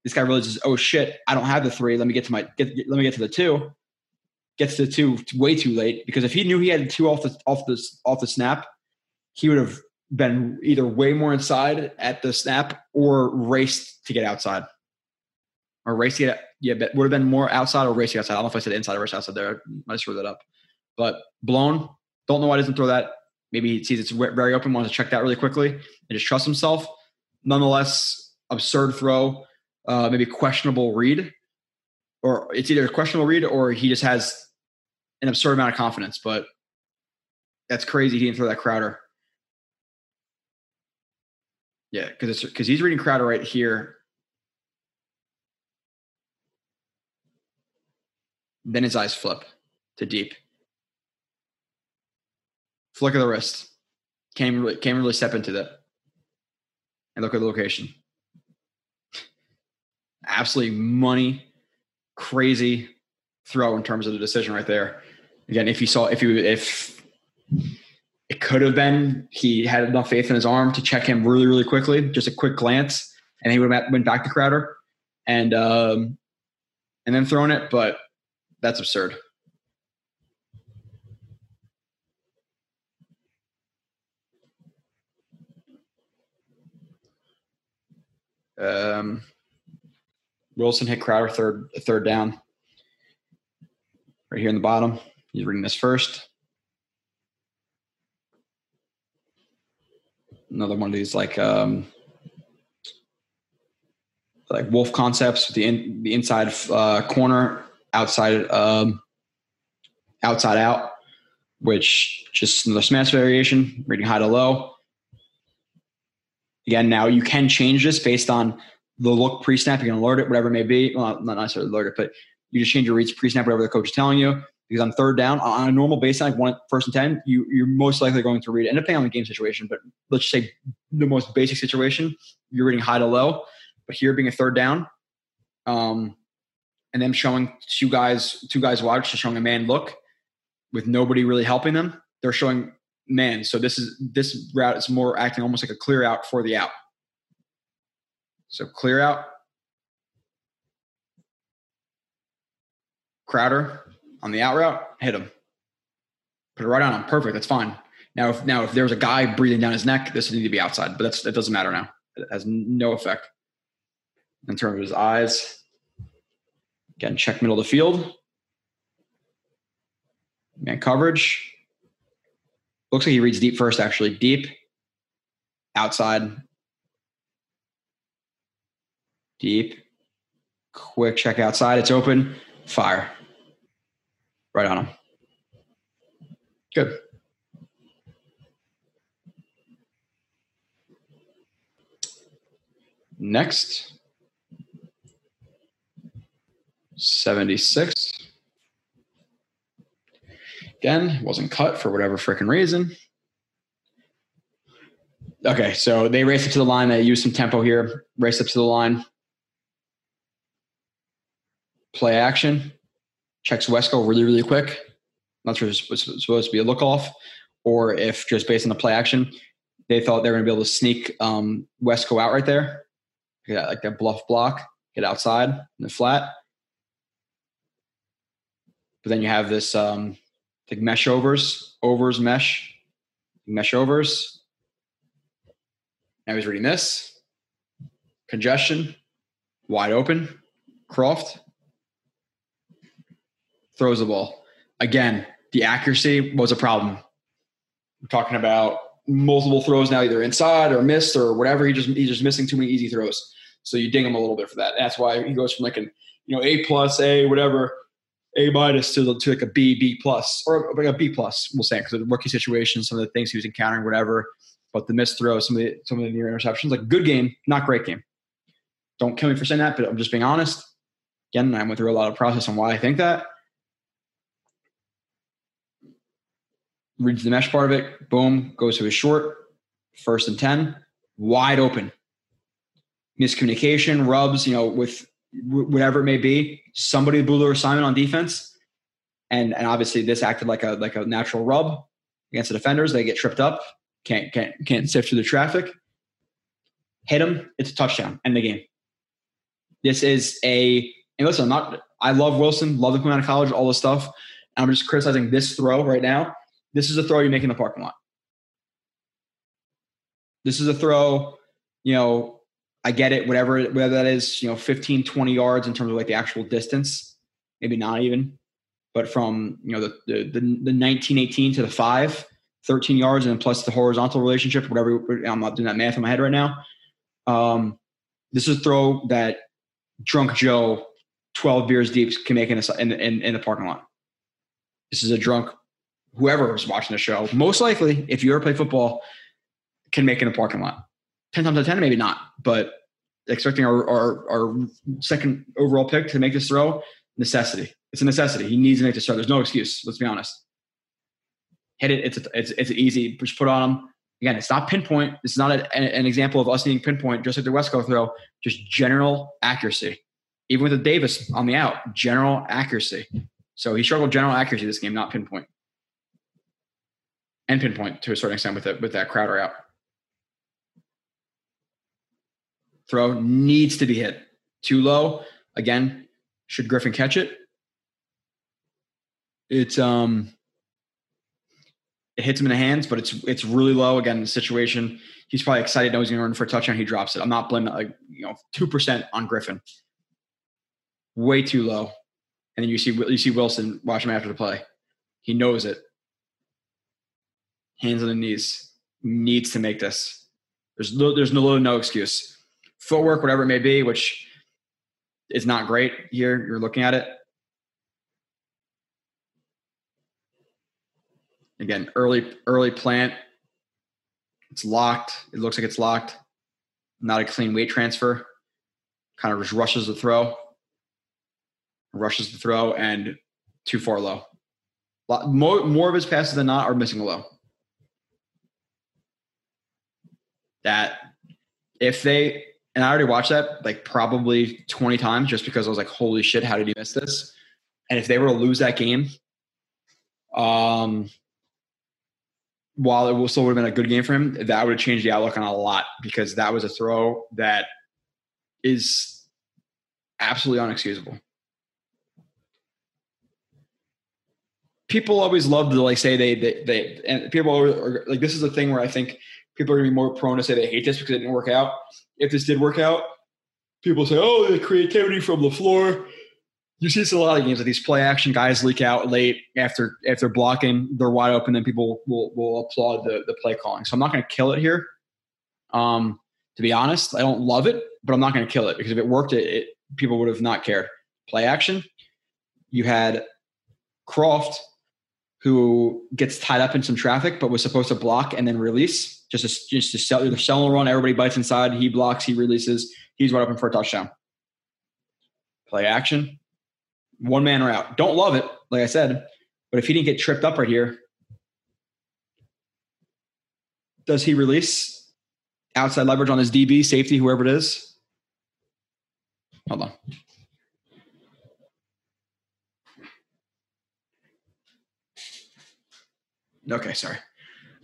This guy realizes, oh shit, I don't have the three. Let me get to my get, let me get to the two. Gets to the two way too late because if he knew he had two off the off the off the snap, he would have been either way more inside at the snap or raced to get outside. Or race to get yeah, but would have been more outside or racing outside. I don't know if I said inside or race outside there. I might screw that up. But blown, don't know why he doesn't throw that. Maybe he sees it's very open, wants to check that really quickly and just trust himself nonetheless absurd throw, uh, maybe questionable read, or it's either a questionable read or he just has an absurd amount of confidence. But that's crazy. He didn't throw that Crowder. Yeah, because it's because he's reading Crowder right here. Then his eyes flip to deep. Flick of the wrist. Can't really, can't really step into that and look at the location. Absolutely money, crazy throw in terms of the decision right there. Again, if you saw, if you, if it could have been, he had enough faith in his arm to check him really, really quickly, just a quick glance, and he would have went back to Crowder and, um, and then thrown it, but that's absurd. Um, Wilson hit Crowder third third down. Right here in the bottom. He's reading this first. Another one of these like um, like wolf concepts the in, the inside uh, corner, outside um, outside out, which just another smash variation, reading high to low. Again, now you can change this based on the look pre-snap. You can alert it, whatever it may be. Well, not necessarily alert it, but you just change your reads pre-snap, whatever the coach is telling you. Because on third down, on a normal baseline, like one first and ten, you you're most likely going to read. And depending on the game situation, but let's say the most basic situation, you're reading high to low. But here being a third down, um, and them showing two guys, two guys wide, just showing a man look with nobody really helping them. They're showing man. So this is this route is more acting almost like a clear out for the out. So clear out. Crowder on the out route, hit him. Put it right on him. Perfect. That's fine. Now, if now if there's a guy breathing down his neck, this would need to be outside. But that's that doesn't matter now. It has no effect in terms of his eyes. Again, check middle of the field. Man coverage. Looks like he reads deep first, actually. Deep. Outside. Deep. Quick check outside. It's open. Fire. Right on. Good. Next. 76. Again, wasn't cut for whatever freaking reason. Okay, so they race up to the line. They use some tempo here. Race up to the line. Play action. Checks Wesco really, really quick. Not sure it's supposed to be a look off or if just based on the play action, they thought they were going to be able to sneak um, Wesco out right there. Yeah, like that bluff block, get outside in the flat. But then you have this um, like mesh overs, overs mesh, mesh overs. Now he's reading this. Congestion, wide open. Kroft throws the ball. Again, the accuracy was a problem. We're talking about multiple throws now, either inside or missed or whatever. He just he's just missing too many easy throws. So you ding him a little bit for that. That's why he goes from like an you know A plus A whatever A minus to to like a B B plus or like a B plus. We'll say because of the rookie situation, some of the things he was encountering, whatever. But the missed throws, some of the some of the near interceptions, like good game, not great game. Don't kill me for saying that, but I'm just being honest. Again, I went through a lot of process on why I think that. Reads the mesh part of it, boom, goes to his short, first and 10, wide open. Miscommunication, rubs, you know, with whatever it may be, somebody blew their assignment on defense. And, and obviously this acted like a like a natural rub against the defenders. They get tripped up, can't can't can't sift through the traffic. Hit them, it's a touchdown, end the game. This is a and listen, I'm not I love Wilson, love him coming out of college, all this stuff. I'm just criticizing this throw right now this is a throw you make in the parking lot. This is a throw, you know, I get it, whatever, whether that is, you know, 15, 20 yards in terms of like the actual distance, maybe not even, but from, you know, the, the, the, the 1918 to the five, 13 yards and plus the horizontal relationship, whatever, I'm not doing that math in my head right now. Um, this is a throw that drunk Joe, 12 beers deep can make in, a, in, in, in the parking lot. This is a drunk whoever is watching the show, most likely, if you ever play football, can make it in a parking lot. 10 times out of 10, maybe not, but expecting our, our, our second overall pick to make this throw, necessity. It's a necessity. He needs to make this throw. There's no excuse. Let's be honest. Hit it. It's, a, it's, it's easy. Just put on him. Again, it's not pinpoint. It's not a, an example of us needing pinpoint, just like the Wesco throw, just general accuracy. Even with the Davis on the out, general accuracy. So he struggled general accuracy this game, not pinpoint and pinpoint to a certain extent with it with that Crowder out. Throw needs to be hit. Too low. Again, should Griffin catch it? It's um it hits him in the hands, but it's it's really low. Again, the situation, he's probably excited, knows he's gonna run for a touchdown, he drops it. I'm not blaming like you know, two percent on Griffin. Way too low. And then you see you see Wilson watch him after the play. He knows it hands on the knees, needs to make this. There's no, there's no, no excuse. Footwork, whatever it may be, which is not great here. You're looking at it. Again, early, early plant. It's locked. It looks like it's locked. Not a clean weight transfer. Kind of just rushes the throw. Rushes the throw and too far low. More of his passes than not are missing low. That if they and I already watched that like probably 20 times just because I was like, holy shit, how did he miss this? And if they were to lose that game, um, while it still would have been a good game for him, that would have changed the outlook on a lot because that was a throw that is absolutely unexcusable. People always love to like say they they, they and people are, are like this is a thing where I think people are gonna be more prone to say they hate this because it didn't work out. If this did work out, people say, "Oh, the creativity from LaFleur." You see this a lot of games that these play action guys leak out late after after blocking, they're wide open, then people will will applaud the the play calling. So I'm not going to kill it here. Um, to be honest, I don't love it, but I'm not going to kill it because if it worked, it, it people would have not cared. Play action. You had Kroft, who gets tied up in some traffic, but was supposed to block and then release just to, just to sell the sell and run. Everybody bites inside. He blocks. He releases. He's wide open for a touchdown. Play action. One man route. Don't love it, like I said, but if he didn't get tripped up right here, does he release outside leverage on his DB, safety, whoever it is? Hold on. Okay, sorry.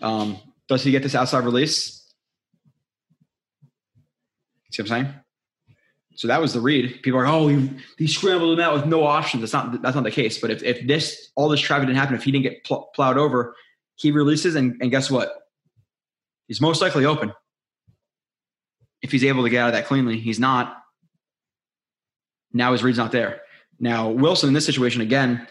Um, does he get this outside release? See what I'm saying? So that was the read. People are, oh, he, he scrambled him out with no options. That's not that's not the case. But if, if this all this traffic didn't happen, if he didn't get pl- plowed over, he releases, and, and guess what? He's most likely open. If he's able to get out of that cleanly, he's not. Now his read's not there. Now Wilson in this situation again,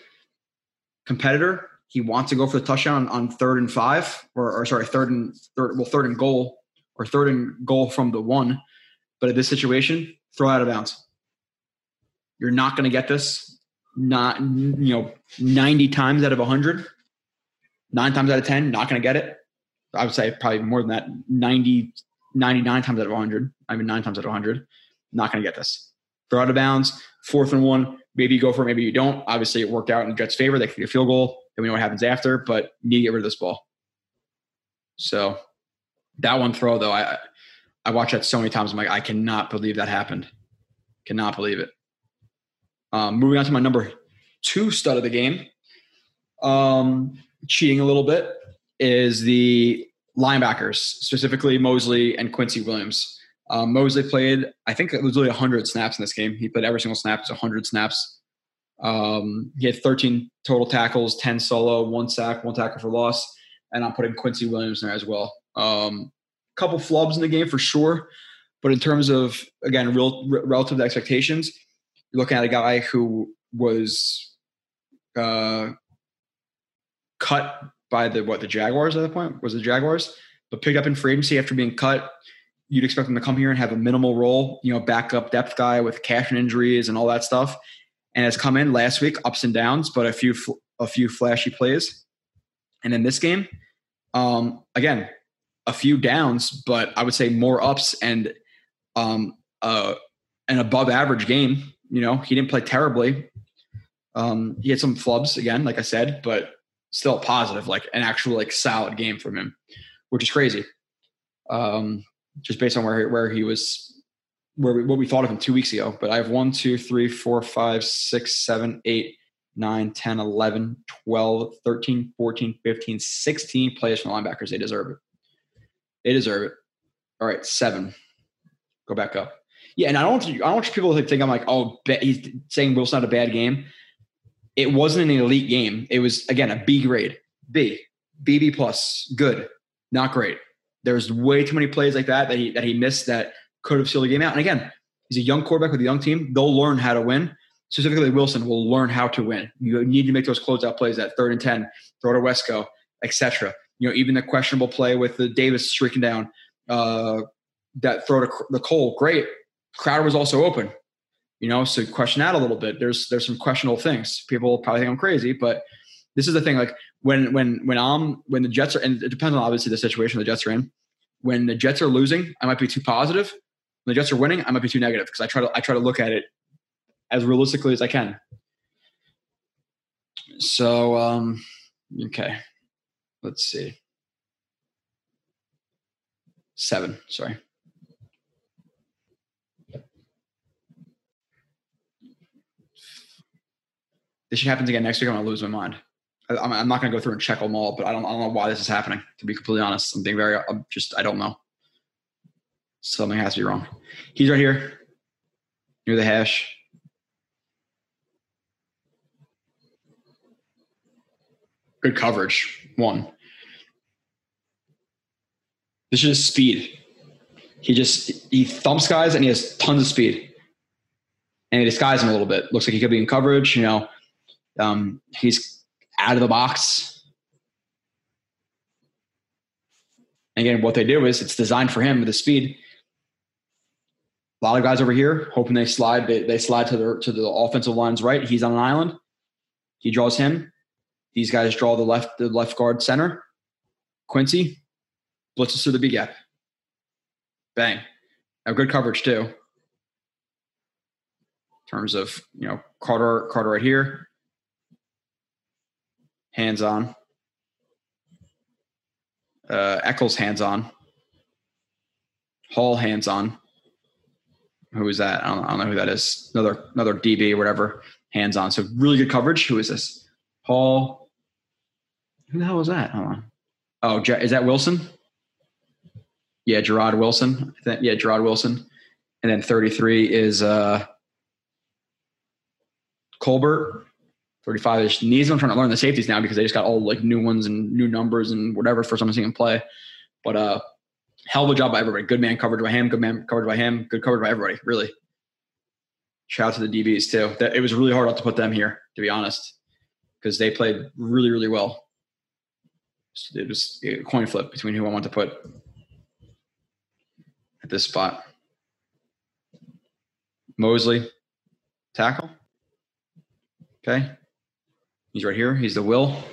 competitor. He wants to go for the touchdown on, third and five, or, or sorry, third and third. Well, third and goal, or third and goal from the one. But in this situation, throw out of bounds. You're not going to get this. Not you know, 90 times out of 100, nine times out of 10, not going to get it. I would say probably more than that, 90, 99 times out of 100. I mean, nine times out of 100, not going to get this. Throw out of bounds, fourth and one. Maybe you go for it, maybe you don't. Obviously, it worked out in the Jets' favor. They get a field goal. Then we know what happens after, but need to get rid of this ball. So that one throw, though, I I watched that so many times. I'm like, I cannot believe that happened. Cannot believe it. Um, moving on to my number two stud of the game, um, cheating a little bit, is the linebackers, specifically Mosley and Quincy Williams. Um, Mosley played, I think it was really 100 snaps in this game. He played every single snap, it's 100 snaps. Um, he had 13 total tackles, 10 solo, one sack, one tackle for loss. And I'm putting Quincy Williams there as well. Um, couple flubs in the game for sure. But in terms of again, real relative to expectations, you're looking at a guy who was uh, cut by the what the Jaguars at the point was the Jaguars, but picked up in free agency after being cut. You'd expect him to come here and have a minimal role, you know, backup depth guy with cash and injuries and all that stuff, and has come in last week ups and downs, but a few a few flashy plays. And in this game, um, again, a few downs, but I would say more ups and um, uh, an above average game. You know, he didn't play terribly. Um, he had some flubs again, like I said, but still positive, like an actual like solid game from him, which is crazy. Um, just based on where where he was, where we, what we thought of him two weeks ago. But I have one, two, three, four, five, six, seven, eight, 9, 10, 11, 12, 13, 14, 15, 16 players from the linebackers. They deserve it. They deserve it. All right, seven. Go back up. Yeah, and I don't I don't want people to think I'm like, oh, he's saying Wilson had a bad game. It wasn't an elite game. It was again a B grade. B, BB plus, good, not great. There's way too many plays like that that he that he missed that could have sealed the game out. And again, he's a young quarterback with a young team. They'll learn how to win. Specifically, Wilson will learn how to win. You need to make those closeout plays at third and ten, throw to Wesco, etc you know, even the questionable play with the Davis streaking down, uh, that throw to the Cole, great. Crowder was also open, you know, so question that a little bit. There's there's some questionable things. People probably think I'm crazy, but this is the thing. Like when when when I'm when the Jets are, and it depends on obviously the situation the Jets are in. When the Jets are losing, I might be too positive. When the Jets are winning, I might be too negative because I try to I try to look at it as realistically as I can. So um, Okay. Let's see. Seven, sorry. This should happen again next week. I'm gonna lose my mind. I, I'm, I'm not gonna go through and check them all, but I don't, I don't know why this is happening. To be completely honest, I'm being very, I'm just, I don't know. Something has to be wrong. He's right here near the hash. Good coverage. One. This is speed. He just he thumps guys and he has tons of speed. And he disguises him a little bit. Looks like he could be in coverage. You know, um, he's out of the box. And again, what they do is it's designed for him with the speed. A lot of guys over here hoping they slide. They, they slide to the to the offensive line's right. He's on an island. He draws him. These guys draw the left the left guard center. Quincy blitzes through the B gap. Bang. Have good coverage too. In terms of you know Carter Carter right here. Hands on. Uh, Echols hands on. Hall hands on. Who is that? I don't, I don't know who that is. Another another DB or whatever. Hands on. So really good coverage. Who is this? Paul. Who the hell was that? Hold on. Oh, is that Wilson? Yeah, Gerard Wilson. Yeah, Gerard Wilson. And then 33 is uh, Colbert. 35 is Needs. I'm trying to learn the safeties now because they just got all like new ones and new numbers and whatever for someone seeing play. But uh, hell of a job by everybody. Good man coverage by him. Good man coverage by him. Good coverage by everybody. Really. Shout out to the DBs too. That it was really hard not to put them here, to be honest, because they played really, really well. So it was a coin flip between who I want to put at this spot. Mosley, tackle. Okay. He's right here. He's the will.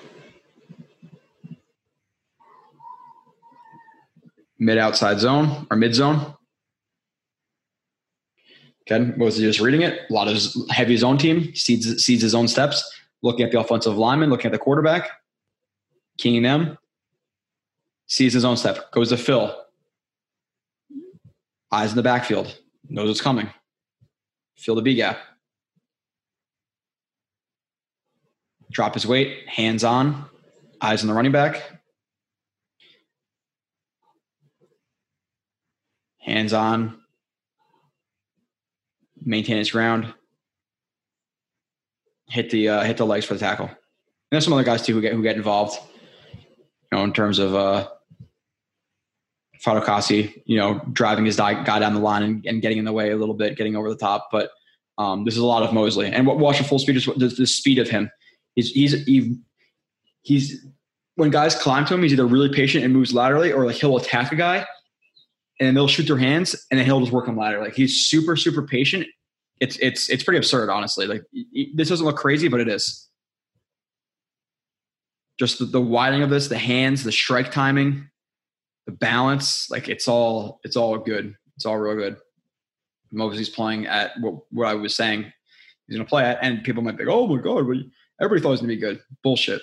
Mid outside zone or mid zone. Okay. Was he just reading it? A lot of heavy zone team seeds, seeds his own steps, looking at the offensive lineman, looking at the quarterback, keying them, sees his own step, goes to fill. Eyes in the backfield, knows what's coming. Fill the B gap. drop his weight, hands on, eyes on the running back. Hands on, maintain his ground, hit the uh, hit the legs for the tackle. And there's some other guys too who get who get involved. You know, in terms of uh, Fatukasi, you know, driving his guy down the line and, and, getting in the way a little bit, getting over the top. But um, this is a lot of Mosley. And watch the full speed, just the, the speed of him. He's he's he, he's when guys climb to him, he's either really patient and moves laterally, or like he'll attack a guy, and they'll shoot their hands, and then he'll just work them ladder. Like he's super super patient. It's it's it's pretty absurd, honestly. Like this doesn't look crazy, but it is. Just the, the widening of this, the hands, the strike timing, the balance, like it's all it's all good. It's all real good. Mosley's playing at what, what I was saying he's to play at, and people might be like, "Oh my god, everybody thought he was to be good. Bullshit.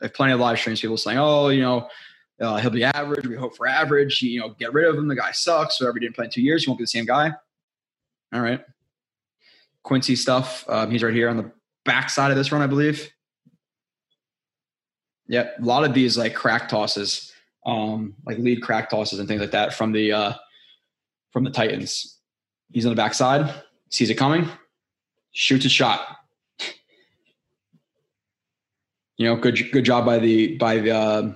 I have plenty of live streams, people saying, oh, you know, uh, he'll be average. We hope for average. You know, get rid of him. The guy sucks. Whatever he didn't play in two years, he won't be the same guy. All right. Quincy stuff. Um, he's right here on the back side of this run, I believe. Yep. A lot of these like crack tosses, um, like lead crack tosses and things like that from the uh, from the Titans. He's on the backside, sees it coming, shoots a shot. You know, good good job by the by the uh,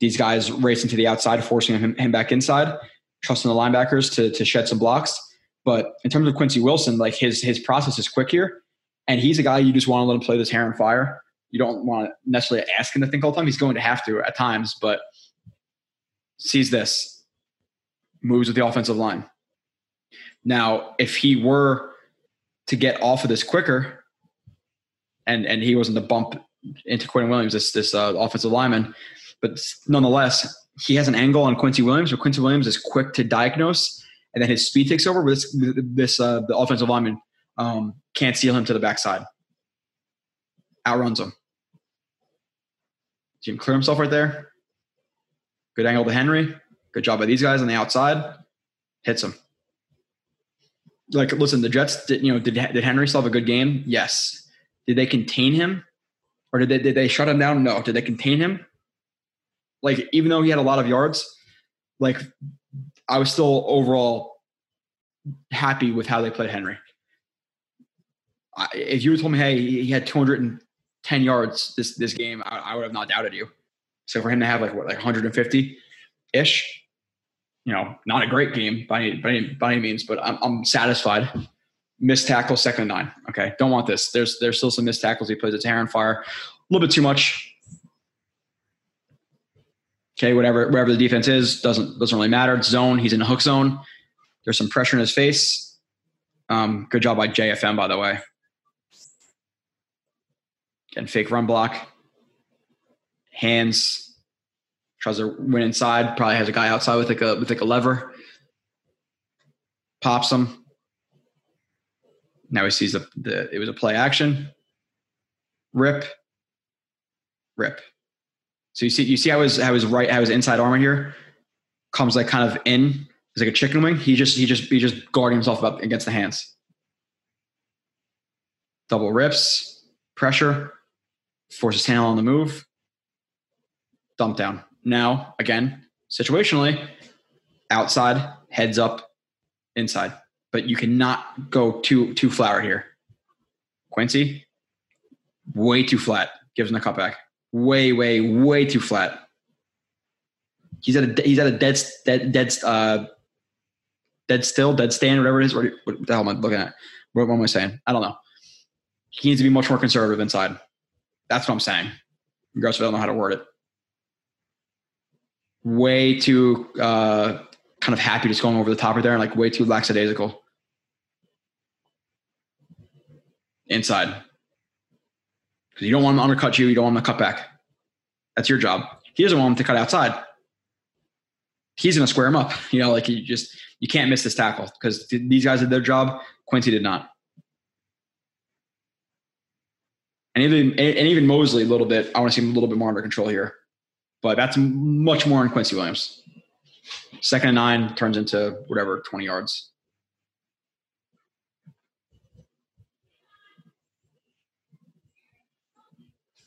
these guys racing to the outside, forcing him, him back inside, trusting the linebackers to to shed some blocks. But in terms of Quincy Wilson, like his his process is quick here, and he's a guy you just want to let him play this hair and fire. You don't want to necessarily ask him to think all the time. He's going to have to at times, but sees this, moves with the offensive line. Now, if he were to get off of this quicker, and and he wasn't the bump into Quentin Williams, this this uh, offensive lineman. But nonetheless, he has an angle on Quincy Williams, where Quincy Williams is quick to diagnose, and then his speed takes over. Where this this uh, the offensive lineman um, can't seal him to the backside, outruns him. Him clear himself right there. Good angle to Henry. Good job by these guys on the outside. Hits him. Like, listen, the Jets did, you know, did, did Henry still have a good game? Yes. Did they contain him? Or did they, did they shut him down? No. Did they contain him? Like, even though he had a lot of yards, like, I was still overall happy with how they played Henry. I, if you told me, hey, he had 210 yards this this game, I, I would have not doubted you. So for him to have like what, like 150 ish, you know, not a great game by any, by any, by any means, but I'm, I'm satisfied. Missed tackle, second nine. Okay, don't want this. There's there's still some missed tackles. He plays a hair and fire, a little bit too much. Okay, whatever wherever the defense is doesn't doesn't really matter. It's zone. He's in a hook zone. There's some pressure in his face. Um, good job by JFM, by the way. Getting fake run block. Hands. Tries to win inside. Probably has a guy outside with like a with like a lever. Pops him. Now he sees the, the it was a play action. Rip. Rip. So you see you see how his how his right how his inside arm here comes like kind of in it's like a chicken wing. He just he just he just guarding himself up against the hands. Double rips, pressure, forces Tannehill on the move, dump down. Now again, situationally, outside, heads up, inside. But you cannot go too too flat here. Quincy, way too flat. Gives him the cutback. Way, way, way too flat. He's at a he's at a dead dead dead uh dead still, dead stand, whatever it is. What, the hell am I looking at? What, what am I saying? I don't know. He needs to be much more conservative inside. That's what I'm saying. Regardless, I don't know how to word it. Way too uh, kind of happy just going over the top right there and like way too lackadaisical. Inside. Because you don't want to undercut you, you don't want to cut back. That's your job. He doesn't want him to cut outside. He's going to square him up. You know, like you just you can't miss this tackle because these guys did their job. Quincy did not. And even and even Mosley a little bit. I want to see him a little bit more under control here, but that's much more on Quincy Williams. Second and nine turns into whatever twenty yards.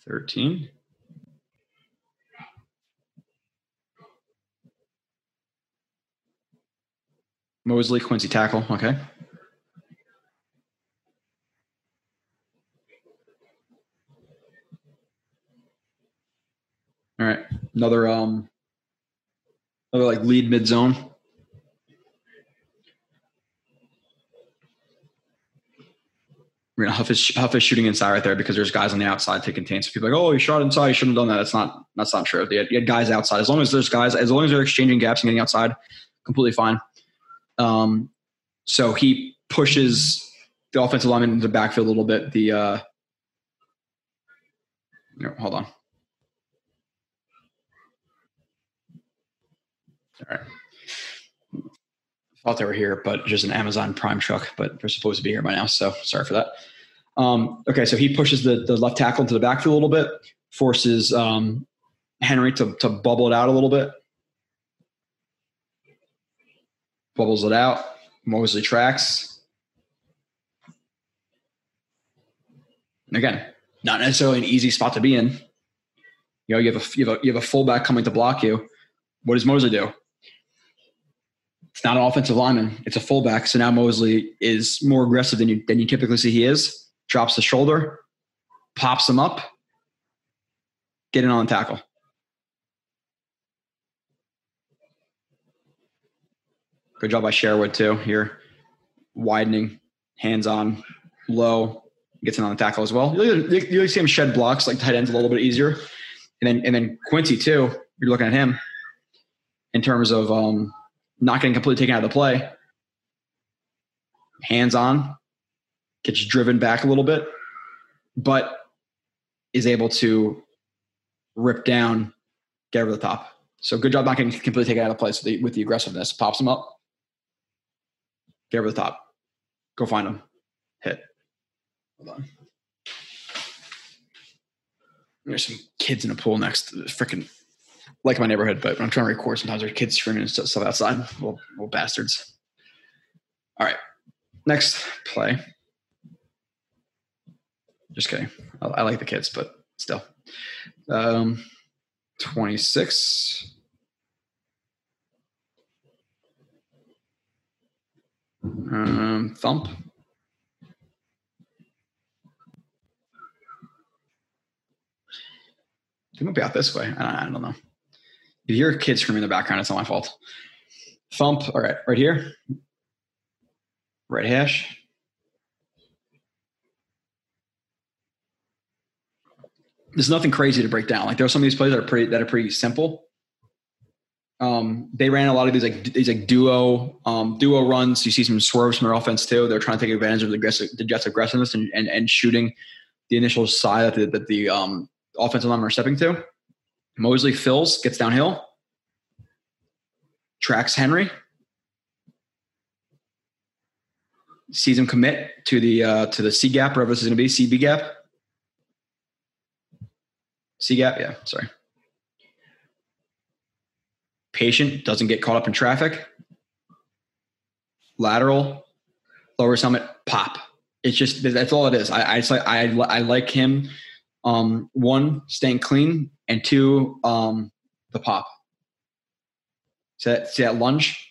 Thirteen. Mosley, Quincy tackle. Okay. All right. Another um another like lead mid zone. Huff is Huff is shooting inside right there because there's guys on the outside to contain. So people are like, oh, he shot inside. You shouldn't have done that. That's not that's not true. You had, you had guys outside. As long as there's guys, as long as they're exchanging gaps and getting outside, completely fine. Um, so he pushes the offensive lineman into the backfield a little bit. The uh, no, hold on. All right. Thought they were here, but just an Amazon Prime truck, but they're supposed to be here by now. So sorry for that. Um, okay, so he pushes the, the left tackle into the backfield a little bit, forces um, Henry to, to bubble it out a little bit. Bubbles it out. Mosley tracks. And again, not necessarily an easy spot to be in. You know, you have a you have a, you have a fullback coming to block you. What does Mosley do? It's not an offensive lineman; it's a fullback. So now Mosley is more aggressive than you than you typically see he is. Drops the shoulder, pops him up, get in on the tackle. Good job by Sherwood too here, widening, hands on, low, gets in on the tackle as well. You see him shed blocks like tight ends a little bit easier, and then and then Quincy too. You're looking at him in terms of um, not getting completely taken out of the play. Hands on, gets driven back a little bit, but is able to rip down, get over the top. So good job not getting completely taken out of the play. With the aggressiveness, pops him up, get over the top, go find him, hit. Hold on. There's some kids in a pool next. To the freaking like my neighborhood, but when I'm trying to record, sometimes there's kids screaming and stuff outside. Little, little bastards. All right, next play. Just kidding. I, I like the kids, but still. Um, 26. Um, thump. It might be out this way. I, I don't know. If you hear kids screaming in the background, it's not my fault. Thump. All right, right here. Right hash. There's nothing crazy to break down. Like there are some of these plays that are pretty that are pretty simple. Um, they ran a lot of these like these like duo um, duo runs. You see some swerves from their offense too. They're trying to take advantage of the, aggressive, the Jets' aggressiveness and, and, and shooting the initial side that the, that the um, offensive linemen are stepping to. Mosley fills, gets downhill, tracks Henry, sees him commit to the uh, to the C gap, wherever this is going to be, CB gap. C gap, yeah, sorry. Patient, doesn't get caught up in traffic. Lateral, lower summit, pop. It's just that's all it is. I I I, I like him. Um, one, staying clean, and two, um, the pop. See that, see that lunge?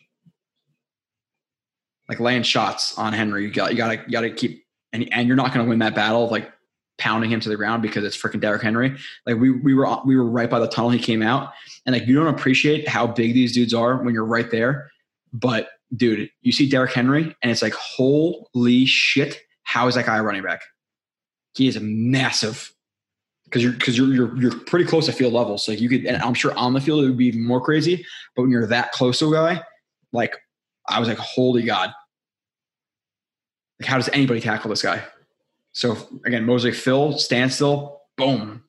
Like laying shots on Henry. You got you gotta you gotta keep and and you're not gonna win that battle like pounding him to the ground because it's freaking Derrick Henry. Like we we were we were right by the tunnel he came out, and like you don't appreciate how big these dudes are when you're right there. But dude, you see Derrick Henry, and it's like holy shit, how is that guy running back? He is massive because you're because you're, you're you're pretty close to field level. So you could, and I'm sure on the field it would be even more crazy. But when you're that close to a guy, like I was like, holy god, like how does anybody tackle this guy? So again, Mosley fill standstill, boom.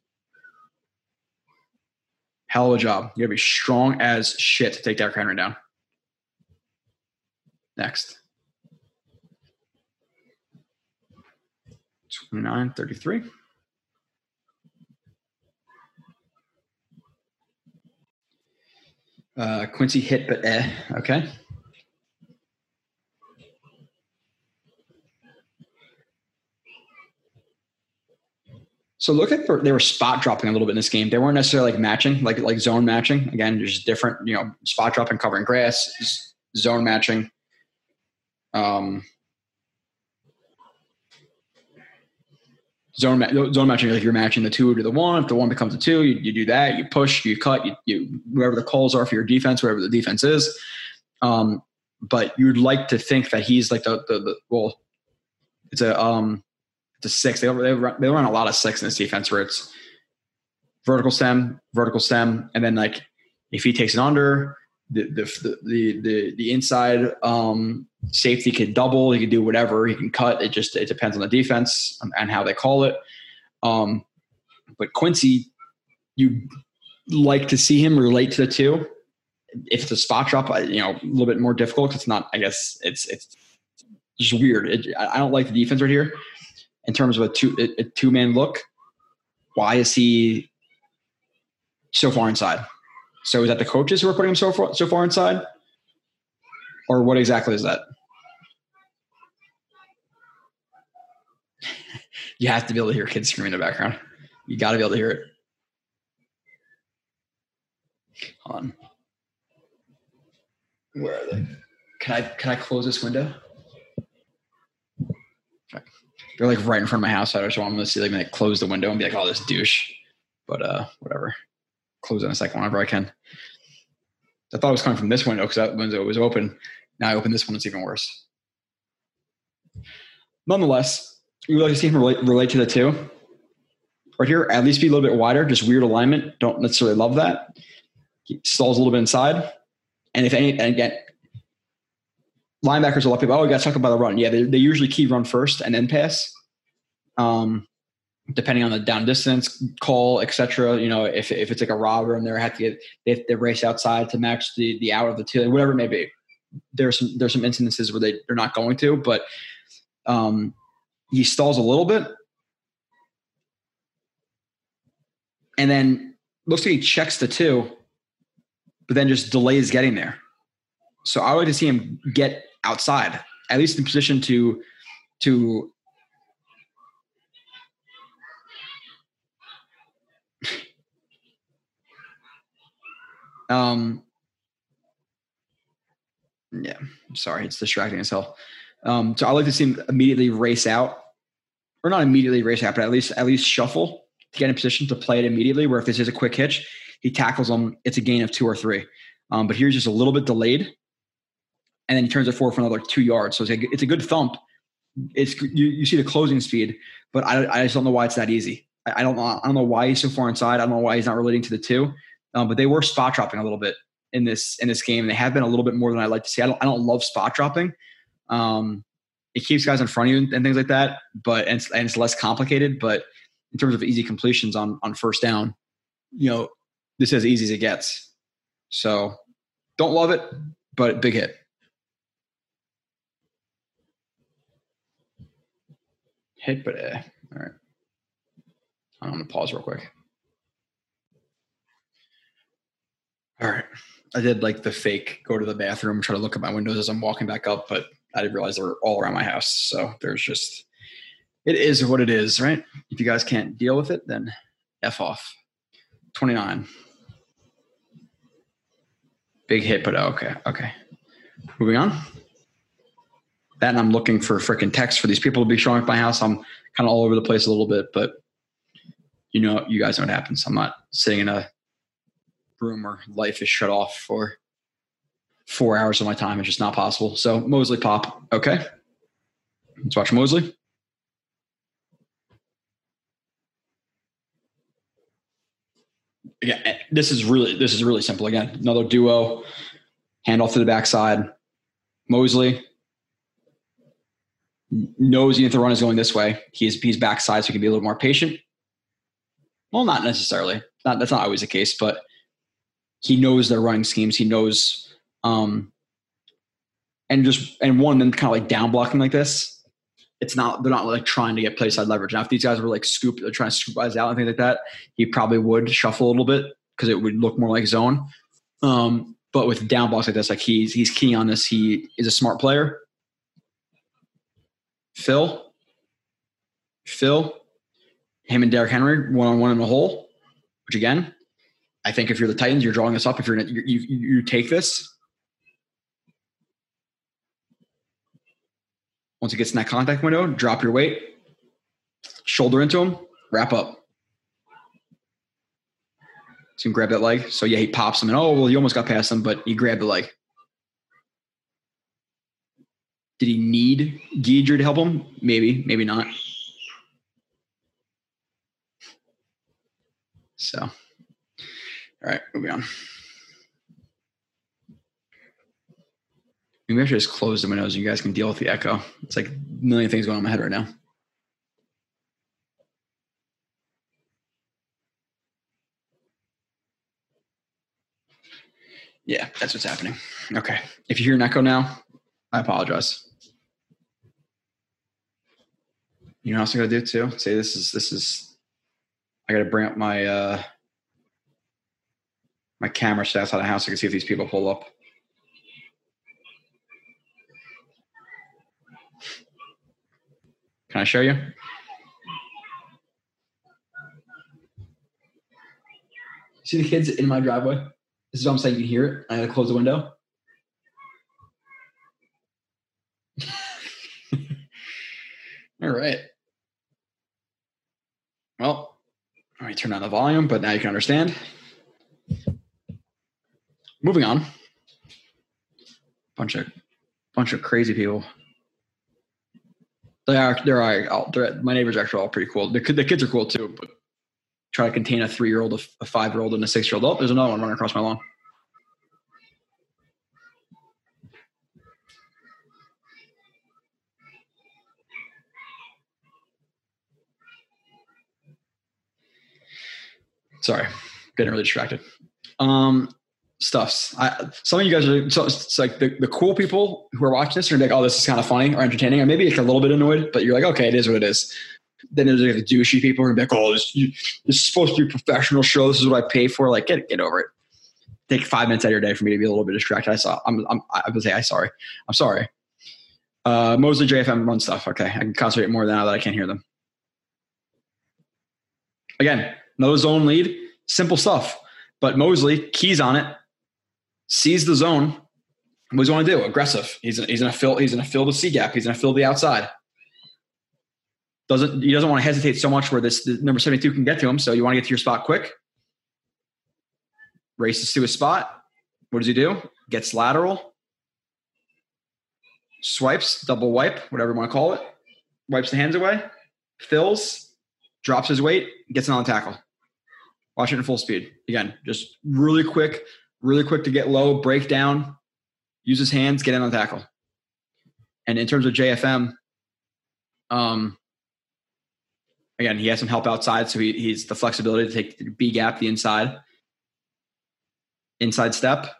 Hell of a job. You gotta be strong as shit to take Derrick Henry down. Next. 29, 33. Uh, Quincy hit, but eh. Okay. So look at they were spot dropping a little bit in this game. They weren't necessarily like matching, like like zone matching. Again, there's different, you know, spot dropping, covering grass, zone matching. Um, zone zone matching like you're matching the two to the one. If the one becomes a two, you, you do that. You push, you cut, you, you whatever the calls are for your defense, wherever the defense is. Um, but you'd like to think that he's like the the, the well, it's a um to six. They they run, they run a lot of six in this defense where it's vertical stem, vertical stem, and then like if he takes it under, the the the the, the inside um, safety can double. He can do whatever. He can cut. It just it depends on the defense and how they call it. Um, but Quincy, you like to see him relate to the two. If a spot drop, you know, a little bit more difficult. It's not. I guess it's it's just weird. It, I don't like the defense right here in terms of a two a two man look. Why is he so far inside? So is that the coaches who are putting him so far so far inside, or what exactly is that? you have to be able to hear kids screaming in the background. You got to be able to hear it. Hold on. Where are they? Can I can I close this window? they're like right in front of my house. I just want them to see like, close the window and be like, "Oh, this douche." But uh, whatever. Close in a second whenever I can. I thought it was coming from this window because that window was open. Now I open this one; it's even worse. Nonetheless, you would like to see him relate, relate to the two. Right here, at least be a little bit wider. Just weird alignment. Don't necessarily love that. He stalls a little bit inside, and if any, and again, linebackers a lot of people, oh, we got to talk about the run. Yeah, they, they usually key run first and then pass. Um, depending on the down distance call, etc. You know, if, if it's like a robber and they're have to get they, they race outside to match the the out of the two, whatever it may be. There's some there's some incidences where they they're not going to, but um, he stalls a little bit. and then looks like he checks the two, but then just delays getting there. So I would like to see him get outside, at least in position to to um yeah, I'm sorry, it's distracting as hell. Um, so I like to see him immediately race out, or not immediately race out, but at least at least shuffle to get in position to play it immediately. Where if this is a quick hitch, he tackles him, it's a gain of two or three. Um, but here's just a little bit delayed, and then he turns it forward for another two yards. So it's a, it's a good thump. It's you, you see the closing speed, but I, I just don't know why it's that easy. I, I don't know I don't know why he's so far inside. I don't know why he's not relating to the two. Um, but they were spot dropping a little bit in this in this game. They have been a little bit more than I like to see. I don't I don't love spot dropping. Um, it keeps guys in front of you and things like that, but and it's, and it's less complicated. But in terms of easy completions on on first down, you know, this is as easy as it gets. So don't love it, but big hit. Hit, but eh. All right. I'm gonna pause real quick. All right. I did like the fake go to the bathroom, try to look at my windows as I'm walking back up, but I didn't realize they were all around my house. So there's just, it is what it is, right? If you guys can't deal with it, then F off. 29. Big hit, but okay. Okay. Moving on. Then I'm looking for freaking text for these people to be showing up my house. I'm kind of all over the place a little bit, but you know, you guys know what happens. I'm not sitting in a room where life is shut off for four hours of my time. It's just not possible. So Mosley pop. Okay. Let's watch Mosley. Yeah, eh, this is really this is really simple. Again, another duo, handoff to the backside. Mosley knows the run is going this way, he's he's backside, so he can be a little more patient. Well, not necessarily. Not, that's not always the case, but he knows their running schemes. He knows, um, and just and one then kind of like down blocking like this. It's not they're not like trying to get play side leverage. Now, if these guys were like scoop, they're trying to scoop guys out and things like that, he probably would shuffle a little bit because it would look more like zone. Um, but with down blocks like this, like he's he's key on this. He is a smart player. fill, fill, him and Derrick Henry one on one in the hole, which again I think if you're the Titans, you're drawing this up. If you're you, you, you take this, once it gets in that contact window, drop your weight, shoulder into him, wrap up. So you can grab that leg. So yeah, he pops him and oh well, you almost got past him, but he grabbed the leg. Did he need Giedre to help him? Maybe, maybe not. So all right, moving on. Maybe I should just close the windows and you guys can deal with the echo. It's like a million things going on in my head right now. Yeah, that's what's happening. Okay. If you hear an echo now, I apologize. You know what else I'm gonna do too? Say this is this is I gotta bring up my uh my camera set outside the house. I can see if these people pull up. Can I show you? See the kids in my driveway? This is what I'm saying. You can hear it. I gotta close the window. All right. Well, me turn down the volume, but now you can understand. Moving on. Bunch of bunch of crazy people. They are they're all they're, my neighbors are actually all pretty cool. The, the kids are cool too, but try to contain a three year old, a five year old, and a six year old. Oh, there's another one running across my lawn. Sorry, getting really distracted. Um, stuffs. I, some of you guys are so it's like the, the cool people who are watching this are like, oh, this is kind of funny or entertaining, or maybe like a little bit annoyed, but you're like, okay, it is what it is. Then there's like the douchey people who are like, "Oh, this, this is supposed to be a professional show. This is what I pay for." Like, get get over it. Take five minutes out of your day for me to be a little bit distracted. I saw. I'm. I'm I would say I sorry. I'm sorry. Uh, Mosley JFM run stuff. Okay, I can concentrate more now that I can't hear them. Again, no zone lead, simple stuff. But Mosley keys on it, sees the zone. What does he want to do? Aggressive. He's he's gonna fill he's gonna fill the C gap. He's gonna fill the outside. Doesn't he doesn't want to hesitate so much where this number 72 can get to him. So you want to get to your spot quick. Races to his spot. What does he do? Gets lateral. Swipes, double wipe, whatever you want to call it. Wipes the hands away. Fills, drops his weight, gets on the tackle. Watch it in full speed. Again, just really quick, really quick to get low, break down, use his hands, get in on the tackle. And in terms of JFM, um, again, he has some help outside, so he, he's the flexibility to take the B gap, the inside, inside step.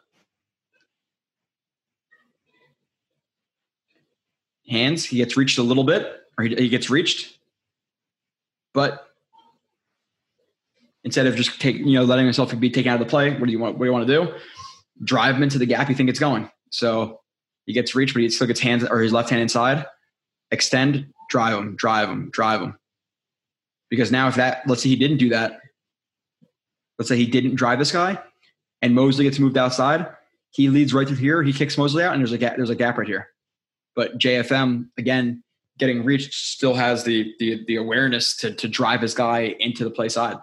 Hands, he gets reached a little bit, or he, he gets reached, but instead of just take you know letting himself be taken out of the play what do you want what do you want to do? Drive him into the gap you think it's going. So he gets reached but he still gets hands or his left hand inside. Extend drive him drive him drive him. Because now if that let's say he didn't do that let's say he didn't drive this guy and mosley gets moved outside he leads right through here he kicks mosley out and there's a gap there's a gap right here. But jfm again getting reached still has the the, the awareness to, to drive his guy into the play side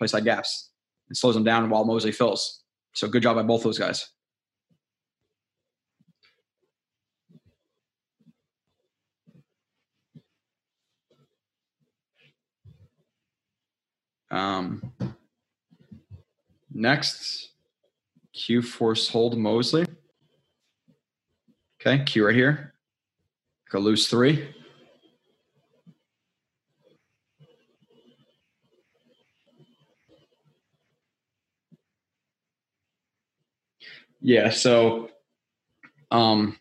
play side gaps. It slows them down while Mosley fills. So good job by both those guys. Um, next, Q force hold Mosley. Okay, Q right here. Go loose three. Yeah, so um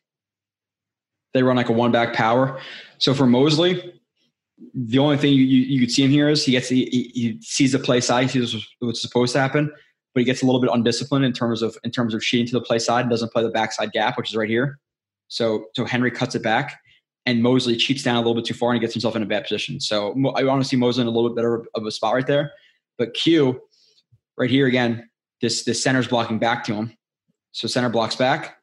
they run like a one back power. So for Mosley, the only thing you, you, you could see him here is he gets he, he sees the play side, he sees what's supposed to happen, but he gets a little bit undisciplined in terms of in terms of cheating to the play side and doesn't play the backside gap, which is right here. So so Henry cuts it back, and Mosley cheats down a little bit too far and he gets himself in a bad position. So I want to see Mosley in a little bit better of a spot right there. But Q, right here again, this this center's blocking back to him. So center blocks back,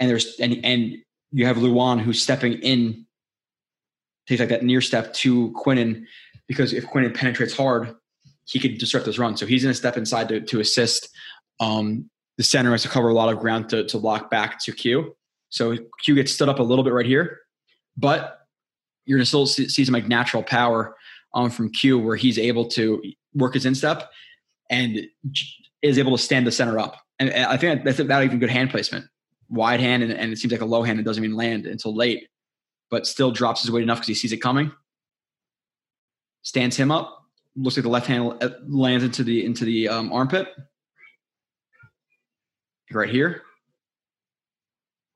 and there's and and you have Lewan who's stepping in, takes like that near step to Quinnen, because if Quinnen penetrates hard, he could disrupt this run. So he's going to step inside to, to assist. Um, the center has to cover a lot of ground to, to block back to Q. So Q gets stood up a little bit right here, but you're going to still see, see some like natural power um, from Q where he's able to work his instep and is able to stand the center up and I think that's not even good hand placement. Wide hand, and, and it seems like a low hand that doesn't even land until late, but still drops his weight enough because he sees it coming. Stands him up. Looks like the left hand uh, lands into the into the um, armpit. Right here.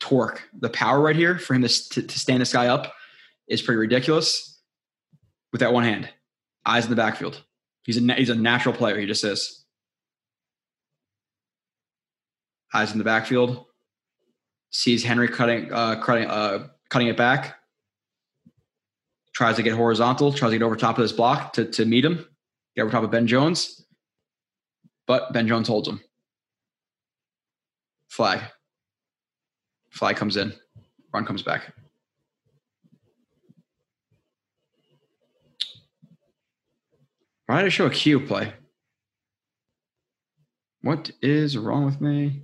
Torque. The power right here for him to, to, to stand this guy up is pretty ridiculous. With that one hand, eyes in the backfield. He's a he's a natural player. He just is. Eyes in the backfield, sees Henry cutting uh, cutting uh, cutting it back, tries to get horizontal, tries to get over top of this block to, to meet him, get over top of Ben Jones, but Ben Jones holds him. Flag. Flag comes in, run comes back. Why did I show a Q play? What is wrong with me?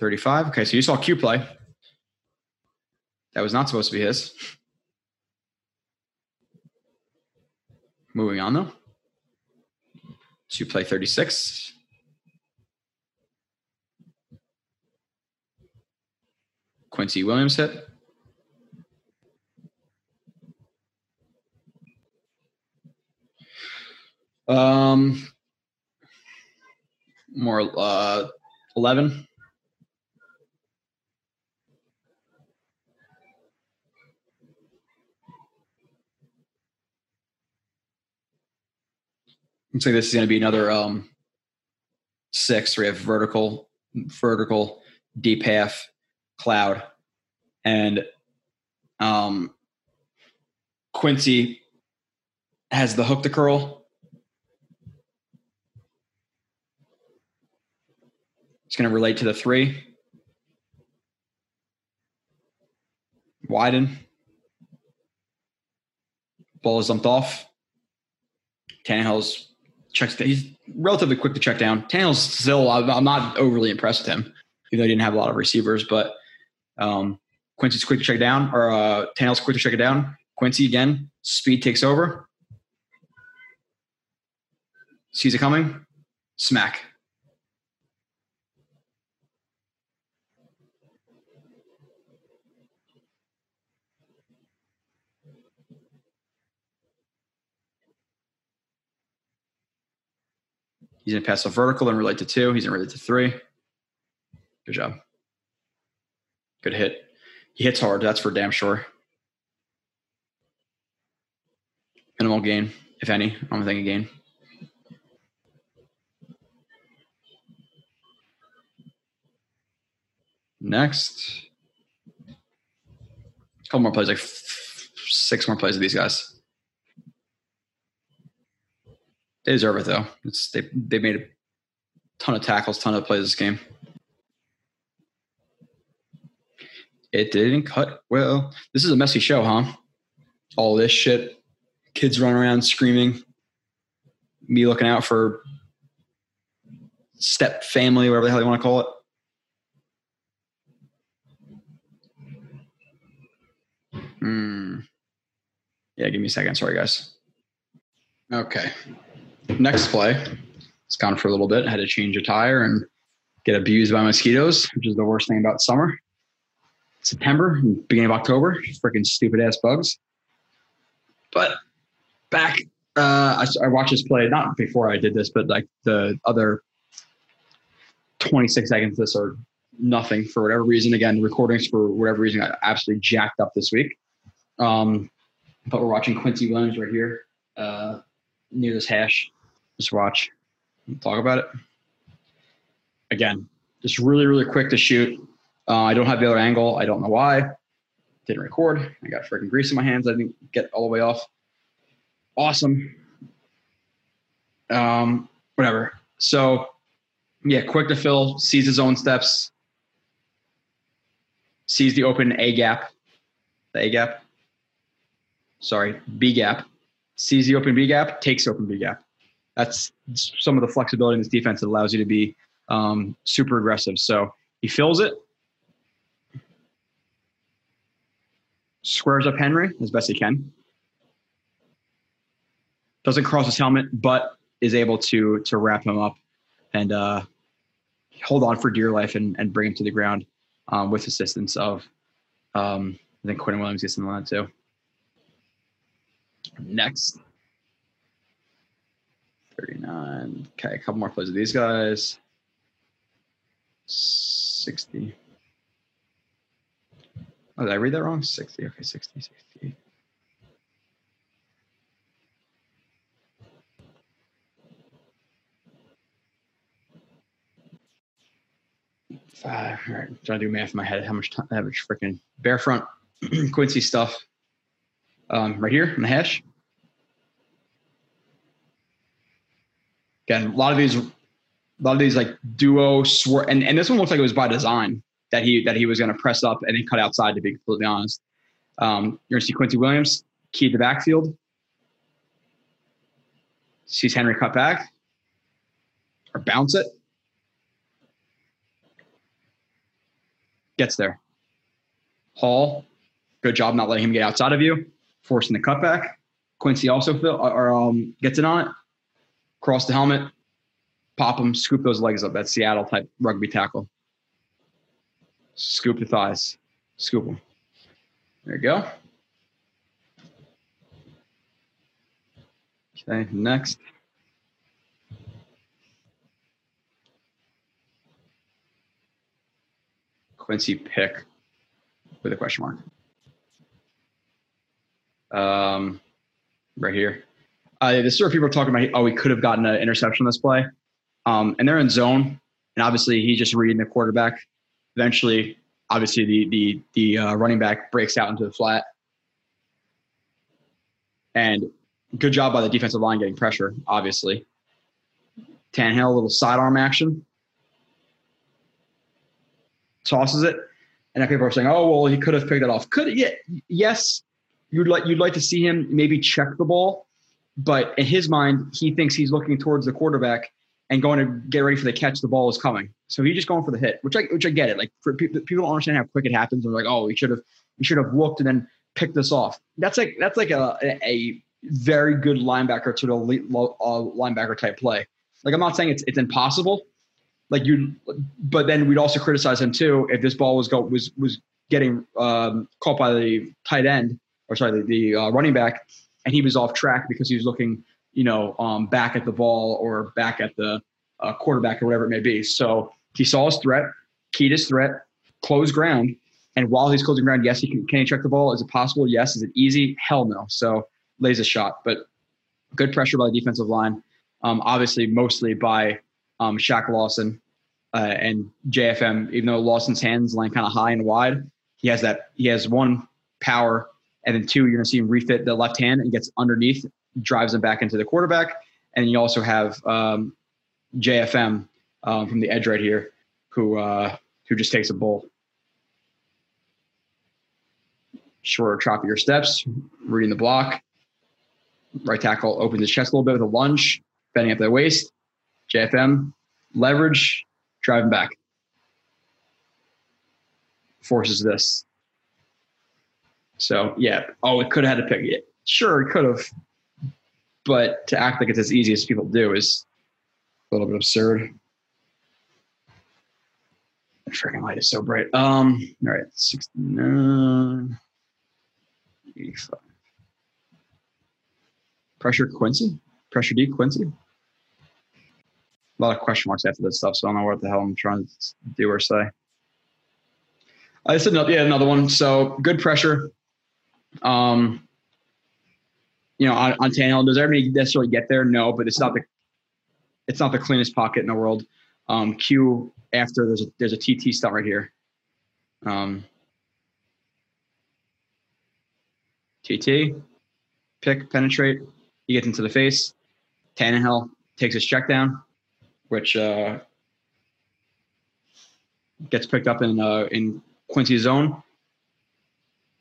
35. Okay, so you saw Q play. That was not supposed to be his. Moving on though. To play 36. Quincy Williams hit. Um, more uh, 11. Looks like this is going to be another um, six. We have vertical, vertical, deep half, cloud, and um, Quincy has the hook to curl. It's going to relate to the three. Widen. Ball is dumped off. Tannehill's checks. He's relatively quick to check down. Tannehill's still. I'm not overly impressed with him, even though he didn't have a lot of receivers. But um, Quincy's quick to check down, or uh, Tannehill's quick to check it down. Quincy again, speed takes over. Sees it coming. Smack. He's going to pass a vertical and relate to two. He's to relate to three. Good job. Good hit. He hits hard. That's for damn sure. Minimal gain, if any. I don't think a gain. Next. A couple more plays, like six more plays of these guys. They deserve it though. It's they they made a ton of tackles, ton of plays this game. It didn't cut well. This is a messy show, huh? All this shit, kids running around screaming, me looking out for step family, whatever the hell you want to call it. Hmm. Yeah, give me a second. Sorry, guys. Okay. Next play. It's gone for a little bit. I had to change a tire and get abused by mosquitoes, which is the worst thing about summer. September, beginning of October, freaking stupid ass bugs. But back, uh, I, I watched this play not before I did this, but like the other 26 seconds. This are nothing for whatever reason. Again, recordings for whatever reason got absolutely jacked up this week. Um, but we're watching Quincy Williams right here uh, near this hash. Just watch, talk about it. Again, just really, really quick to shoot. Uh, I don't have the other angle. I don't know why. Didn't record. I got freaking grease in my hands. I didn't get all the way off. Awesome. Um, whatever. So, yeah, quick to fill, sees his own steps, sees the open A gap, the A gap. Sorry, B gap. Sees the open B gap, takes open B gap. That's some of the flexibility in this defense that allows you to be um, super aggressive. So he fills it, squares up Henry as best he can. Doesn't cross his helmet, but is able to to wrap him up and uh, hold on for dear life and, and bring him to the ground um, with assistance of um, I think Quinn Williams gets in the line too. Next. 39. Okay, a couple more plays of these guys. 60. Oh, did I read that wrong? 60. Okay, 60, 60. Five. All right, trying to do math in my head. How much time? Much freaking bear front Quincy stuff? Um, right here in the hash. Again, a lot of these, a lot of these like duo swir, and and this one looks like it was by design that he that he was going to press up and then cut outside. To be completely honest, um, you're going to see Quincy Williams key the backfield. Sees Henry cut back or bounce it. Gets there. Hall, good job not letting him get outside of you, forcing the cutback. Quincy also fill, or, um, gets it on it. Cross the helmet, pop them, scoop those legs up. That Seattle type rugby tackle. Scoop the thighs, scoop them. There you go. Okay, next. Quincy pick with a question mark. Um, right here. Uh, the sort of people are talking about, oh, we could have gotten an interception this play. Um, and they're in zone, and obviously he's just reading the quarterback. Eventually, obviously the the the uh, running back breaks out into the flat, and good job by the defensive line getting pressure. Obviously, Tannehill a little sidearm action, tosses it, and people are saying, "Oh, well, he could have picked it off." Could yeah, yes, you'd like you'd like to see him maybe check the ball, but in his mind, he thinks he's looking towards the quarterback and going to get ready for the catch. The ball is coming, so he's just going for the hit, which I which I get it. Like for people, people don't understand how quick it happens. They're like, "Oh, he should have he should have looked and then picked this off." That's like that's like a a very good linebacker to the elite uh, linebacker type play. Like I'm not saying it's it's impossible, like you, but then we'd also criticize him too if this ball was go was was getting um, caught by the tight end or sorry the, the uh, running back, and he was off track because he was looking you know um, back at the ball or back at the uh, quarterback or whatever it may be. So he saw his threat, keyed his threat, closed ground, and while he's closing ground, yes, he can. Can he check the ball? Is it possible? Yes. Is it easy? Hell no. So lays a shot, but good pressure by the defensive line. Um, obviously, mostly by um, Shaq Lawson uh, and JFM. Even though Lawson's hands land kind of high and wide, he has that. He has one power, and then two, you're going to see him refit the left hand and gets underneath, drives him back into the quarterback. And you also have um, JFM um, from the edge right here, who uh, who just takes a bull. Shorter, choppier steps, reading the block. Right tackle opens his chest a little bit with a lunge, bending up their waist. JFM, leverage, driving back. Forces this. So yeah. Oh, it could have had a pick it. Sure, it could have. But to act like it's as easy as people do is a little bit absurd. The freaking light is so bright. Um, all right, 69, 85. Pressure Quincy? Pressure D Quincy? A lot of question marks after this stuff, so I don't know what the hell I'm trying to do or say. I said yeah, another one. So good pressure. Um, you know, on, on Tannehill, does everybody necessarily get there? No, but it's not the it's not the cleanest pocket in the world. Um, Q after there's a there's a TT stunt right here. Um, TT, pick, penetrate. He gets into the face. Tannehill takes his check down, which uh, gets picked up in uh, in Quincy's zone.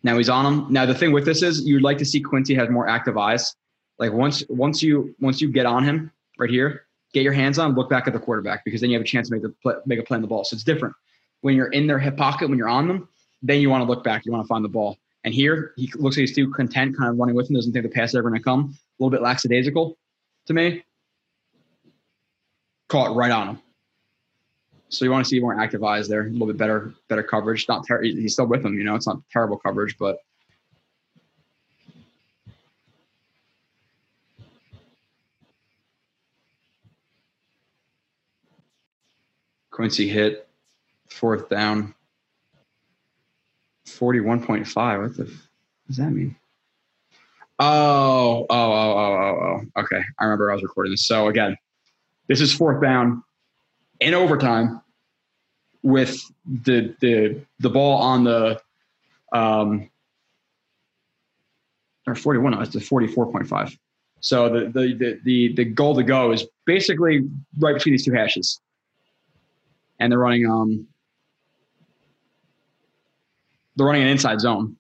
Now he's on him. Now the thing with this is you'd like to see Quincy has more active eyes. Like once once you once you get on him right here, get your hands on, look back at the quarterback because then you have a chance to make the play, make a play on the ball. So it's different when you're in their hip pocket when you're on them. Then you want to look back. You want to find the ball. And here he looks like he's too content, kind of running with him. Doesn't think the pass is ever going to come. A little bit lackadaisical to me. Caught right on him. So you want to see more active eyes there, a little bit better, better coverage. Not ter- he's still with him, you know. It's not terrible coverage, but Quincy hit fourth down. 41.5. What the f- does that mean? Oh, oh, oh, oh, oh, oh. Okay. I remember I was recording this. So again, this is fourth down in overtime with the the the ball on the um or 41, no, it's the 44.5. So the, the the the the goal to go is basically right between these two hashes. And they're running um they're running an inside zone,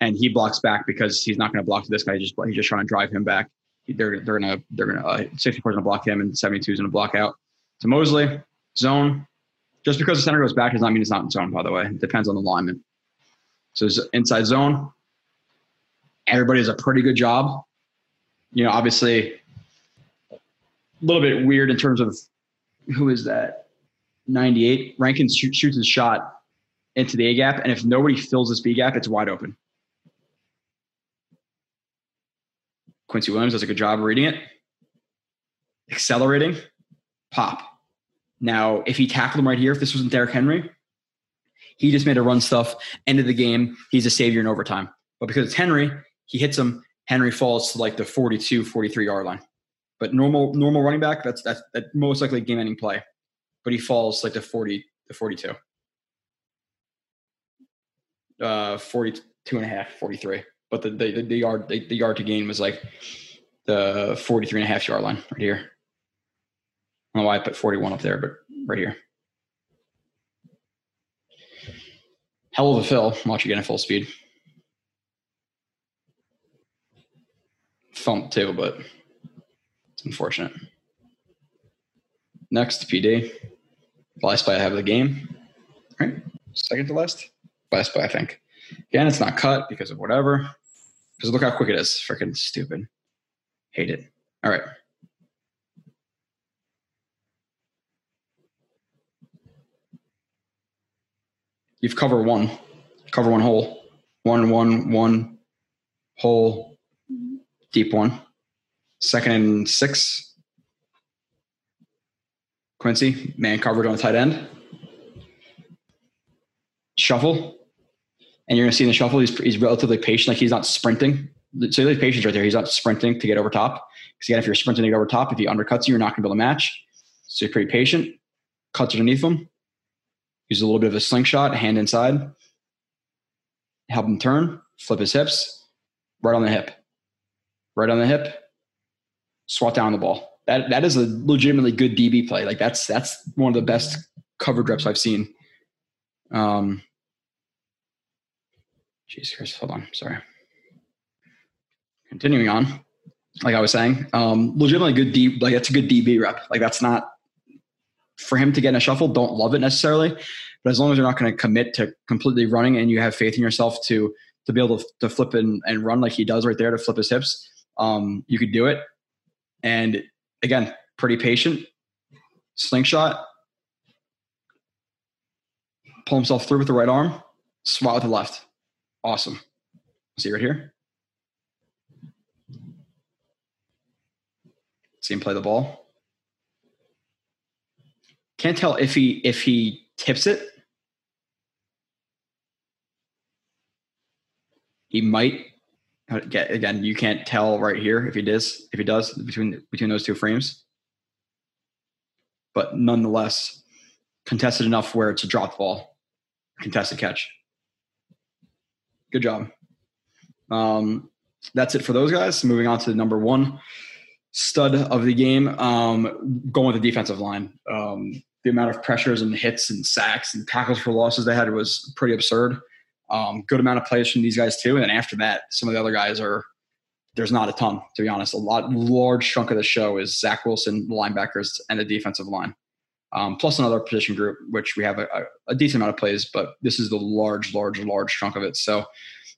and he blocks back because he's not going to block this guy. He's just he's just trying to drive him back. They're they're gonna they're gonna uh, 64 is gonna block him, and 72 is gonna block out to Mosley zone. Just because the center goes back does not mean it's not in zone. By the way, it depends on the lineman. So inside zone. Everybody does a pretty good job. You know, obviously, a little bit weird in terms of who is that? 98. Rankin shoot, shoots his shot into the A gap, and if nobody fills this B gap, it's wide open. Quincy Williams does a good job reading it, accelerating, pop. Now, if he tackled him right here, if this wasn't Derrick Henry, he just made a run stuff, end of the game. He's a savior in overtime. But because it's Henry, he hits him, Henry falls to like the 42, 43 yard line. But normal normal running back, that's that's that most likely game ending play. But he falls like the 40 the 42. Uh 42 and a half, 43. But the the, the yard the, the yard to gain was like the 43 and a half yard line right here. I don't know why I put 41 up there, but right here. Hell of a fill. Watch again at full speed. Thump too, but it's unfortunate. Next, PD. Last play I have of the game. All right. Second to last. Last play, I think. Again, it's not cut because of whatever. Because look how quick it is. Freaking stupid. Hate it. All right. You've covered one. Cover one hole. One, one, one hole. Deep one, second and six. Quincy, man covered on the tight end. Shuffle. And you're going to see in the shuffle, he's, he's relatively patient. Like he's not sprinting. So there's patience right there. He's not sprinting to get over top. Because again, if you're sprinting to get over top, if he undercuts you, you're not going to be able to match. So you're pretty patient. Cuts underneath him. Use a little bit of a slingshot, hand inside. Help him turn, flip his hips, right on the hip. Right on the hip. Swat down the ball. That that is a legitimately good DB play. Like that's that's one of the best coverage reps I've seen. Um Jesus Christ, hold on. Sorry. Continuing on, like I was saying, um, legitimately good D, like that's a good DB rep. Like that's not for him to get in a shuffle. Don't love it necessarily, but as long as you're not going to commit to completely running and you have faith in yourself to to be able to, to flip and, and run like he does right there to flip his hips, um, you could do it. And again, pretty patient, slingshot, pull himself through with the right arm, swat with the left. Awesome. See right here. See him play the ball. Can't tell if he if he tips it. He might get again. You can't tell right here if he does if he does between between those two frames. But nonetheless, contested enough where it's a drop ball, contested catch. Good job. Um, that's it for those guys. Moving on to the number one stud of the game, um, going with the defensive line. Um, the amount of pressures and hits and sacks and tackles for losses they had was pretty absurd. Um, good amount of plays from these guys too, and then after that, some of the other guys are. There's not a ton, to be honest. A lot, large chunk of the show is Zach Wilson, the linebackers, and the defensive line, um, plus another position group, which we have a, a, decent amount of plays, but this is the large, large, large chunk of it. So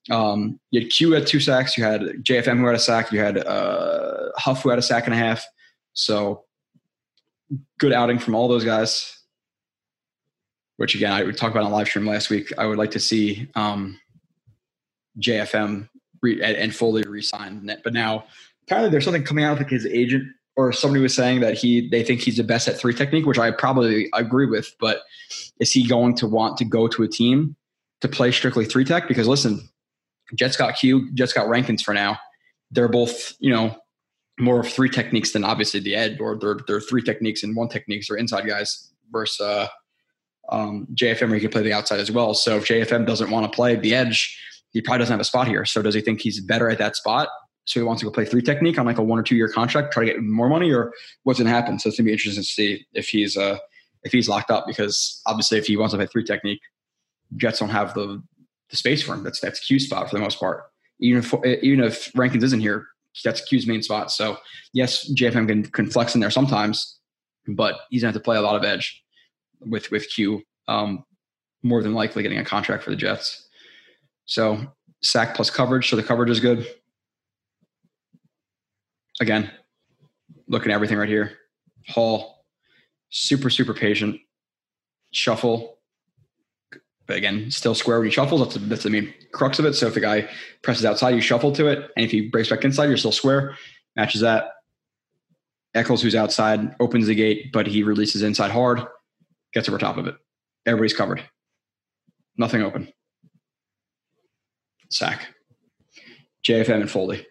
um, you had Q at two sacks, you had JFM who had a sack, you had uh, Huff who had a sack and a half. So good outing from all those guys. Which again, I talked about on live stream last week. I would like to see um, JFM re- and Foley resign, but now apparently there's something coming out like his agent or somebody was saying that he they think he's the best at three technique, which I probably agree with. But is he going to want to go to a team to play strictly three tech? Because listen, Jets got Q, Jets got Rankins for now. They're both you know more of three techniques than obviously the edge, or they're, they're three techniques and one techniques or inside guys versus uh, um, JFM where he can play the outside as well. So if JFM doesn't want to play the edge, he probably doesn't have a spot here. So does he think he's better at that spot? So he wants to go play three technique on like a one or two year contract, try to get more money, or what's going to happen? So it's going to be interesting to see if he's uh, if he's locked up because obviously if he wants to play three technique, Jets don't have the the space for him. That's that's Q spot for the most part. Even if even if Rankins isn't here, that's Q's main spot. So yes, JFM can, can flex in there sometimes, but he's gonna have to play a lot of edge with with Q. Um, more than likely getting a contract for the Jets. So sack plus coverage. So the coverage is good. Again, looking at everything right here. Hall, super, super patient. Shuffle, but again, still square when he shuffles. That's, the, that's the main crux of it. So if a guy presses outside, you shuffle to it. And if he breaks back inside, you're still square. Matches that. Echols, who's outside, opens the gate, but he releases inside hard, gets over top of it. Everybody's covered. Nothing open. Sack. JFM and Foley.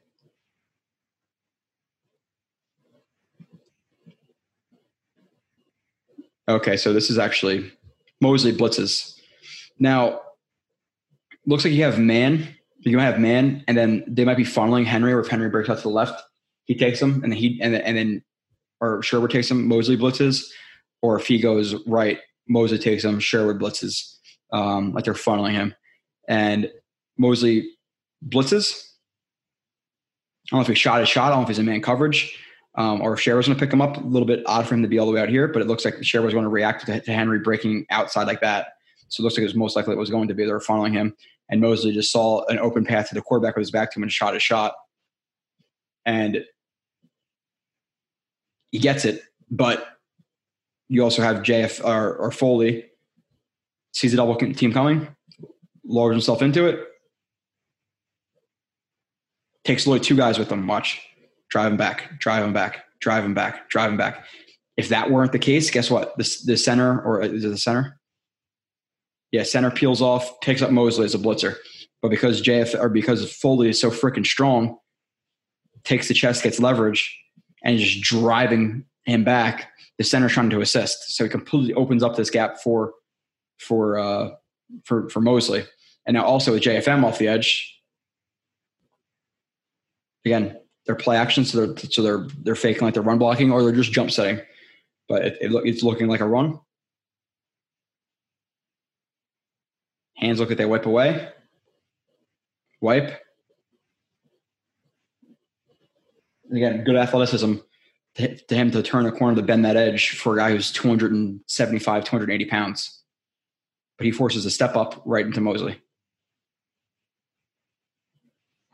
Okay, so this is actually Mosley blitzes now, looks like you have man. You might have man, and then they might be funneling Henry, or if Henry breaks out to the left, he takes him, and then he and and then or Sherwood takes him. Mosley blitzes, or if he goes right, Mosley takes him. Sherwood blitzes, um, like they're funneling him, and Mosley blitzes. I don't know if he shot his shot. I don't know if he's in man coverage um, or if Sherwood's going to pick him up. A little bit odd for him to be all the way out here, but it looks like Sherwood's going to react to Henry breaking outside like that. So it looks like it was most likely it was going to be. They were funneling him, and Mosley just saw an open path to the quarterback with his back to him and shot his shot. And he gets it, but you also have JF or, or Foley sees the double team coming, lowers himself into it, takes literally two guys with him. Watch, drive him back, drive him back, drive him back, drive him back. If that weren't the case, guess what? The, the center, or is it the center? Yeah, center peels off, picks up Mosley as a blitzer. But because JF or because Foley is so freaking strong, takes the chest, gets leverage, and just driving him back. The center's trying to assist, so he completely opens up this gap for for uh, for for Mosley. And now also with JFM off the edge, again, they're play action, so they're so they're they're faking like they're run blocking or they're just jump setting. But it, it it's looking like a run. Hands look like they wipe away. Wipe. And again, good athleticism to, to him to turn the corner to bend that edge for a guy who's 275, 280 pounds. But he forces a step up right into Mosley.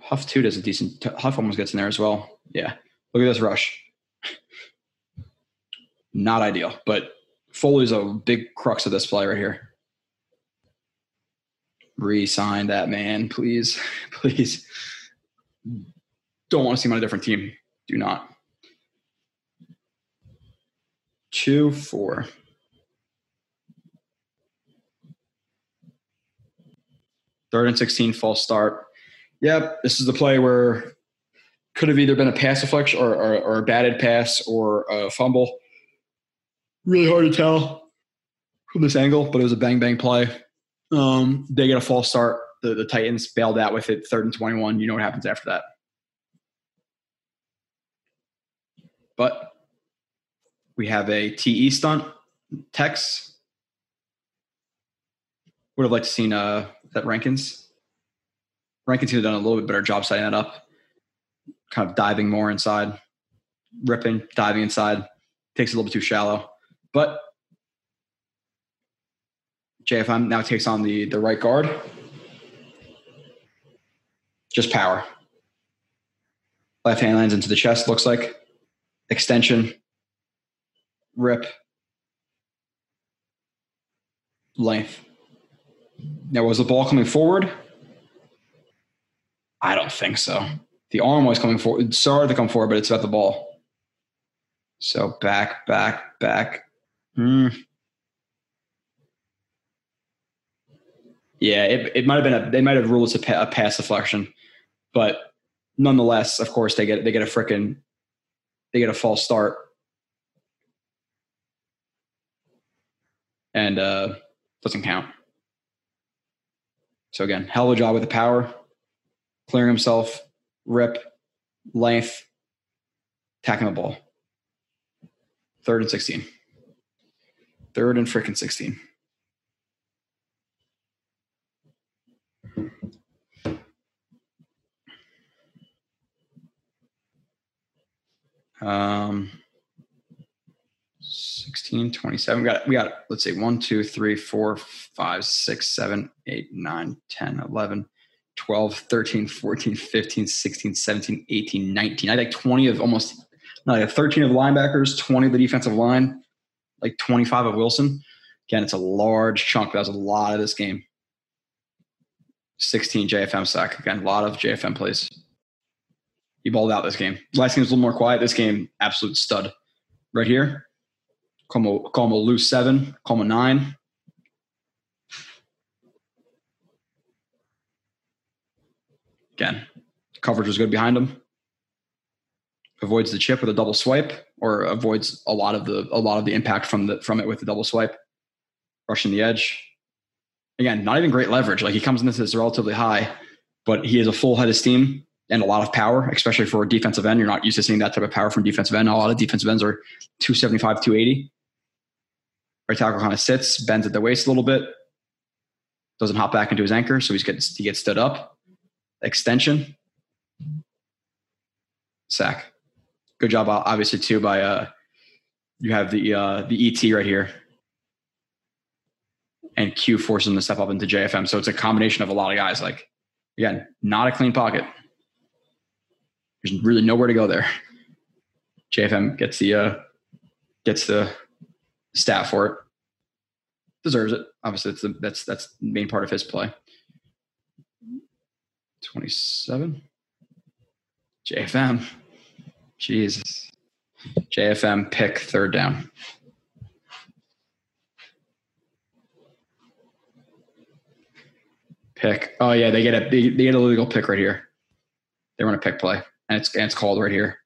Huff too does a decent. Huff almost gets in there as well. Yeah, look at this rush. Not ideal, but Foley's a big crux of this play right here. Resign that man, please, please. Don't want to see him on a different team. Do not. Two, four. Third and 16, false start. Yep, this is the play where could have either been a pass deflection or, or, or a batted pass or a fumble. Really hard to tell from this angle, but it was a bang bang play. Um, they get a false start. The, the Titans bailed out with it, third and 21. You know what happens after that. But we have a TE stunt. Tex would have liked to seen uh, that Rankins Rankins could have done a little bit better job setting that up, kind of diving more inside, ripping, diving inside. Takes a little bit too shallow. But JFM now takes on the, the right guard. Just power. Left hand lands into the chest, looks like. Extension. Rip. Length. Now, was the ball coming forward? I don't think so. The arm was coming forward. Sorry to come forward, but it's about the ball. So back, back, back. Mm. Yeah, it, it might have been a. They might have ruled it's a, pass deflection, but nonetheless, of course, they get they get a freaking they get a false start, and uh, doesn't count. So again, hell of a job with the power clearing himself, rip, length, attacking the ball. Third and 16. Third and freaking 16. Um, 16, 27. We got, we got, let's see, 1, 2, 3, 4, 5, 6, 7, 8, 9, 10, 11, 12, 13, 14, 15, 16, 17, 18, 19. I had like 20 of almost, no, like 13 of linebackers, 20 of the defensive line, like 25 of Wilson. Again, it's a large chunk. That was a lot of this game. 16 JFM sack. Again, a lot of JFM plays. He balled out this game. Last game was a little more quiet. This game, absolute stud. Right here, call him a, call him a loose seven, call him a nine. Again, coverage was good behind him. Avoids the chip with a double swipe. or avoids a lot of the a lot of the impact from the from it with the double swipe, rushing the edge. Again, not even great leverage. Like he comes into this relatively high, but he has a full head of steam and a lot of power, especially for a defensive end. You're not used to seeing that type of power from defensive end. A lot of defensive ends are 275, 280. Right tackle kind of sits, bends at the waist a little bit, doesn't hop back into his anchor, so he's gets he gets stood up. Extension, sack. Good job, obviously, too. By uh, you have the uh, the ET right here, and Q him to step up into JFM. So it's a combination of a lot of guys. Like again, not a clean pocket. There's really nowhere to go there. JFM gets the uh, gets the stat for it. Deserves it. Obviously, that's the, that's that's the main part of his play. Twenty seven. JFM. Jesus. JFM pick third down. Pick. Oh yeah, they get a they, they get a legal pick right here. They run a pick play, and it's and it's called right here.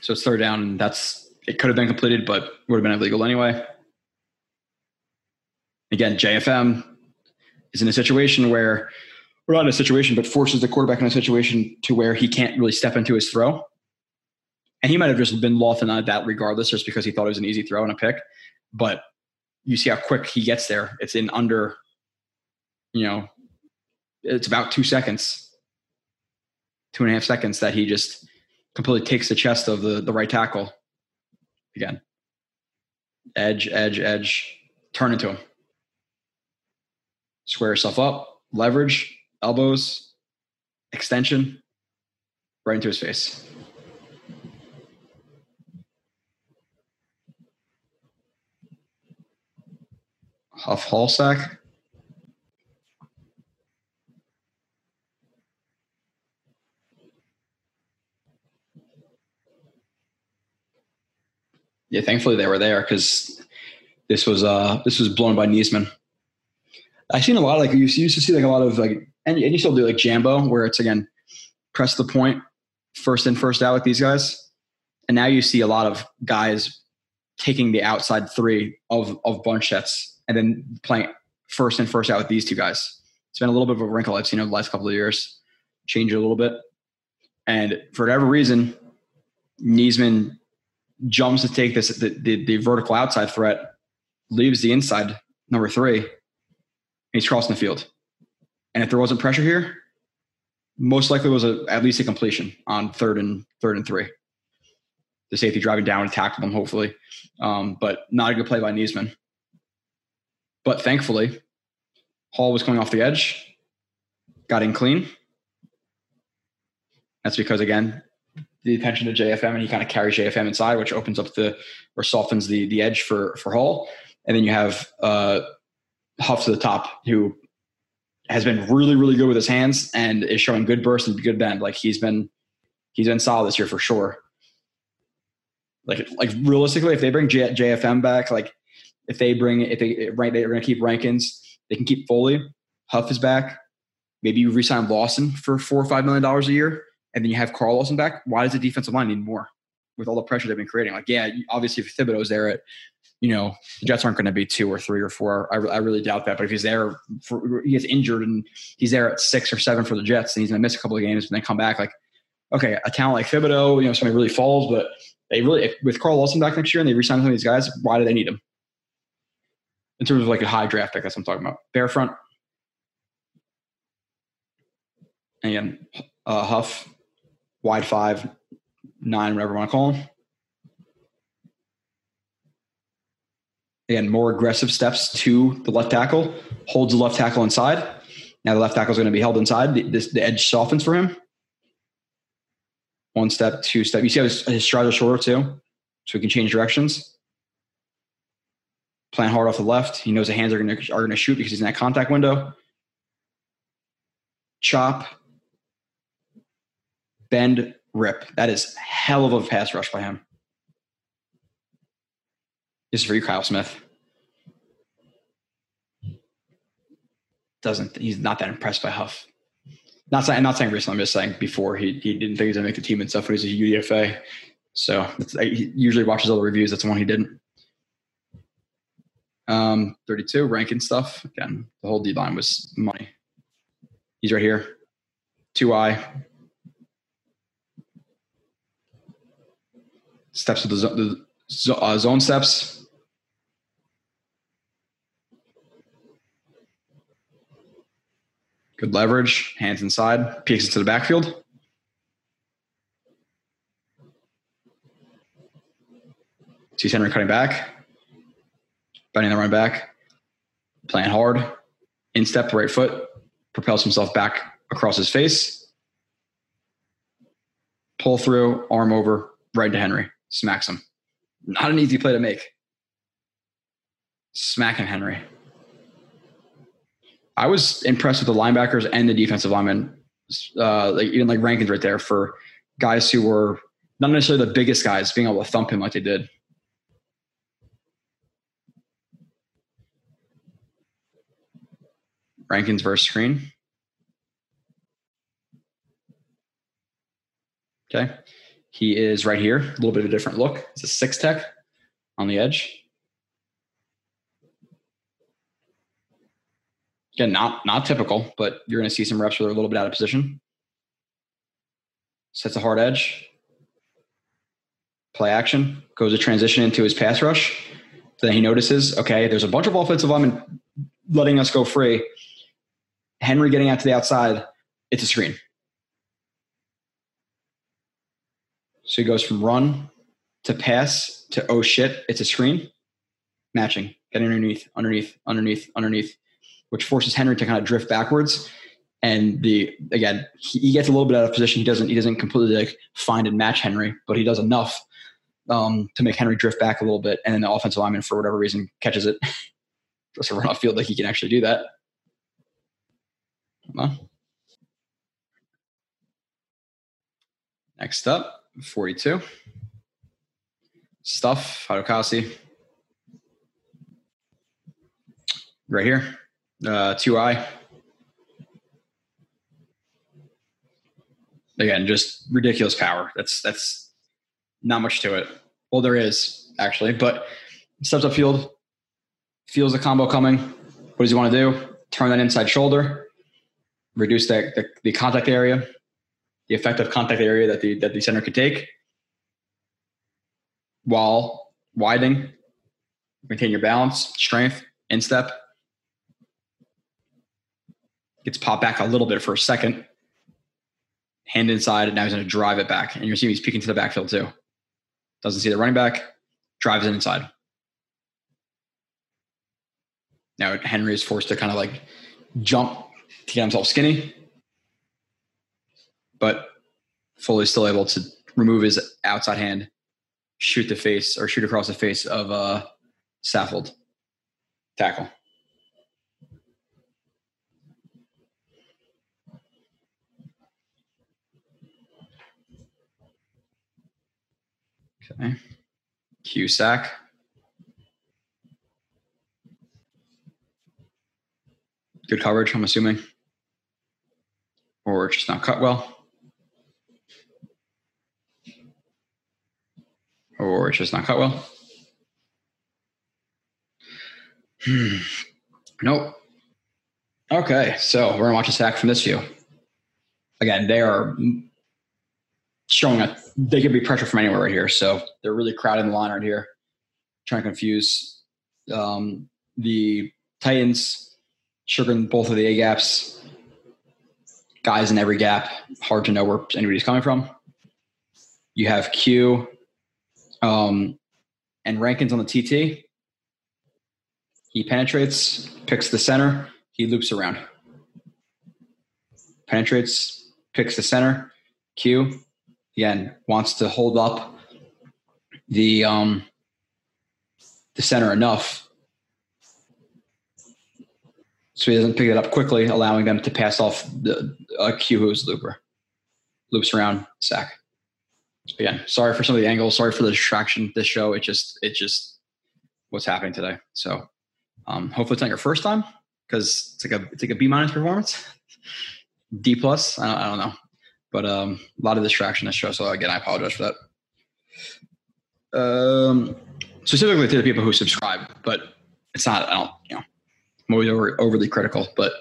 So it's third down, and that's it. Could have been completed, but would have been illegal anyway. Again, JFM is in a situation where we're not in a situation, but forces the quarterback in a situation to where he can't really step into his throw. And he might have just been lost in that regardless, just because he thought it was an easy throw and a pick. But you see how quick he gets there. It's in under, you know, it's about two seconds, two and a half seconds that he just completely takes the chest of the, the right tackle. Again, edge, edge, edge, turn into him. Square yourself up, leverage, elbows, extension, right into his face. Huff Hall Yeah, thankfully they were there because this was uh this was blown by Neasman. I've seen a lot like you used to see like a lot of like and, and you still do like Jambo where it's again press the point first in first out with these guys. And now you see a lot of guys taking the outside three of of bunch sets and then playing first in first out with these two guys. It's been a little bit of a wrinkle I've seen over the last couple of years. Change a little bit. And for whatever reason, Neasman jumps to take this the, the, the vertical outside threat, leaves the inside number three, and he's crossing the field. And if there wasn't pressure here, most likely was a, at least a completion on third and third and three. The safety driving down and tackle him, hopefully, um, but not a good play by Neasman. But thankfully, Hall was coming off the edge, got in clean. That's because again, the attention to JFM and he kind of carries JFM inside, which opens up the or softens the the edge for for Hall. And then you have uh, Huff to the top, who has been really really good with his hands and is showing good burst and good bend. Like he's been he's been solid this year for sure. Like like realistically, if they bring J, JFM back, like if they bring if they right they're going to keep Rankins, they can keep Foley. Huff is back. Maybe you resign Lawson for four or five million dollars a year and then you have Carl Lawson back, why does the defensive line need more with all the pressure they've been creating? Like, yeah, obviously if Thibodeaux's there at, you know, the Jets aren't going to be two or three or four. I, I really doubt that. But if he's there, for, he gets injured and he's there at six or seven for the Jets and he's going to miss a couple of games and then come back. Like, okay, a talent like Thibodeaux, you know, somebody really falls, but they really, if, with Carl Lawson back next year and they resign some of these guys, why do they need him? In terms of like a high draft pick, that's what I'm talking about. Bear front. And uh, Huff, wide five, nine, whatever you want to call them. Again, more aggressive steps to the left tackle, holds the left tackle inside. Now the left tackle is going to be held inside. The, this, the edge softens for him. One step, two step. You see how his, his strides are shorter too, so he can change directions. Plant hard off the left. He knows the hands are going to are going to shoot because he's in that contact window. Chop, bend, rip. That is hell of a pass rush by him. This is for you, Kyle Smith. Doesn't he's not that impressed by Huff. Not saying I'm not saying recently, I'm just saying before he he didn't think he was gonna make the team and stuff when he was a UDFA. So he usually watches all the reviews. That's the one he didn't. Um, 32, Rankins stuff. Again, the whole D line was money. He's right here. 2I. Steps of the, the uh, zone steps. Good leverage, hands inside, peeks into the backfield. Sees Henry cutting back, bending the run back, playing hard, in step, right foot, propels himself back across his face, pull through, arm over, right to Henry, smacks him. Not an easy play to make. Smacking Henry. I was impressed with the linebackers and the defensive linemen, uh, like even like Rankins right there for guys who were not necessarily the biggest guys being able to thump him like they did. Rankins versus screen. Okay. He is right here, a little bit of a different look. It's a six tech on the edge. Again, not not typical, but you're going to see some reps where they're a little bit out of position. Sets a hard edge. Play action goes a transition into his pass rush. Then he notices, okay, there's a bunch of offensive linemen letting us go free. Henry getting out to the outside, it's a screen. So he goes from run to pass to oh shit, it's a screen. Matching, getting underneath, underneath, underneath, underneath, which forces Henry to kind of drift backwards. And the again, he, gets a little bit out of position. He doesn't he doesn't completely like find and match Henry, but he does enough um, to make Henry drift back a little bit. And then the offensive lineman, for whatever reason, catches it. Just a run off field like he can actually do that. Next up, 42. Stuff, Fatukasi. Right here, uh, 2i. Again, just ridiculous power. That's that's not much to it. Well, there is actually, but steps up field, feels the combo coming. What does he want to do? Turn that inside shoulder, reduce the, the, the contact area, the effective contact area that the that the center could take, while widening, maintain your balance, strength, instep. Gets popped back a little bit for a second, hand inside, and now he's going to drive it back. And you're seeing he's peeking to the backfield too. Doesn't see the running back, drives it inside. Now Henry is forced to kind of like jump to get himself skinny, but Foley still able to remove his outside hand, shoot the face or shoot across the face of uh, Saffold. Tackle. Okay. Q sack. Good coverage, I'm assuming. Or just not cut well. Or it's just not cut well. Hmm. Nope. Okay, so we're gonna watch a sack from this view. Again, they are showing a they could be pressure from anywhere right here. So they're really crowding the line right here, trying to confuse um, the Titans sugaring both of the A gaps, guys in every gap. Hard to know where anybody's coming from. You have Q um, and Rankins on the TT. He penetrates, picks the center, he loops around. Penetrates, picks the center. Q again wants to hold up the um, the center enough so he doesn't pick it up quickly, allowing them to pass off the uh, Q who's looper. Loops around, sack. Again, sorry for some of the angles. Sorry for the distraction. This show, it just, it just, what's happening today. So, um, hopefully it's not your first time because it's like a, it's like a B minus performance, D plus. I don't, I don't know, but um, a lot of distraction this show. So again, I apologize for that. Um, specifically to the people who subscribe, but it's not. I don't. You know, I'm always over, overly critical, but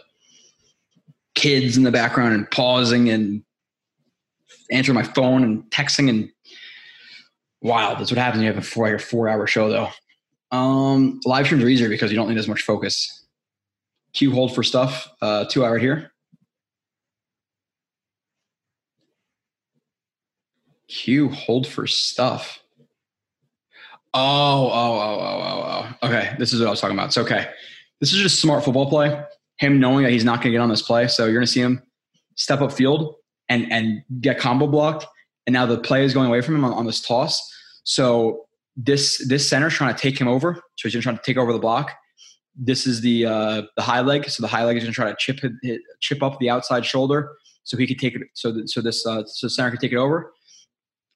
kids in the background and pausing and answering my phone and texting and wild. That's what happens when you have a four, four hour show though. Um, live streams are easier because you don't need as much focus. Q hold for stuff. Uh, two hour here. Q hold for stuff. Oh, oh, oh, oh, oh, oh. Okay, this is what I was talking about. It's okay. This is just smart football play. Him knowing that he's not going to get on this play, so you're going to see him step up field and and get combo blocked, and now the play is going away from him on, on this toss. So this this center is trying to take him over, so he's trying to take over the block. This is the uh, the high leg, so the high leg is going to try to chip hit, chip up the outside shoulder, so he could take it. So so this uh, so center could take it over,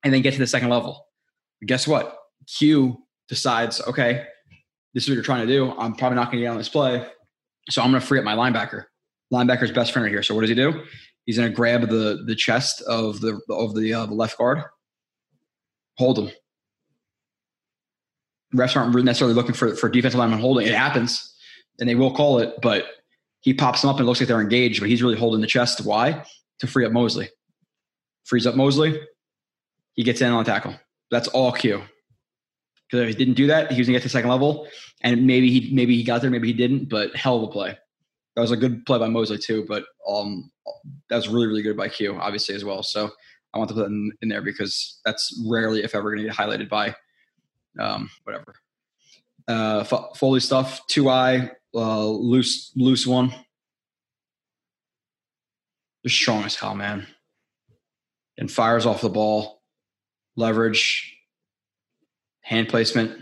and then get to the second level. But guess what? Q decides, okay, this is what you're trying to do. I'm probably not going to get on this play, so I'm going to free up my linebacker. Linebacker's best friend right here. So what does he do? He's going to grab the the chest of the of the uh, the left guard, hold him. Refs aren't necessarily looking for for defensive lineman holding. It happens, and they will call it, but he pops them up and looks like they're engaged, but he's really holding the chest. Why? To free up Mosley. Frees up Mosley. He gets in on tackle. That's all Q. Because if he didn't do that, he was gonna get to second level, and maybe he maybe he got there, maybe he didn't. But hell of a play. That was a good play by Mosley too, but um, that was really really good by Q, obviously as well. So I want to put that in, in there because that's rarely, if ever, going to get highlighted by um, whatever. Uh, Foley stuff, two eye, uh, loose loose one. Just strong as hell, man. And fires off the ball, leverage, hand placement.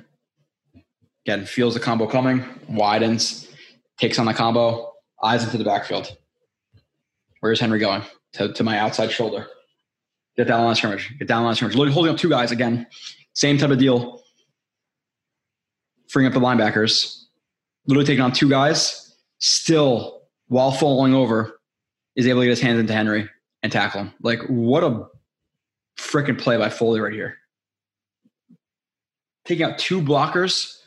Again, feels the combo coming, widens, takes on the combo, eyes into the backfield. Where's Henry going? To, to my outside shoulder. Get down of scrimmage. Get down of scrimmage. Holding up two guys again. Same type of deal. Freeing up the linebackers. Literally taking on two guys. Still, while falling over, is able to get his hands into Henry and tackle him. Like, what a freaking play by Foley right here. Taking out two blockers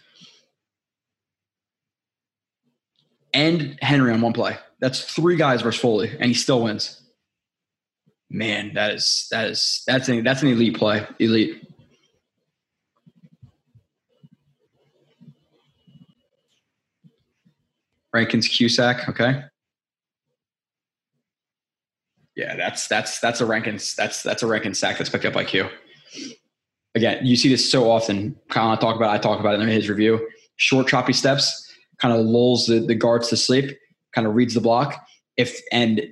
and Henry on one play. That's three guys versus Foley, and he still wins. Man, that is that is that's an that's an elite play. Elite. Rankins Cusack, okay. Yeah, that's that's that's a Rankins that's that's a Rankins sack that's picked up by Q. Again, you see this so often. Kyle talk about it, I talk about it in his review. Short choppy steps kind of lulls the, the guards to sleep, kind of reads the block. If and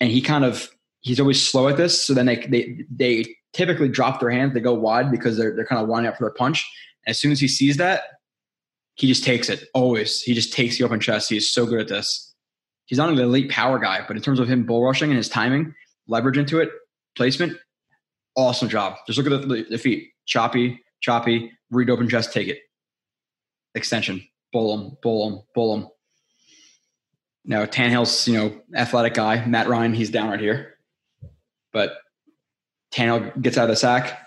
and he kind of he's always slow at this, so then they they they typically drop their hands, they go wide because they're they're kind of winding up for their punch. As soon as he sees that, he just takes it. Always, he just takes the open chest. He is so good at this. He's not an elite power guy, but in terms of him bull rushing and his timing, leverage into it, placement, awesome job. Just look at the, the feet, choppy, choppy, read open chest, take it. Extension, him, bull him. Now Tannehill's, you know, athletic guy. Matt Ryan, he's down right here. But Tannehill gets out of the sack.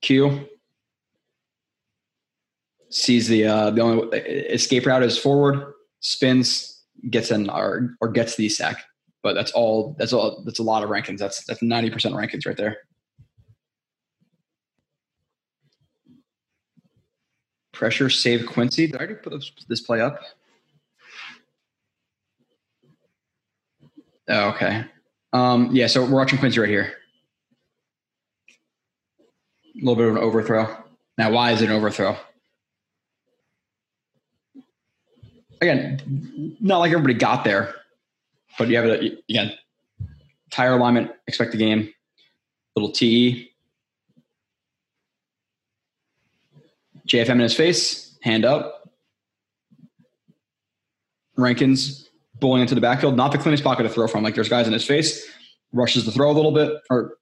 Q sees the uh, the only escape route is forward, spins, gets in or or gets the sack. But that's all. That's all. That's a lot of Rankins. That's that's ninety percent Rankins right there. Pressure save Quincy. Did I already put this play up? Oh, okay. Um, yeah, so we're watching Quincy right here. A little bit of an overthrow. Now, why is it an overthrow? Again, not like everybody got there, but you have it again. Tire alignment, expect the game, little TE. JFM in his face, hand up. Rankins bowling into the backfield, not the cleanest pocket to throw from. Like there's guys in his face, rushes the throw a little bit, or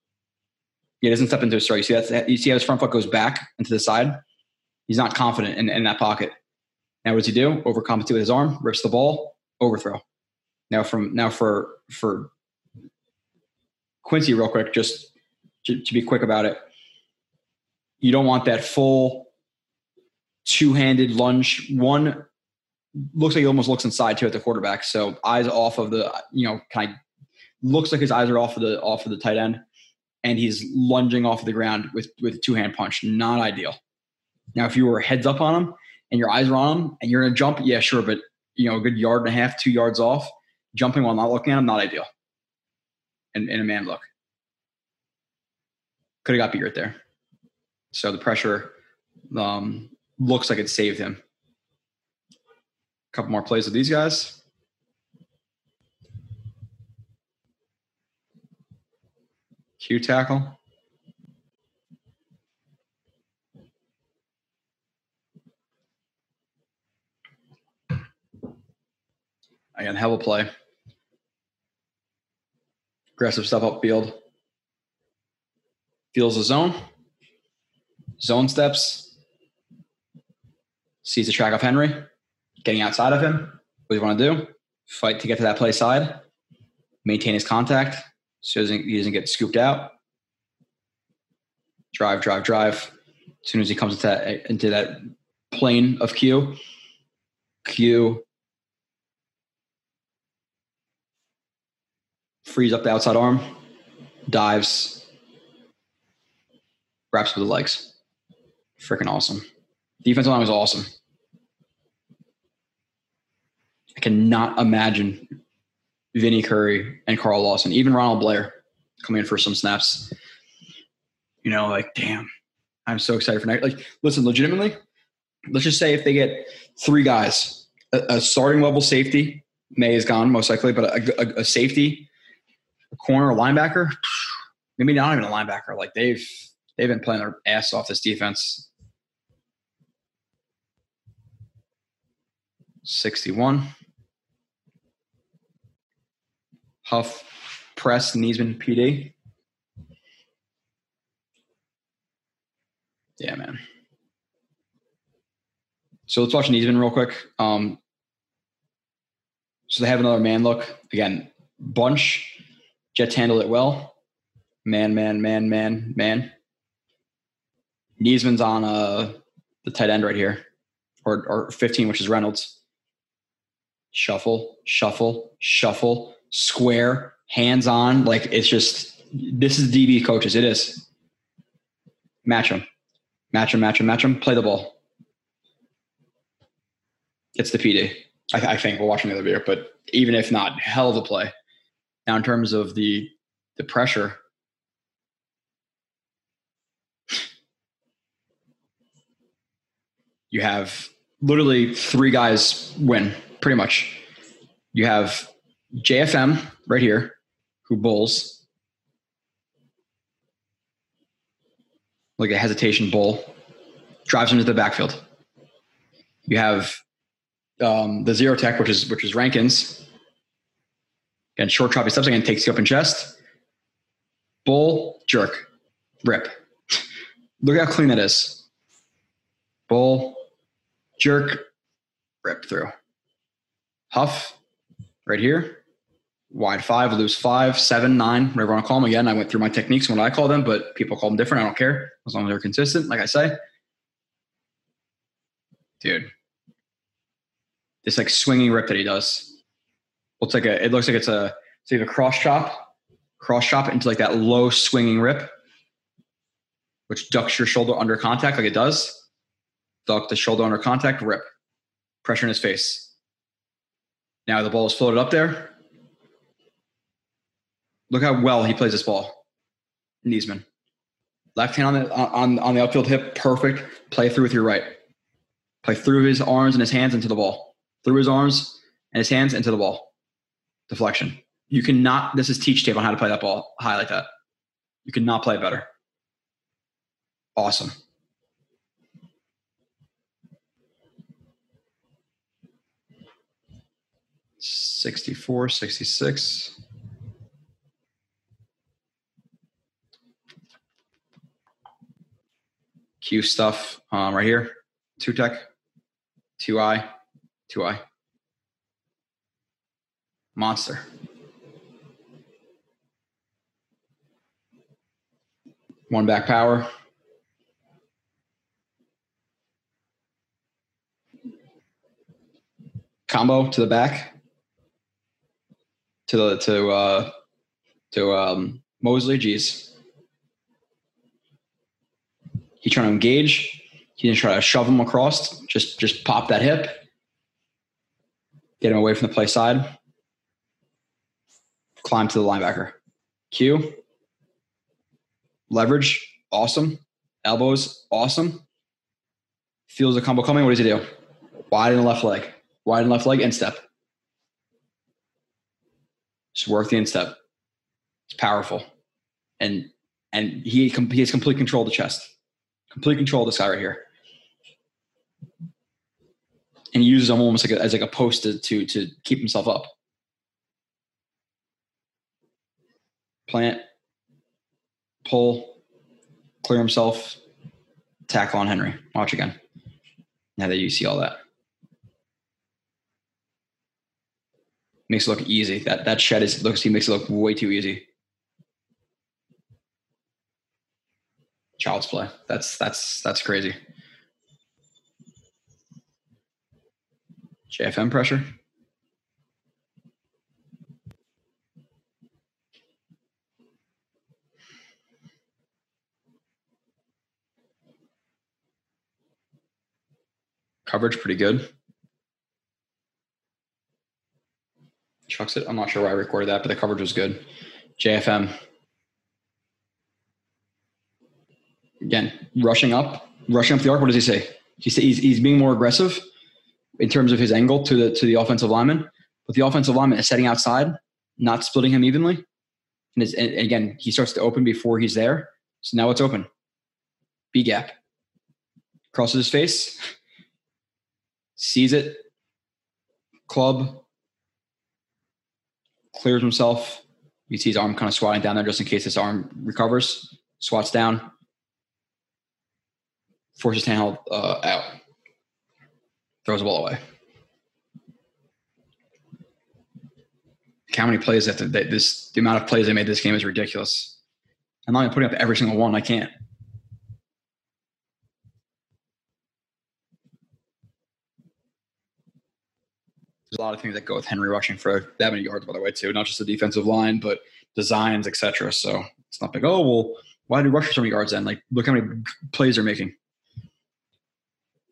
he doesn't step into his throw. You see that? You see how his front foot goes back into the side. He's not confident in, in that pocket. Now, what does he do? Overcompensate with his arm, rips the ball, overthrow. Now, from now for for Quincy, real quick, just to, to be quick about it you don't want that full two-handed lunge. One looks like he almost looks inside too at the quarterback. So eyes off of the, you know, kind of looks like his eyes are off of the off of the tight end, and he's lunging off of the ground with with two hand punch. Not ideal. Now, if you were heads up on him and your eyes are on him and you're gonna jump, yeah, sure, but you know, a good yard and a half, two yards off, jumping while not looking at him, not ideal. And in a man look, could have got beat right there. So the pressure um, looks like it saved him. A couple more plays with these guys. Q tackle. Again, hell of a play. Aggressive stuff upfield. Feels the zone. Zone steps. Sees the track of Henry. Getting outside of him. What do you want to do? Fight to get to that play side. Maintain his contact so he doesn't, he doesn't get scooped out. Drive, drive, drive. As soon as he comes into that, into that plane of Q, Q frees up the outside arm, dives, wraps with the legs. Freaking awesome. Defensive line was awesome. I cannot imagine Vinny Curry and Carl Lawson, even Ronald Blair coming in for some snaps. You know, like, damn, I'm so excited for night. Like, listen, legitimately, let's just say if they get three guys, a, a starting level safety, Maye is gone most likely, but a, a, a safety, a corner, a linebacker, maybe not even a linebacker. Like they've they've been playing their ass off this defense. 61. Huff, Press, Neasman, PD. Yeah, man. So let's watch Neasman real quick. Um, so they have another man look. Again, bunch. Jets handled it well. Man, man, man, man, man. Neasman's on uh, the tight end right here, or, or 15, which is Reynolds. Shuffle, shuffle, shuffle, square, hands on. Like it's just, this is DB coaches. It is. Match them. Match them, match them, match them. Play the ball. It's the PD. I, I think we'll watch the other video, but even if not, hell of a play. Now, in terms of the the pressure, you have literally three guys win pretty much. You have JFM right here, who bulls like a hesitation bull, drives him to the backfield. You have um, the zero tech, which is which is Rankins. Again, short choppy steps again takes up in chest. Bull jerk, rip. Look how clean that is. Bull jerk, rip through. Huff, right here. Wide five, loose five, seven, nine, whatever you want to call them. Again, I went through my techniques and what I call them, but people call them different. I don't care as long as they're consistent. Like I say, dude, this like swinging rip that he does. Looks like a. It looks like it's a. It's like a cross chop, cross chop into like that low swinging rip, which ducks your shoulder under contact like it does. Duck the shoulder under contact, rip, pressure in his face. Now the ball is floated up there. Look how well he plays this ball. Neasman. Left hand on the on, on the outfield hip, perfect. Play through with your right. Play through his arms and his hands into the ball. Through his arms and his hands into the ball. Deflection. You cannot, this is teach tape on how to play that ball high like that. You cannot play better. Awesome. Sixty-four, sixty-six. Stuff um, right here. Two tech, two I, two I. Monster. One back power. Combo to the back. To the to uh to um Mosley, geez he trying to engage. He didn't try to shove him across. Just just pop that hip, get him away from the play side, climb to the linebacker. Q, leverage, awesome. Elbows, awesome. Feels a combo coming. What does he do? Wide in the left leg, wide the left leg, instep. Just work the instep. It's powerful, and and he he has complete control of the chest, complete control of this guy right here, and he uses him almost like a, as like a post to to, to keep himself up. Plant, pull, clear himself, tackle on Henry. Watch again. Now that you see all that. Makes it look easy. That that shed is looks he makes it look way too easy. Child's play. That's that's that's crazy. JFM pressure. Coverage pretty good. Chucks it. I'm not sure why I recorded that, but the coverage was good. JFM. Again, rushing up, rushing up the arc. What does he say? He say he's, he's being more aggressive in terms of his angle to the to the offensive lineman, but the offensive lineman is setting outside, not splitting him evenly. And, and again, he starts to open before he's there. So now it's open. B gap. Crosses his face sees it, club, clears himself. You see his arm kind of swatting down there just in case his arm recovers, swats down, forces Tannehill uh, out, throws the ball away. How many plays that this the amount of plays they made this game is ridiculous. I'm not even putting up every single one. I can't. there's a lot of things that go with Henry rushing for that many yards, by the way, too. Not just the defensive line, but designs, etc. So it's not like, oh, well, why do rush for so many yards then? Like, look how many plays they're making.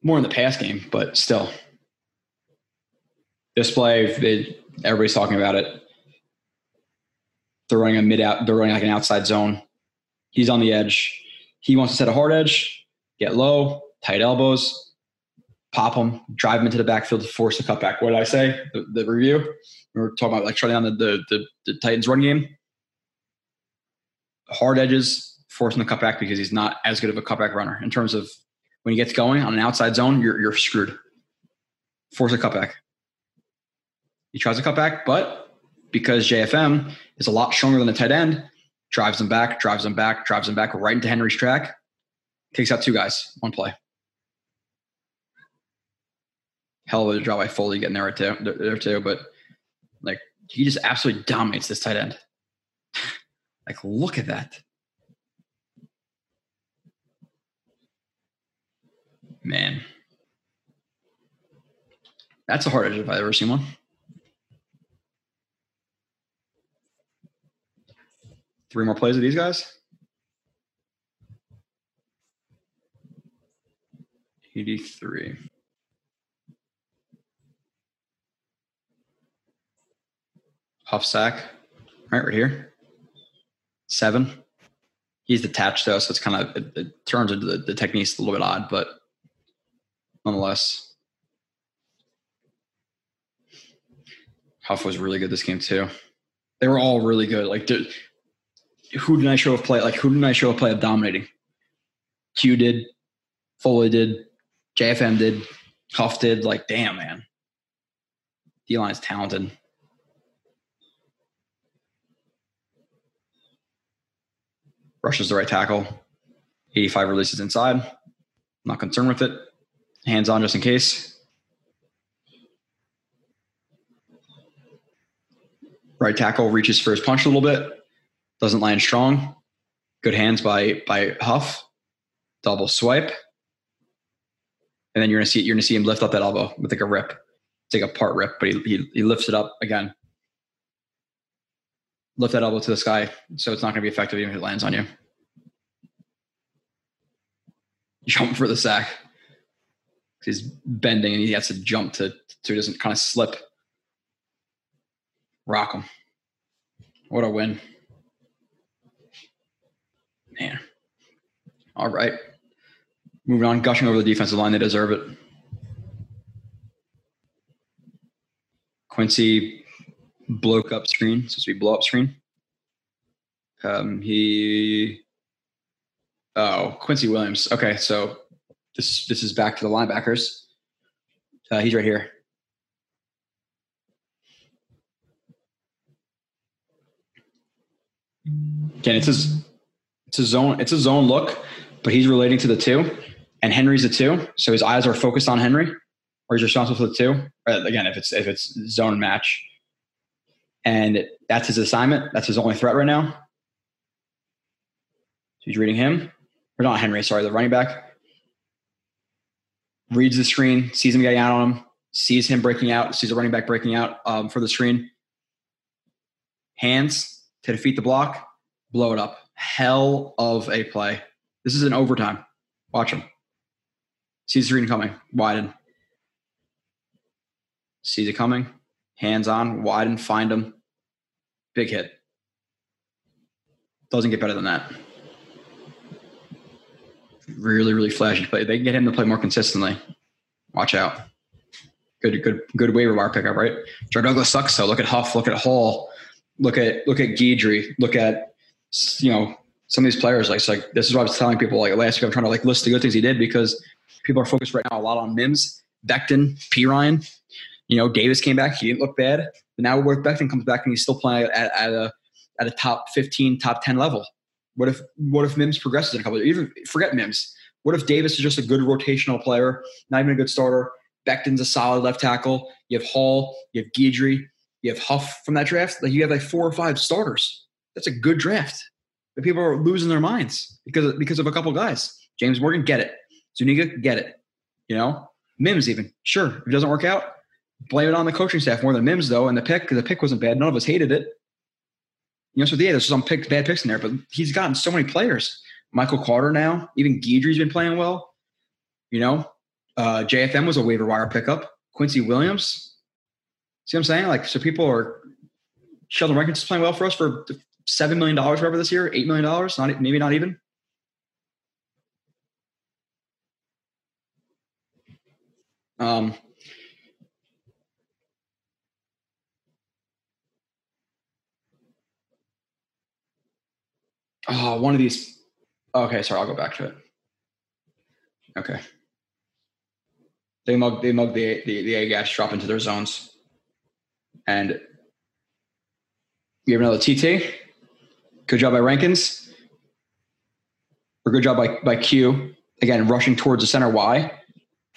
More in the pass game, but still. Display, it, everybody's talking about it. They're running a mid out, they're running like an outside zone. He's on the edge. He wants to set a hard edge, get low, tight elbows, pop him, drive him into the backfield to force a cutback. What did I say? The, the review. We were talking about like shutting down the, the, the, the Titans run game. Hard edges, forcing the cutback because he's not as good of a cutback runner in terms of when he gets going on an outside zone, you're, you're screwed. Force a cutback. He tries a cutback, but because JFM is a lot stronger than the tight end, drives him back, drives him back, drives him back right into Henry's track, takes out two guys, one play. hell of a job by Foley getting there right there, there too. But like he just absolutely dominates this tight end. like look at that. Man. That's a hard edge if I've ever seen one. Three more plays of these guys. 83. Huff sack, right, right here. Seven. He's detached though, so it's kind of it, it turns into the, the technique's a little bit odd, but nonetheless. Huff was really good this game too. They were all really good. Like, who did I show of play? Like, who did I show of play of dominating? Q did, Foley did, JFM did, Huff did. Like, damn, man. D line is talented. rushes the right tackle. 85 releases inside. Not concerned with it. Hands on just in case. Right tackle reaches for his punch a little bit. Doesn't land strong. Good hands by by Huff. Double swipe. And then you're gonna see you're gonna see him lift up that elbow with like a rip. take a part rip, but he, he, he lifts it up again. Lift that elbow to the sky, so it's not to be effective even if it lands on you. Jump for the sack. He's bending and he has to jump to so he doesn't kind of slip. Rock him. What a win. Man. All right. Moving on, gushing over the defensive line. They deserve it. Quincy bloke up screen. Supposed to be blow up screen. Um, he. Oh, Quincy Williams. Okay, so this this is back to the linebackers. Uh, he's right here. Again, it's his it's a zone it's a zone look, but he's relating to the two, and Henry's the two, so his eyes are focused on Henry, or he's responsible for the two. Uh, again, if it's if it's zone match, and that's his assignment. That's his only threat right now. So he's reading him, or not Henry. Sorry, the running back reads the screen, sees him getting out on him, sees him breaking out, sees a running back breaking out um, for the screen. Hands to defeat the block, blow it up. Hell of a play. This is an overtime. Watch him. Sees the screen coming, widen. Sees it coming, hands on, widen, find him. Big hit. Doesn't get better than that. Really, really flashy play. They can get him to play more consistently. Watch out. Good, good, good waiver wire pickup, right? Joe Douglas sucks. So look at Huff. Look at Hall. Look at look at Guidry. Look at you know some of these players. Like, like this is what I was telling people. Like last week, I'm trying to like list the good things he did because people are focused right now a lot on Mims, Becton, Perine. You know, Davis came back. He didn't look bad. But now Worth Becton comes back and he's still playing at, at a at a top 15, top 10 level. What if what if Mims progresses in a couple of years? even forget Mims. What if Davis is just a good rotational player, not even a good starter? Becton's a solid left tackle. You have Hall, you have Guidry, you have Huff from that draft. Like you have like four or five starters. That's a good draft. But people are losing their minds because of, because of a couple guys. James Morgan, get it. Zuniga, get it. You know, Mims even sure if it doesn't work out, blame it on the coaching staff more than Mims though. And the pick, the pick wasn't bad. None of us hated it. You know, so yeah, there's some pick, bad picks in there, but he's gotten so many players. Michael Carter now, even Guidry's been playing well. You know, uh, JFM was a waiver wire pickup. Quincy Williams. See what I'm saying? Like, so people are Sheldon Rankins is playing well for us for seven million dollars whatever this year, eight million dollars, not maybe not even. Um, oh, one of these. Okay, sorry, I'll go back to it. Okay. They mug they mug the the, the A gas drop into their zones. And you have another TT. Good job by Rankins. Or good job by, by Q. Again, rushing towards the center Y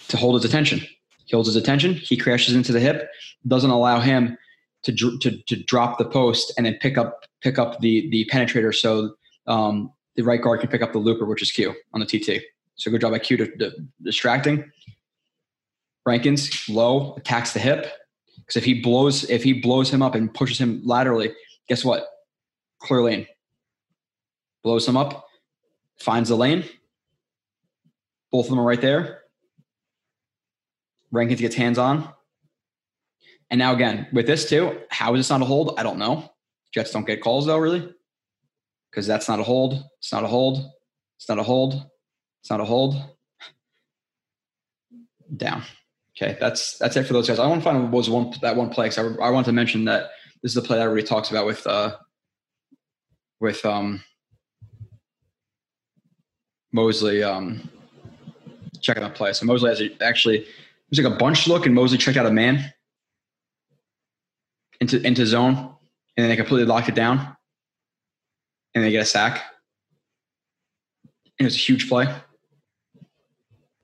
to hold his attention. He holds his attention. He crashes into the hip. Doesn't allow him to, to, to drop the post and then pick up pick up the the penetrator so um, the right guard can pick up the looper, which is Q on the TT. So good job by Q to, to distracting. Rankins low attacks the hip because if he blows if he blows him up and pushes him laterally, guess what? Clear lane. Blows him up, finds the lane. Both of them are right there. Rankins gets hands on. And now again, with this too, how is this not a hold? I don't know. Jets don't get calls though, really because that's not a hold. It's not a hold. It's not a hold. It's not a hold. Down. Okay, that's that's it for those guys. I want to find was one that one play because I, I want to mention that this is the play that everybody talks about with uh with um Mosley um checking that play. So Mosley has a, actually it was like a bunch look and Mosley checked out a man into into zone and then they completely locked it down and they get a sack. And it was a huge play.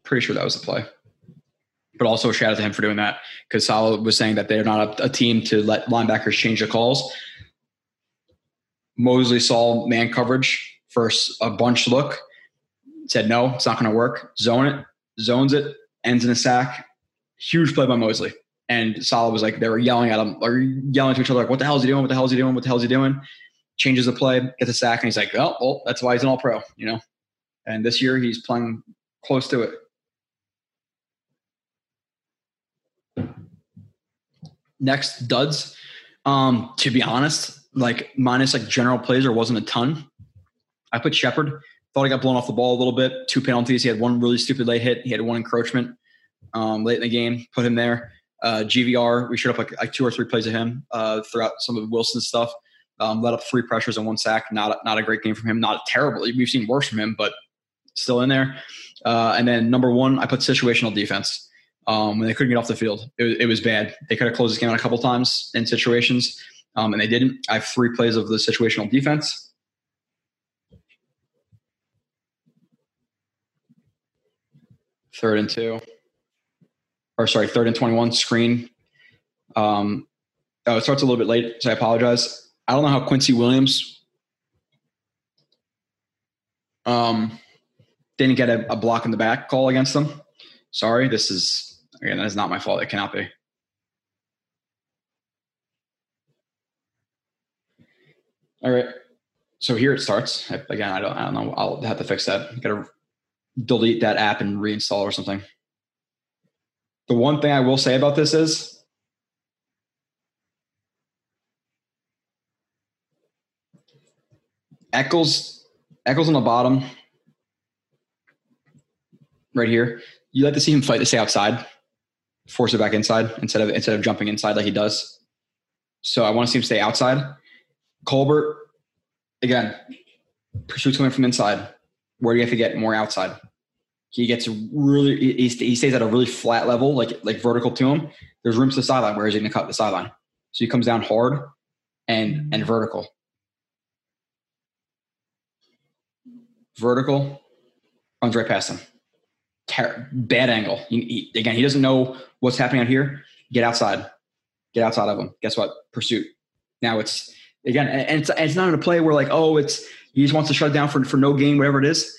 Pretty sure that was the play. But also shout out to him for doing that because Saleh was saying that they're not a, a team to let linebackers change the calls. Mosley saw man coverage first a bunch look, said no, it's not going to work. Zone it, zones it, ends in a sack. Huge play by Mosley. And Saleh was like, they were yelling at him or yelling to each other, like, what the hell is he doing? What the hell is he doing? What the hell is he doing? Changes the play, gets a sack, and he's like, well, well, that's why he's an all pro, you know? And this year he's playing close to it. Next, duds. Um, to be honest, like minus like general plays, there wasn't a ton. I put Shepherd. Thought he got blown off the ball a little bit. Two penalties. He had one really stupid late hit. He had one encroachment um, late in the game. Put him there. Uh, GVR. We showed up like, like two or three plays of him uh, throughout some of Wilson's stuff. Um, let up three pressures and one sack. Not not a great game from him. Not terrible. We've seen worse from him, but still in there. Uh, and then number one, I put situational defense. Um, when they couldn't get off the field, it, was, it was bad. They could have closed this game out a couple times in situations, um, and they didn't. I have three plays of the situational defense. Third and two, or sorry, third and twenty-one screen. Um, oh, it starts a little bit late, so I apologize. I don't know how Quincy Williams um, didn't get a, a block in the back call against them. Sorry, this is again that is not my fault. It cannot be. All right. So here it starts. Again, I don't I don't know. I'll have to fix that. Got to delete that app and reinstall or something. The one thing I will say about this is Echols Echols on the bottom right here. You like to see him fight to stay outside, force it back inside instead of instead of jumping inside like he does. So I want to see him stay outside. Colbert, again, pursuits coming from inside. Where do you have to get more outside? He gets really he, he stays at a really flat level, like like vertical to him. There's room to the sideline. Where is he going to cut the sideline? So he comes down hard and and vertical. Vertical runs right past him ter- bad angle. He, he, again, he doesn't know what's happening out here. Get outside. Get outside of him. Guess what? Pursuit. Now it's again, and it's, it's not in a play where like, oh, it's he just wants to shut down for for no gain, whatever it is.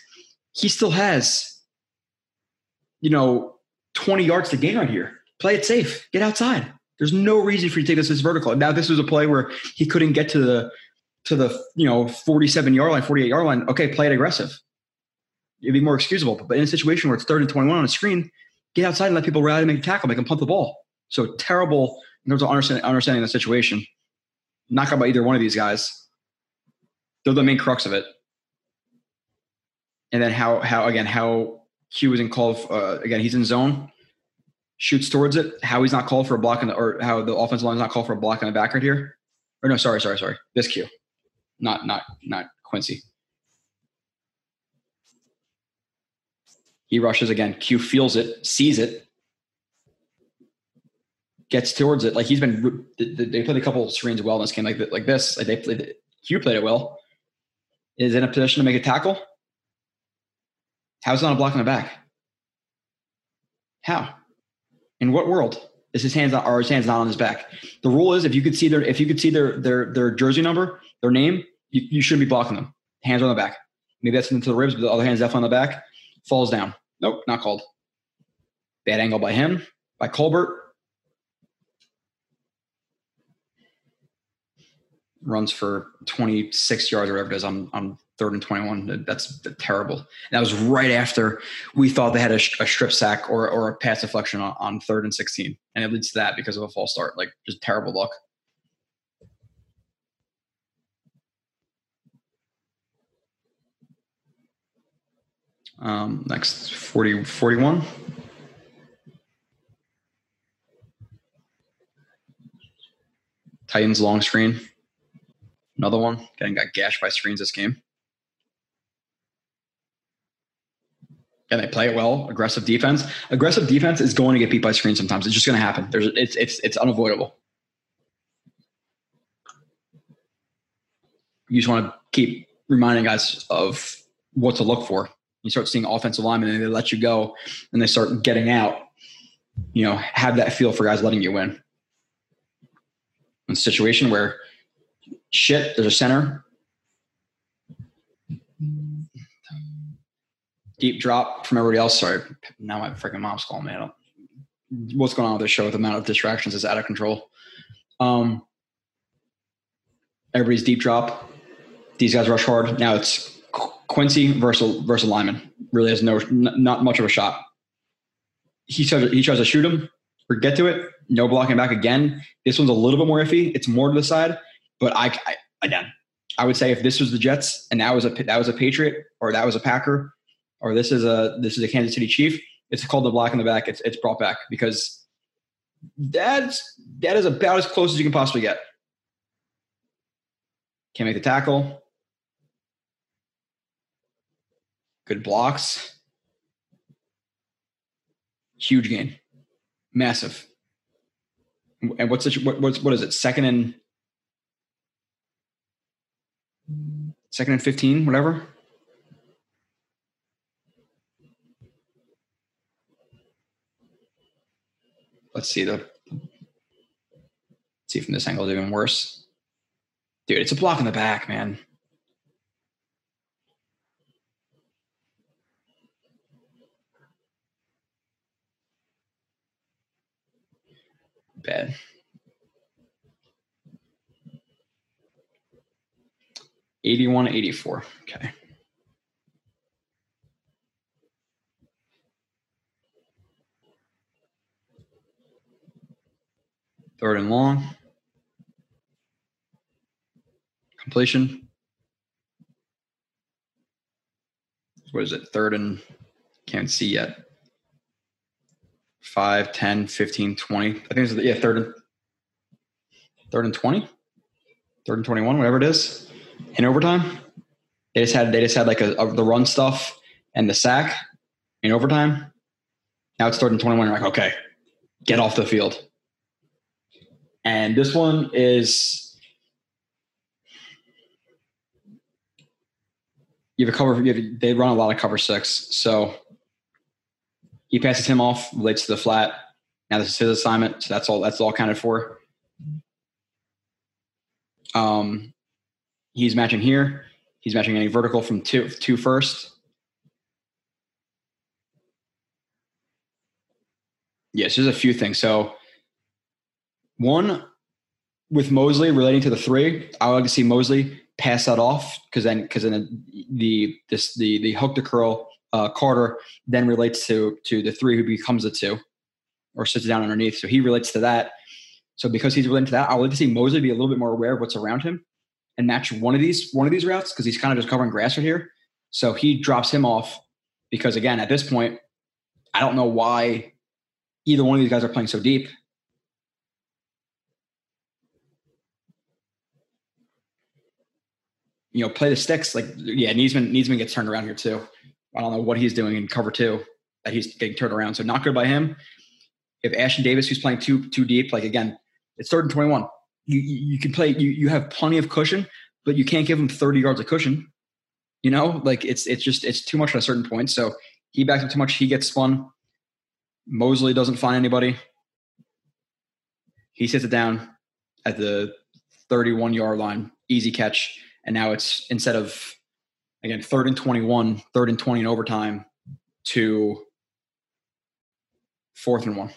He still has, you know, twenty yards to gain right here. Play it safe. Get outside. There's no reason for you to take this as vertical. Now this was a play where he couldn't get to the to the you know 47 yard line, 48 yard line. Okay, play it aggressive it'd be more excusable. But in a situation where it's third and 21 on a screen, get outside and let people rally, and make a tackle, make them punt the ball. So terrible in terms of understanding, the situation. Not out by either one of these guys. They're the main crux of it. And then how how again how Q is in call uh, again he's in zone, shoots towards it. How he's not called for a block in the or how the offensive line is not called for a block in the back right here. Or no, sorry, sorry, sorry. This Q, not not not Quincy. He rushes again. Q feels it, sees it, gets towards it. Like he's been, they played a couple of screens well in this game, like like this. Like they played, It. Q played it well. Is in a position to make a tackle. How's it not a block in the back? How? In what world is his hands not are his hands not on his back? The rule is if you could see their if you could see their their their jersey number, their name, you, you shouldn't be blocking them. Hands on the back. Maybe that's into the ribs, but the other hand's definitely on the back falls down. Nope, not called. Bad angle by him, by Colbert. Runs for 26 yards or whatever it is on, on third and 21. That's terrible. And that was right after we thought they had a, a strip sack or, or a pass deflection on, on third and 16. And it leads to that because of a false start. Like, just terrible luck. Um, next, 40, 41. Titans long screen. Another one. Getting got gashed by screens this game. And they play it well. Aggressive defense. Aggressive defense is going to get beat by screen sometimes. It's just going to happen. There's it's it's it's unavoidable. You just want to keep reminding guys of what to look for you start seeing offensive linemen and they let you go and they start getting out, you know, have that feel for guys letting you win. In a situation where shit, there's a center, deep drop from everybody else. Sorry, now my freaking mom's calling me. What's going on with this show. With the amount of distractions is out of control. Um, everybody's deep drop. These guys rush hard. Now it's Quincy versus versus Lyman. Really has no not much of a shot. He tries he tries to shoot him or get to it. No blocking back again. This one's a little bit more iffy. It's more to the side, but I, I again, I would say if this was the Jets and that was a that was a Patriot or that was a Packer or this is a this is a Kansas City Chief, it's called the block in the back. It's it's brought back because that's that is about as close as you can possibly get. Can't make the tackle. Good blocks. Huge gain. Massive. And what's the, what, what's what is it? Second and second and 15, whatever. Let's see the see from this angle even worse. Dude, it's a block in the back, man. Bad. 81 84. Okay. Third and long. Completion. What is it? Third and can't see yet. 5, 10, 15, 20. I think it's yeah, third and third and 20. Third and 21, whatever it is. In overtime. They just had they just had like a, a the run stuff and the sack in overtime. Now it's third and 21. You're like, okay, get off the field. And this one is you have a cover. You have, they run a lot of cover six, so he passes him off, relates to the flat. Now this is his assignment, so that's all. That's all counted for. Um, he's matching here. He's matching any vertical from two two first. Yes, there's a few things. So one with Mosley relating to the three, I would like to see Mosley pass that off because then because then the this the the hook to curl uh, Carter then relates to to the three who becomes a two or sits down underneath. So he relates to that. So because he's relating to that, I would like to see Mosley be a little bit more aware of what's around him and match one of these one of these routes because he's kind of just covering grass right here. So he drops him off because again, at this point, I don't know why either one of these guys are playing so deep. You know, play the sticks like yeah, Neasman Neasman gets turned around here too. I don't know what he's doing in cover two that he's getting turned around. So not good by him. If Ashtyn Davis, who's playing too too deep, like again, it's third and twenty one. You you can play. You you have plenty of cushion, but you can't give him thirty yards of cushion. You know, like it's it's just it's too much at a certain point. So he backs up too much. He gets spun. Mosley doesn't find anybody. He sits it down at the 31 yard line, easy catch. And now it's instead of again, third and 21, third and 20 in overtime to fourth and one.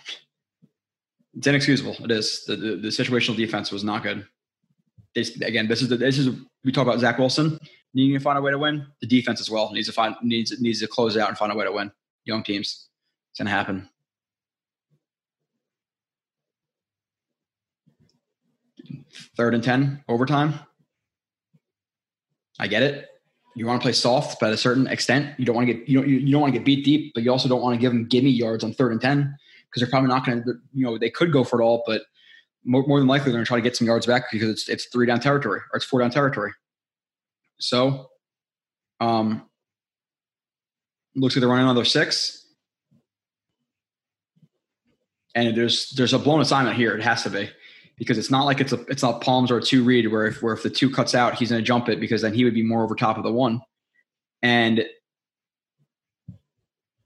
It's inexcusable. It is. The, the, the situational defense was not good. This, again, this is the, this is we talk about Zach Wilson needing to find a way to win. The defense as well needs to find needs needs to close out and find a way to win. Young teams, it's gonna happen. Third and ten overtime. I get it you want to play soft, but at a certain extent, you don't want to get you don't you don't want to get beat deep, but you also don't want to give them gimme yards on third and ten because they're probably not going to you know they could go for it all, but more, more than likely they're going to try to get some yards back because it's it's three down territory or it's four down territory. So, um, looks like they're running another six, and there's there's a blown assignment here. It has to be because it's not like it's a it's not palms or a two read where if where if the two cuts out he's going to jump it because then he would be more over top of the one. And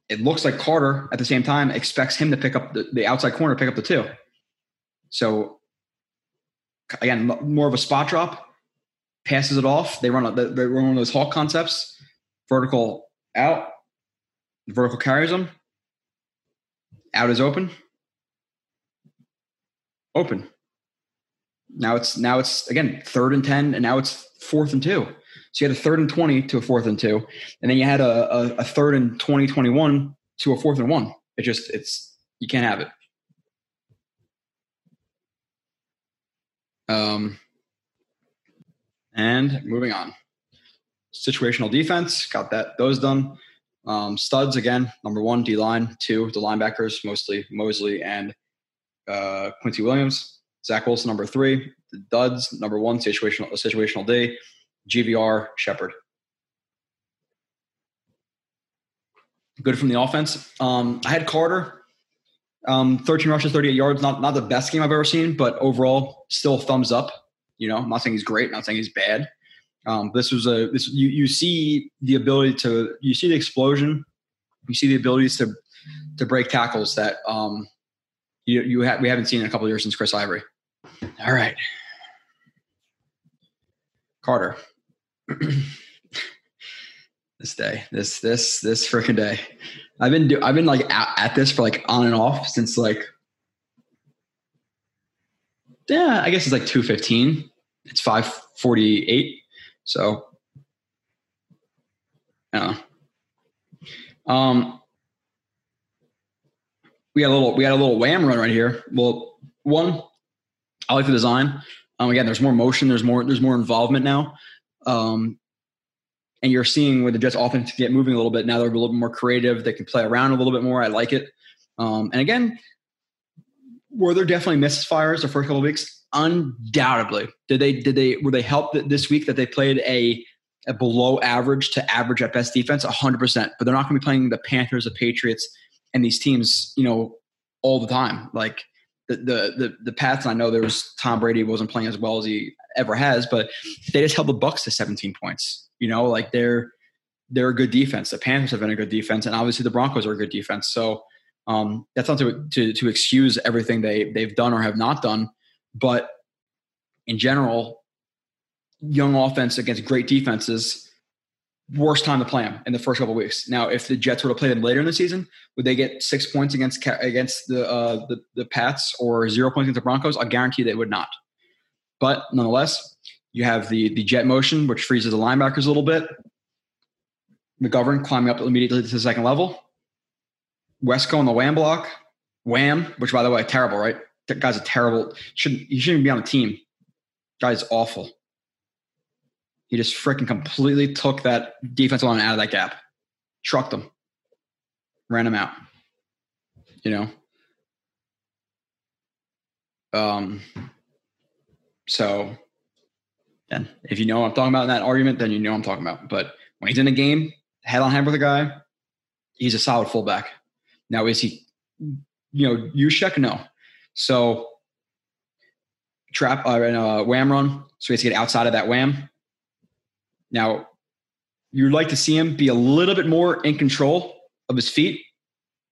it looks like Carter at the same time expects him to pick up the, the outside corner pick up the two. So again more of a spot drop passes it off. They run a, they run one of those hawk concepts. Vertical out. Vertical carries them out is open. Open. Now it's now it's again third and ten, and now it's fourth and two. So you had a third and twenty to a fourth and two, and then you had a, a, a third and 20, 21 to a fourth and one. It just it's you can't have it. Um, and moving on. Situational defense, got that those done. Um, studs again, number one, D line, two, the linebackers, mostly Mosley and uh, Quincy Williams. Zach Wilson, number three, the duds, number one, situational situational D, GVR, Shepherd. Good from the offense. Um, I had Carter, um, 13 rushes, 38 yards. Not not the best game I've ever seen, but overall, still thumbs up. You know, I'm not saying he's great, not saying he's bad. Um, this was a this you you see the ability to you see the explosion, you see the abilities to to break tackles that um, you you have we haven't seen in a couple years since Chris Ivory. All right, Carter. this day, this this this freaking day. I've been do I've been like at, at this for like on and off since like yeah, I guess it's like two fifteen. It's five forty eight. So, yeah. Um, we got a little, we got a little wham run right here. Well, one, I like the design. Um, again, there's more motion. There's more, there's more involvement now. Um, and you're seeing where the Jets offense get moving a little bit. Now they're a little bit more creative. They can play around a little bit more. I like it. Um, and again, were there definitely misfires the first couple of weeks? Undoubtedly. Did they did they were they helped this week that they played a a below average to average at best defense? hundred percent. But they're not going to be playing the Panthers, the Patriots, and these teams, you know, all the time. Like the the the, the Pats. I know there was Tom Brady wasn't playing as well as he ever has, but they just held the Bucks to 17 points. You know, like they're they're a good defense. The Panthers have been a good defense, and obviously the Broncos are a good defense. So um, that's not to, to, to excuse everything they they've done or have not done, but in general, young offense against great defenses, worst time to play them in the first couple weeks. Now, if the Jets were to play them later in the season, would they get six points against against the uh, the, the Pats or zero points against the Broncos? I guarantee they would not. But nonetheless, you have the the jet motion, which freezes the linebackers a little bit. McGovern climbing up immediately to the second level. Wesco on the wham block. Wham, which by the way, terrible, right? That guy's a terrible. Shouldn't he shouldn't be on the team. Guy's awful. He just freaking completely took that defensive line out of that gap, trucked them, ran them out. You know. Um. So, then if you know what I'm talking about in that argument, then you know what I'm talking about. But when he's in a game, head on head with a guy, he's a solid fullback. Now, is he, you know, Juszczyk? No. So, trap, uh, uh, wham run. So he has to get outside of that wham. Now, you'd like to see him be a little bit more in control of his feet.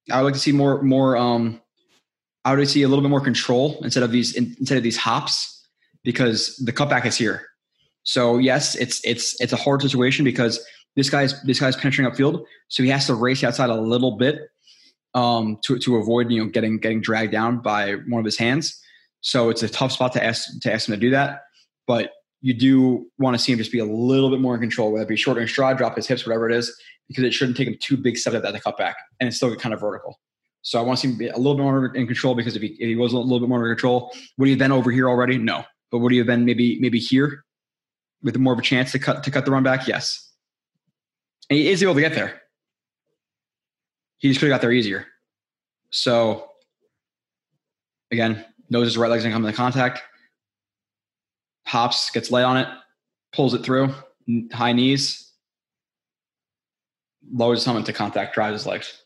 I would like to see more, more, um, I would see a little bit more control instead of these, instead of these hops because the cutback is here. So yes, it's, it's, it's a hard situation because this guy's, this guy's penetrating upfield. So he has to race outside a little bit um, to to avoid you know getting getting dragged down by one of his hands. So it's a tough spot to ask to ask him to do that. But you do want to see him just be a little bit more in control, whether it be shorter stride, drop his hips, whatever it is, because it shouldn't take him too big steps at the cutback, and it's still kind of vertical. So I want to see him be a little bit more in control because if he, if he was a little bit more in control, would he have been over here already? No. But would he have been maybe maybe here with more of a chance to cut to cut the run back? Yes. And he is able to get there. He just could have got there easier. So again, knows his right leg's gonna come into contact. Hops, gets light on it, pulls it through, high knees, lowers his helmet to contact, drives his legs.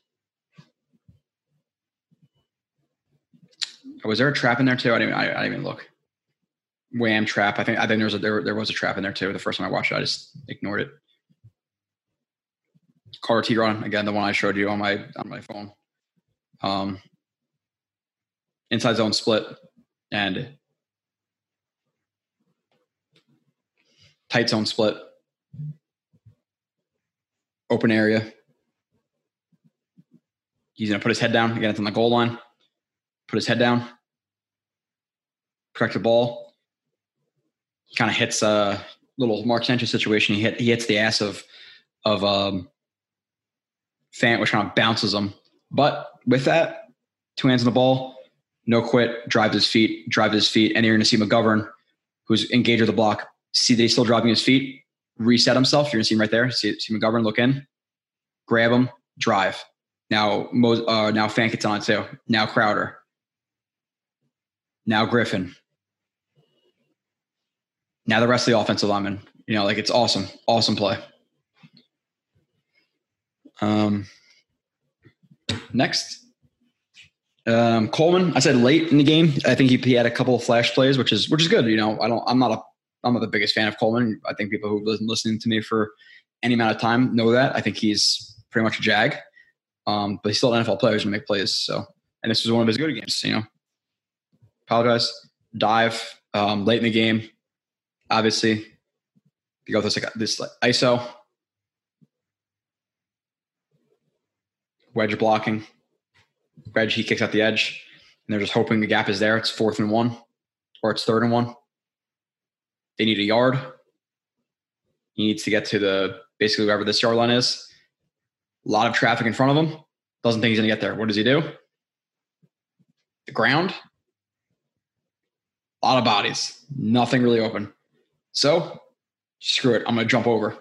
Was there a trap in there too? I didn't. I, I didn't even look. Wham trap. I think. I think there was a there, there was a trap in there too. The first time I watched it, I just ignored it. Carter Tigron again, the one I showed you on my on my phone. Um, inside zone split and tight zone split. Open area. He's gonna put his head down again. It's on the goal line. Put his head down. protect the ball. He kind of hits a little Mark Sanchez situation. He hit he hits the ass of of um, Fant, which kind of bounces him. But with that, two hands on the ball, no quit, drive his feet, drive his feet, and you're going to see McGovern, who's engaged with the block, see that he's still dropping his feet, reset himself. You're to see him right there. See, see McGovern look in, grab him, drive. Now, Mo, uh, now Fant gets on too. Now Crowder. Now Griffin. Now the rest of the offensive linemen. You know, like it's awesome, awesome play. Um, next, um, Coleman. I said late in the game. I think he, he had a couple of flash plays, which is which is good. You know, I don't. I'm not a. I'm not the biggest fan of Coleman. I think people who've been listening to me for any amount of time know that. I think he's pretty much a jag. Um, but he's still an NFL player to make plays. So, and this was one of his good games. You know, apologize. Dive um, late in the game. Obviously, you go with this like this like ISO wedge blocking. Wedge, he kicks out the edge, and they're just hoping the gap is there. It's fourth and one, or it's third and one. They need a yard. He needs to get to the basically wherever this yard line is. A lot of traffic in front of him. Doesn't think he's going to get there. What does he do? The ground. A lot of bodies. Nothing really open. So screw it. I'm going to jump over.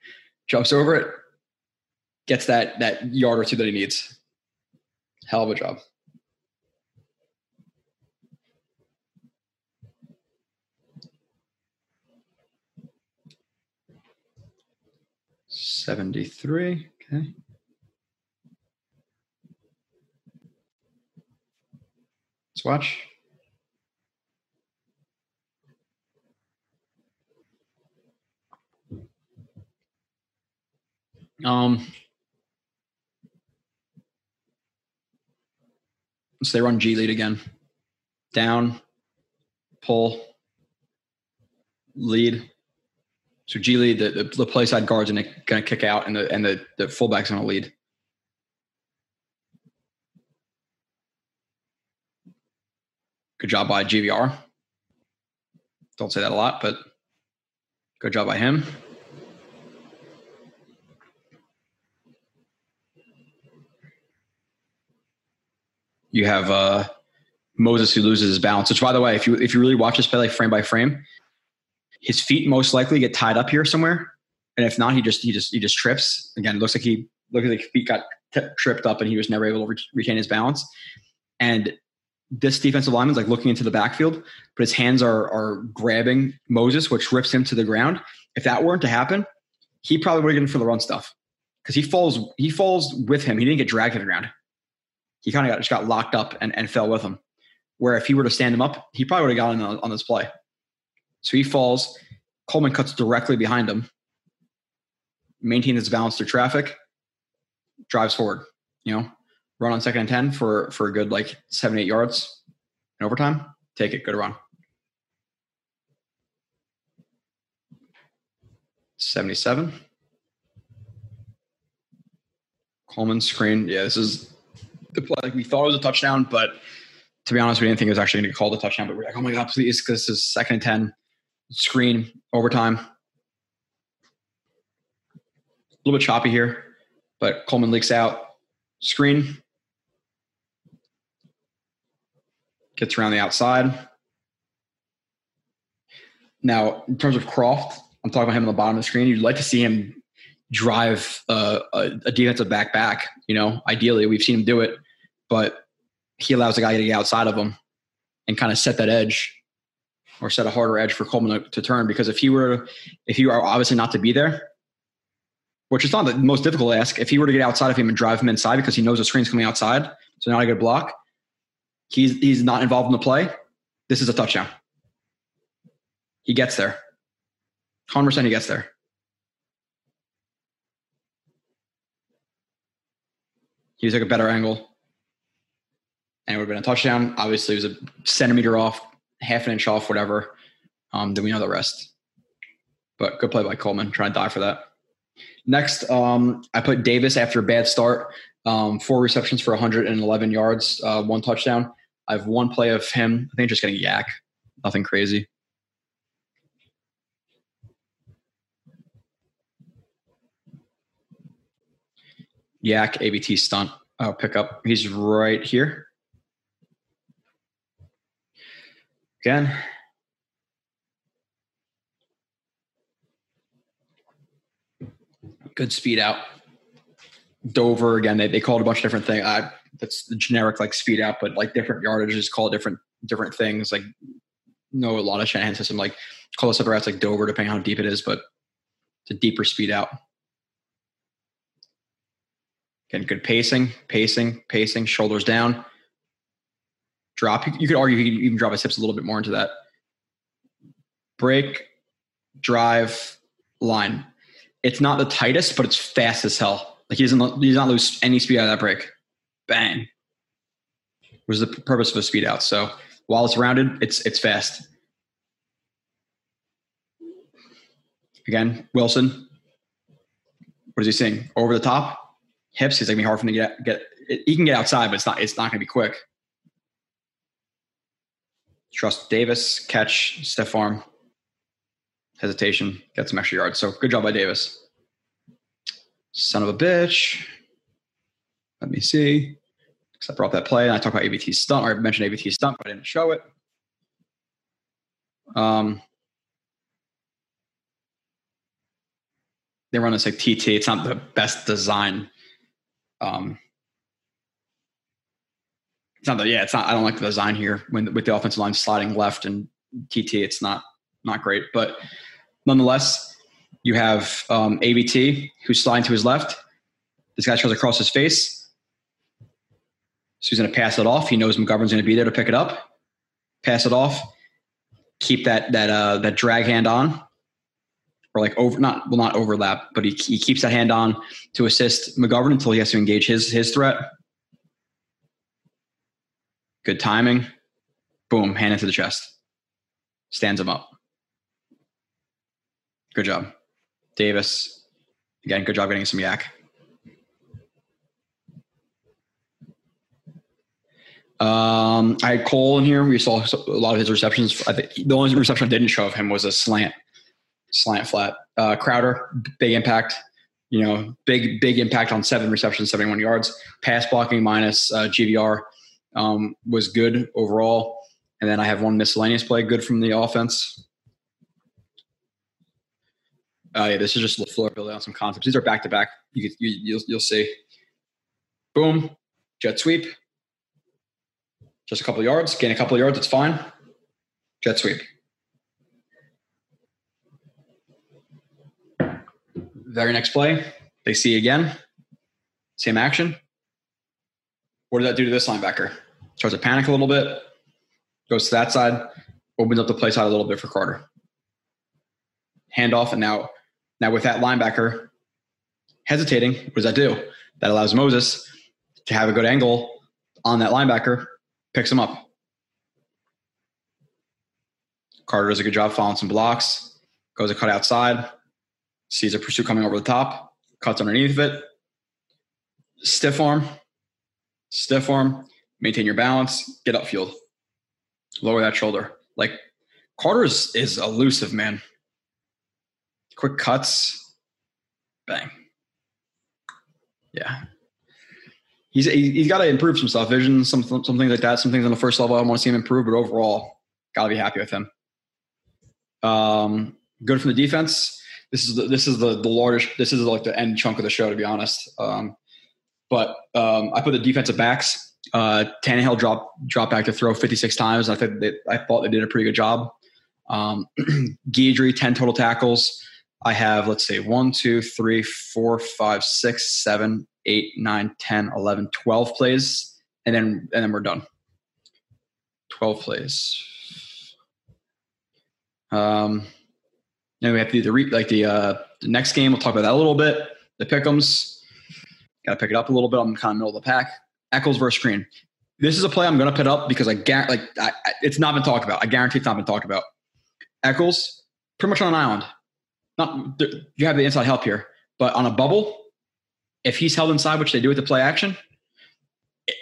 Jumps over it. Gets that that yard or two that he needs. Hell of a job. Seventy-three. Okay. Let's watch. Um, so they run G lead again. Down, pull, lead. So G lead, the, the, the play side guards they going to kick out, and the and the the fullback's going to lead. Good job by GVR. Don't say that a lot, but good job by him. You have uh, Moses who loses his balance. Which, by the way, if you if you really watch this play like frame by frame, his feet most likely get tied up here somewhere, and if not, he just he just he just trips. Again, it looks like he looks like feet got t- tripped up, and he was never able to re- retain his balance. And this defensive lineman's like looking into the backfield, but his hands are are grabbing Moses, which rips him to the ground. If that weren't to happen, he probably would have gotten for the run stuff because he falls he falls with him. He didn't get dragged to the ground he kind of got just got locked up and, and fell with him. Where if he were to stand him up, he probably would have gotten on, on this play. So he falls. Coleman cuts directly behind him, maintains his balance through traffic, drives forward. You know, run on second and ten for for a good like seven eight yards in overtime. Take it, good run. Seventy seven. Coleman screen. Yeah, this is the play. Like we thought it was a touchdown, but to be honest, we didn't think it was actually going to call the touchdown. But we're like, oh my god, please, because this is second and ten, screen overtime. A little bit choppy here, but Coleman leaks out. Screen gets around the outside. Now, in terms of Kroft, I'm talking about him on the bottom of the screen. You'd like to see him drive a, a, defensive back back. You know, ideally, we've seen him do it, but he allows the guy to get outside of him and kind of set that edge or set a harder edge for Coleman to, to turn. Because if he were, if you are obviously not to be there, which is not the most difficult ask, if he were to get outside of him and drive him inside because he knows the screen's coming outside, so not a good block, he's he's not involved in the play. This is a touchdown. He gets there. 100% he gets there. He like a better angle and it would have been a touchdown. Obviously, it was a centimeter off, half an inch off, whatever. Um, then we know the rest. But good play by Coleman, trying to die for that. Next, um, I put Davis after a bad start. Um, four receptions for 111 yards, uh, one touchdown. I have one play of him, I think just getting yak. nothing crazy. Yak ABT stunt uh, pickup. He's right here. Again. Good speed out. Dover again. They, they call it a bunch of different things. I, uh, that's the generic like speed out, but like different yardages call different different things. Like know a lot of Shanahan system like call this other routes like Dover depending on how deep it is, but it's a deeper speed out. Again, good pacing, pacing, pacing, shoulders down. Drop. You could argue he even drop his hips a little bit more into that. Break, drive, line. It's not the tightest, but it's fast as hell. Like he doesn't, he does not lose any speed out of that break. Bang. Was the purpose of a speed out. So while it's rounded, it's it's fast. Again, Wilson. What is he saying? Over the top hips. He's like be hard for him to get get. He can get outside, but it's not. It's not going to be quick. Trust Davis catch stiff arm hesitation get some extra yards. So good job by Davis. Son of a bitch. Let me see. Because I brought that play and I talked about ABT stunt, or I mentioned ABT stunt, but I didn't show it. Um, they run this like TT. It's not the best design um, it's not the yeah, it's not. I don't like the design here when with the offensive line sliding left and TT. It's not not great, but nonetheless, you have um, ABT who's sliding to his left. This guy throws across his face. So he's going to pass it off. He knows McGovern's going to be there to pick it up. Pass it off. Keep that that uh, that drag hand on, or like over not well not overlap, but he, he keeps that hand on to assist McGovern until he has to engage his his threat. Good timing. Boom, hand into the chest. Stands him up. Good job. Davis. Again, good job getting some yak. Um, I had Cole in here. We saw a lot of his receptions. I think the only reception I didn't show of him was a slant slant flat. Uh, Crowder, big impact. You know, big big impact on seven receptions, seventy one yards. Pass blocking minus uh, GVR um, was good overall. And then I have one miscellaneous play, good from the offense. Uh, yeah, this is just LaFleur building on some concepts. These are back to back. You you you'll you'll see. Boom, jet sweep. Just a couple yards, gain a couple yards. It's fine. Jet sweep. Very next play, they see again, same action. What does that do to this linebacker? Starts to panic a little bit, goes to that side, opens up the play side a little bit for Carter. Handoff, and now, now with that linebacker hesitating, what does that do? That allows Moses to have a good angle on that linebacker, picks him up. Carter does a good job following some blocks, goes a cut outside, sees a pursuit coming over the top, cuts underneath of it, stiff arm, stiff arm, maintain your balance, get upfield, lower that shoulder. Like Carter is, is elusive, man. Quick cuts, bang. Yeah. He's, he's got to improve some stuff, vision, some, some things like that. Some things on the first level, I want to see him improve, but overall, got to be happy with him. Um, good from the defense this is the, this is the the largest this is like the end chunk of the show to be honest. Um, but um, I put the defensive backs. Uh, Tannehill dropped dropped back to throw 56 times. I think they, I thought they did a pretty good job. Um, Guidry 10 total tackles. I have let's see, one, two, three, four, five, six, seven, eight, nine, 10, 11, 12 plays, and then and then we're done. 12 plays. Um, then we have to do the re- like the uh, the next game. We'll talk about that a little bit. The pickums. Got to pick it up a little bit. I'm kind of middle of the pack. Echols versus Screen. This is a play I'm going to put up because I guarantee, like, I, I, it's not been talked about. I guarantee it's not been talked about. Echols, pretty much on an island. Not you have the inside help here, but on a bubble, if he's held inside, which they do with the play action,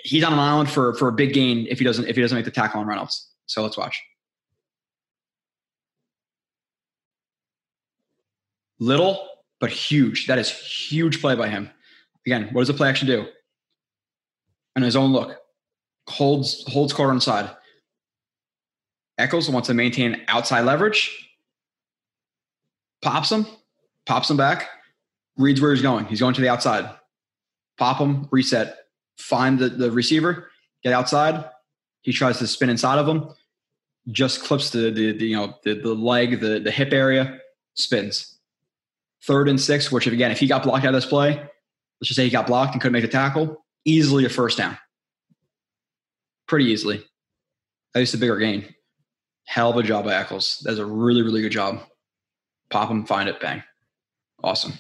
he's on an island for for a big gain if he doesn't if he doesn't make the tackle on Reynolds. So let's watch. Little but huge. That is huge play by him. Again, what does the play action do? And his own look. Holds holds Carter on side. Echols wants to maintain outside leverage. Pops him, pops him back, reads where he's going. He's going to the outside. Pop him, reset, find the, the receiver, get outside. He tries to spin inside of him, just clips the, the, the you know the, the leg, the, the hip area, spins. Third and six, which if, again, if he got blocked out of this play, let's just say he got blocked and couldn't make the tackle, easily a first down. Pretty easily. At least a bigger gain. Hell of a job by Echols. That's a really, really good job. Pop him, find it, bang. Awesome.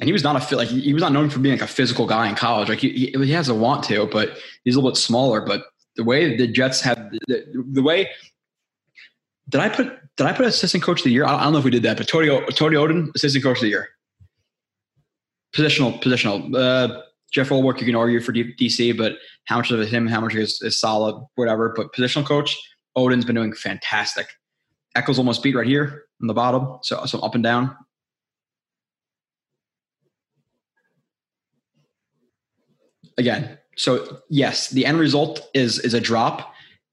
And he was not a like he was not known for being like a physical guy in college. Like he, he, he has a want to, but he's a little bit smaller. But the way the Jets have the, the way did I put did I put assistant coach of the year? I don't know if we did that, but Tony Tony Oden, assistant coach of the year. Positional, positional. Uh, Jeff Ulbrich, you can argue for DC, but how much of it him, how much is, is solid, whatever. But positional coach, Oden's been doing fantastic. Echols almost beat right here on the bottom, so so up and down. Again, so yes, the end result is is a drop,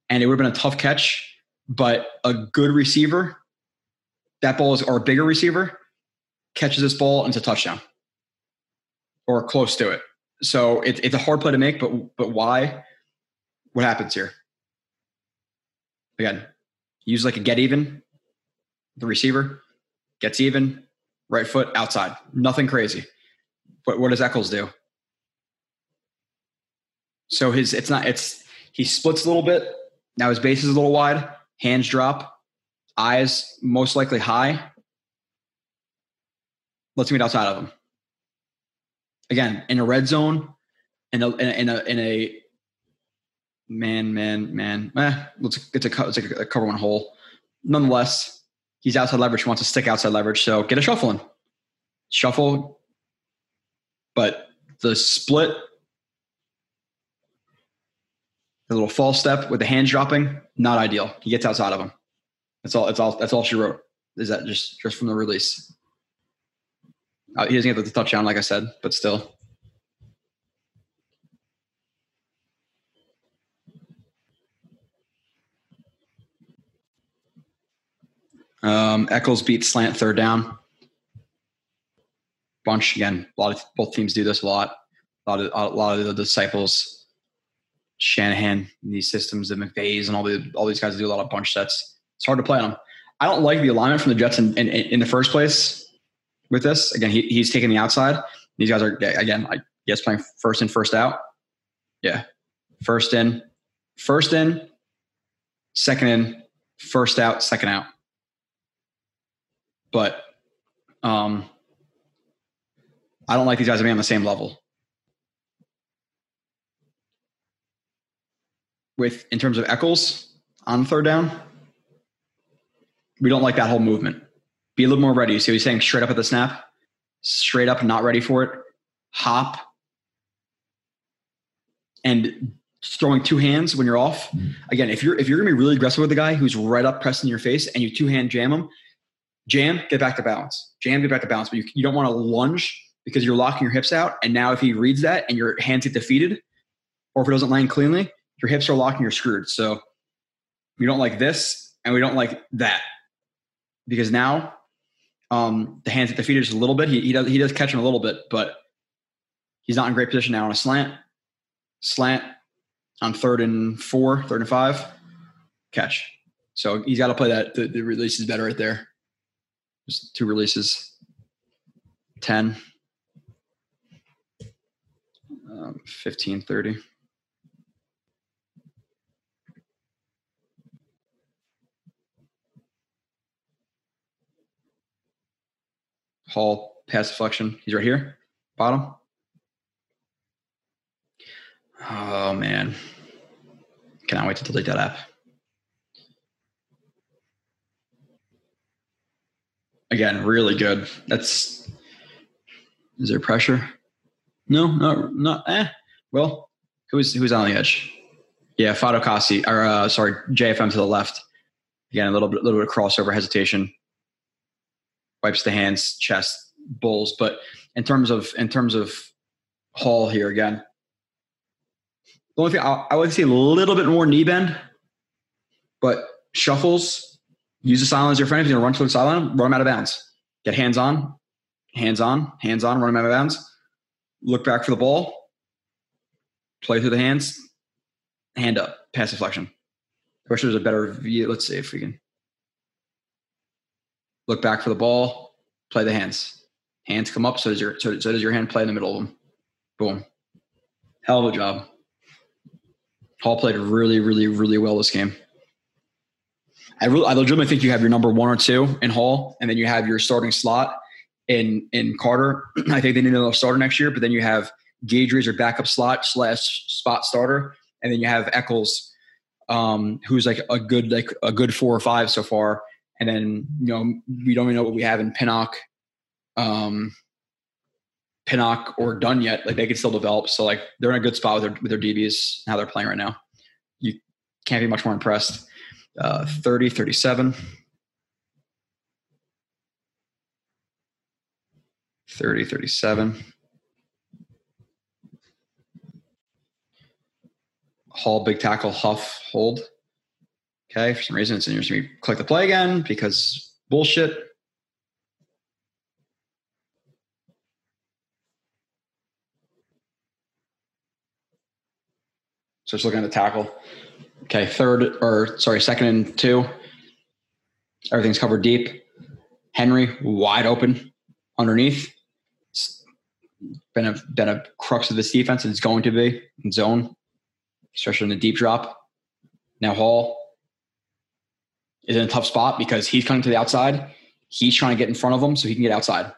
and it would have been a tough catch but a good receiver, that ball is, or a bigger receiver, catches this ball and it's a touchdown or close to it. So it, it's a hard play to make, but but why? What happens here? Again, use like a get even. The receiver gets even, right foot outside. Nothing crazy. But what does Echols do? So his it's not it's he splits a little bit. Now his base is a little wide hands drop, eyes most likely high. Let's meet outside of them. Again, in a red zone, in a in a in a, man, man, man. Eh, let's it's a it's like a cover one hole. Nonetheless, he's outside leverage. He wants to stick outside leverage, so get a shuffle in. Shuffle, but the split a little false step with the hands dropping, not ideal. He gets outside of him. That's all. That's all. That's all she wrote. Is that just just from the release? Uh, he doesn't get the touchdown, like I said, but still. Um, Echols beat slant third down. Bunch again. A lot of both teams do this a lot. A lot of a lot of the disciples Shanahan, these systems, the McVays, and all the all these guys do a lot of bunch sets. It's hard to play on them. I don't like the alignment from the Jets in, in, in the first place with this. Again, he, he's taking the outside. These guys are again, I guess playing first in, first out. Yeah, first in, first in, second in, first out, second out. But um, I don't like these guys to be on the same level. With in terms of Echols on third down. We don't like that whole movement. Be a little more ready. So he's saying straight up at the snap, straight up, not ready for it. Hop and throwing two hands when you're off. Again, if you're if you're gonna be really aggressive with the guy who's right up pressing your face and you two hand jam him, jam, get back to balance. Jam, get back to balance. But you, you don't want to lunge because you're locking your hips out. And now if he reads that and your hands get defeated, or if it doesn't land cleanly, your hips are locked and you're screwed. So we don't like this and we don't like that because now um, the hands at the feet are just a little bit. He, he does he does catch him a little bit, but he's not in great position now on a slant. Slant on third and four, third and five, catch. So he's got to play that. The, the release is better right there. Just two releases. 10, um, 15, 30. Hall pass deflection. He's right here, bottom. Oh man, cannot wait to delete that app. Again, really good. That's is there pressure? No, not not. Eh. Well, who's who's on the edge? Yeah, Fatukasi, or uh, sorry, JFM to the left. Again, a little bit, little bit of crossover hesitation. Wipes the hands, chest, bulls. But in terms of in terms of Hall here again, the only thing I, I would see a little bit more knee bend, but shuffles. Use the sideline as your friend. If you're gonna run to the sideline, run him out of bounds. Get hands on, hands on, hands on, run him out of bounds. Look back for the ball. Play through the hands. Hand up, pass deflection. I wish there was a better view. Let's see if we can look back for the ball. Play the hands. Hands come up. So does your so, so does your hand play in the middle of them. Boom. Hell of a job. Hall played really, really, really well this game. I really, I legitimately think you have your number one or two in Hall, and then you have your starting slot in in Carter. I think they need another starter next year, but then you have Gage as your backup slot slash spot starter, and then you have Echols, um, who's like a good like a good four or five so far, and then you know we don't even know what we have in Pinnock, um, Pinnock or Dunn yet. Like they can still develop, so like they're in a good spot with their with their DBs and how they're playing right now. You can't be much more impressed. Uh, 30, 37. 30, 37. Hall, big tackle, Huff, hold. Okay, for some reason it's interesting. Me click the play again because bullshit. So just looking at the tackle. Okay, third or sorry, second and two. Everything's covered deep. Henry wide open underneath. It's been a been a crux of this defense, and it's going to be in zone, especially in the deep drop. Now Hall is in a tough spot because he's coming to the outside. He's trying to get in front of him so he can get outside.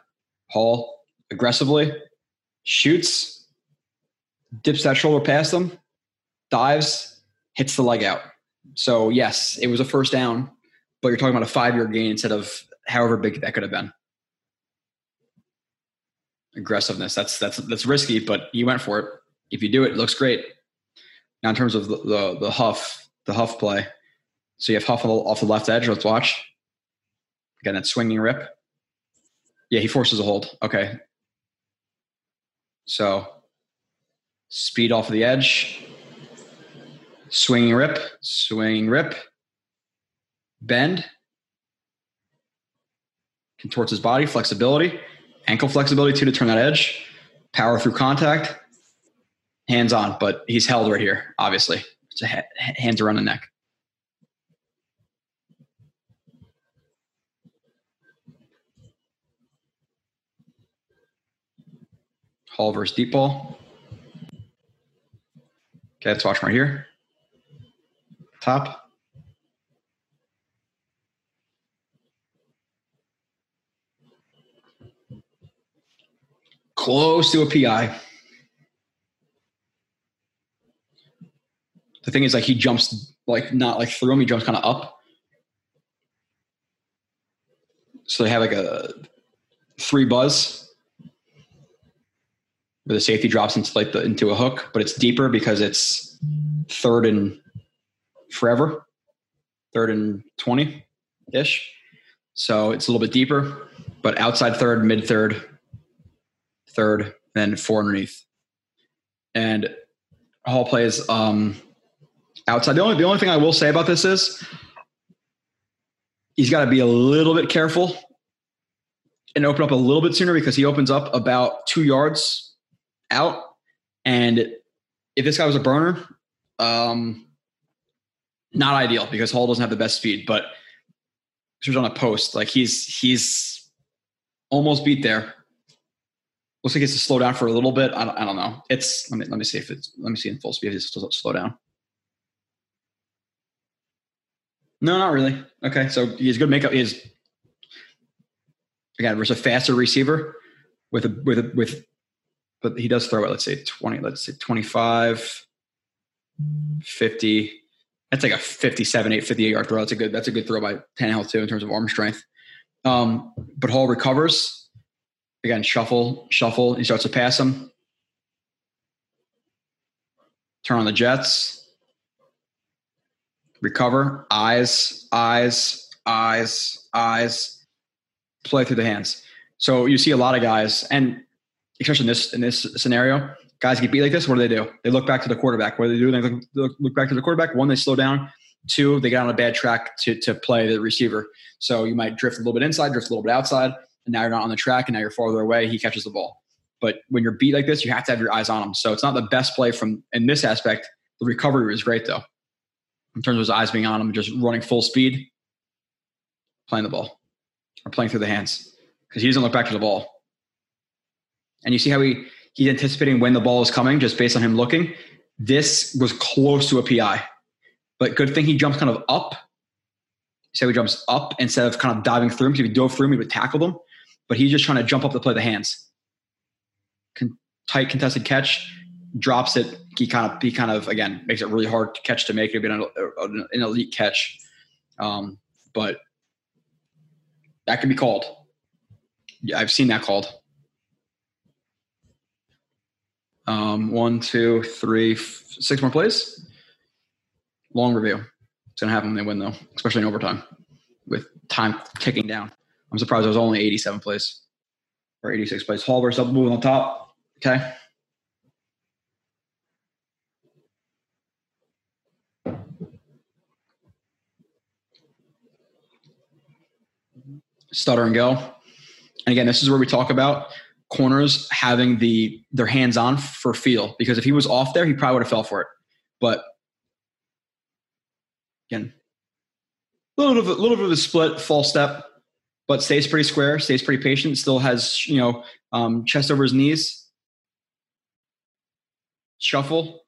Hall aggressively shoots, dips that shoulder past him, dives, hits the leg out. So yes, it was a first down, but you're talking about a five yard gain instead of however big that could have been. Aggressiveness. That's that's that's risky, but you went for it. If you do it, it looks great. Now in terms of the the, the huff, the huff play. So you have Huff off the left edge. Let's watch. Again, that swinging rip. Yeah, he forces a hold. Okay. So speed off of the edge. Swinging rip, swinging rip, bend, contorts his body, flexibility, ankle flexibility too to turn that edge, power through contact, hands on, but he's held right here, obviously. It's a ha- hands around the neck. Hall versus deep ball. Okay, let's watch right here. Top. Close to a PI. The thing is, like, he jumps, like, not like through him, he jumps kind of up. So they have like a three buzz where the safety drops into like the into a hook, but it's deeper because it's third and forever, third and twenty ish. So it's a little bit deeper, but outside third, mid third, third, then four underneath. And Hall plays um, outside. The only the only thing I will say about this is he's got to be a little bit careful and open up a little bit sooner because he opens up about two yards out. And if this guy was a burner, um, not ideal because Hall doesn't have the best speed, but he's on a post. Like he's he's almost beat there. Looks like he has to slow down for a little bit. I don't, I don't know. It's let me let me see if it's let me see in full speed if it's slow down. No, not really. Okay, so he's good makeup. He is again versus a faster receiver with a with a with but he does throw it let's say 20 let's say 25 50 that's like a 57 8 58 yard throw. That's a good that's a good throw by Tannehill too in terms of arm strength. Um, but Hall recovers. Again shuffle shuffle. He starts to pass him. Turn on the Jets. Recover, eyes, eyes, eyes, eyes, play through the hands. So you see a lot of guys, and especially in this in this scenario, guys get beat like this. What do they do? They look back to the quarterback. What do they do? They look, look, back to the quarterback. One, they slow down. Two, they get on a bad track to to play the receiver. So you might drift a little bit inside, drift a little bit outside, and now you're not on the track, and now you're farther away. He catches the ball. But when you're beat like this, you have to have your eyes on him. So it's not the best play from in this aspect. The recovery was great though, in terms of his eyes being on him, just running full speed, playing the ball, or playing through the hands because he doesn't look back to the ball. And you see how he he's anticipating when the ball is coming just based on him looking. This was close to a PI, but good thing he jumps kind of up. So he jumps up instead of kind of diving through him. If he dove through him, he would tackle them, but he's just trying to jump up to play the hands. Con- tight contested catch, drops it. He kind of he kind of again makes it really hard to catch to make. It'd be an, an elite catch, um, but that can be called. Yeah, I've seen that called. Um, one, two, three, f- six more plays. Long review. It's gonna happen when they win though, especially in overtime with time ticking down. I'm surprised it was only 87 plays or 86 plays. Hall versus double on top. Okay. Stutter and go. And again, this is where we talk about corners having the their hands on for feel because if he was off there, he probably would have fell for it. But again, a little bit of a little bit of a split false step, but stays pretty square, stays pretty patient, still has you know um, chest over his knees, shuffle.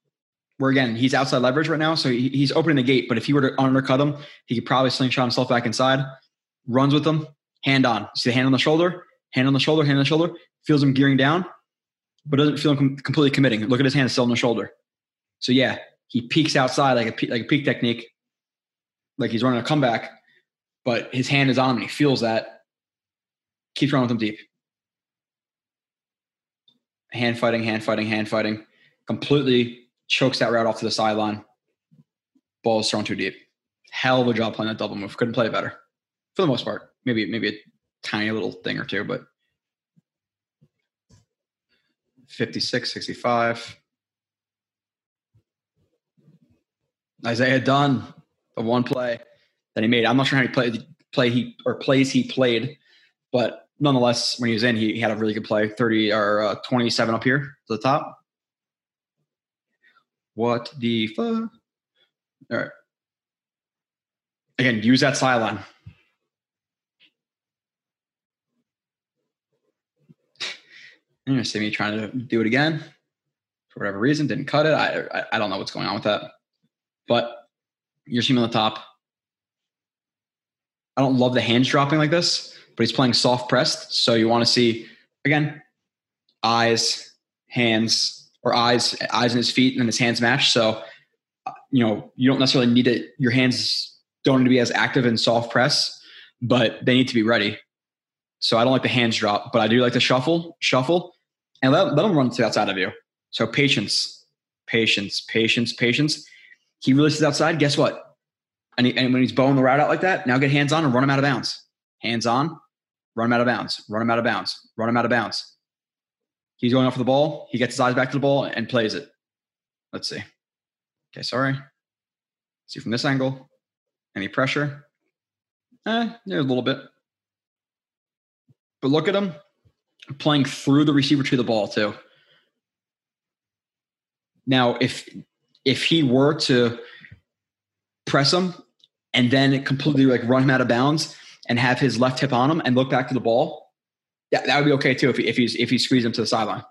Where again, he's outside leverage right now, so he, he's opening the gate. But if he were to undercut him, he could probably slingshot himself back inside. Runs with them, hand on. See the hand on the shoulder, hand on the shoulder, hand on the shoulder. Feels him gearing down, but doesn't feel him com- completely committing. Look at his hand still on the shoulder. So yeah, he peeks outside like a pe- like a peak technique, like he's running a comeback, but his hand is on him and he feels that. Keeps running with him deep. Hand fighting, hand fighting, hand fighting. Completely chokes that route off to the sideline. Ball is thrown too deep. Hell of a job playing that double move. Couldn't play it better for the most part. Maybe maybe a tiny little thing or two, but 56, 65. Isaiah Dunn, the one play that he made. I'm not sure how he played play he or plays he played, but nonetheless, when he was in, he, he had a really good play. 30 or uh, 27 up here to the top. What the fuck? All right. Again, use that sideline. You're gonna see me trying to do it again for whatever reason. Didn't cut it. I, I, I don't know what's going on with that. But you're seeing on the top. I don't love the hands dropping like this, but he's playing soft pressed. So you want to see again, eyes, hands, or eyes, eyes in his feet, and then his hands match. So you know you don't necessarily need it. Your hands don't need to be as active in soft press, but they need to be ready. So I don't like the hands drop, but I do like the shuffle, shuffle, and let, let them run to the outside of you. So patience, patience, patience, patience. He releases outside. Guess what? And, he, and when he's bowing the route out like that, now get hands on and run him out of bounds. Hands on, run him out of bounds. Run him out of bounds. Run him out of bounds. He's going off for the ball. He gets his eyes back to the ball and plays it. Let's see. Okay, sorry. See from this angle. Any pressure? Eh, there's a little bit. But look at him playing through the receiver to the ball too. Now, if if he were to press him and then completely like run him out of bounds and have his left hip on him and look back to the ball, yeah, that would be okay too if he, if he's if he squeezed him to the sideline.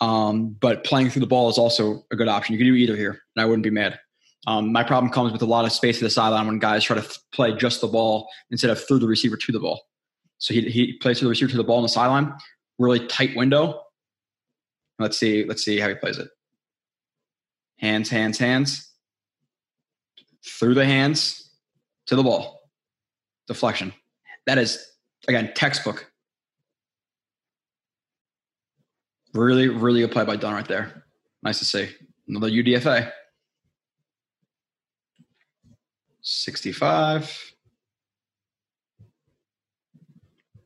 Um, but playing through the ball is also a good option. You can do either here, and I wouldn't be mad. Um, my problem comes with a lot of space to the sideline when guys try to th- play just the ball instead of through the receiver to the ball. So he, he plays through the receiver to the ball on the sideline, really tight window. Let's see, let's see how he plays it. Hands, hands, hands. Through the hands to the ball. Deflection. That is again textbook. Really, really a play by Dunn right there. Nice to see. Another UDFA. 65.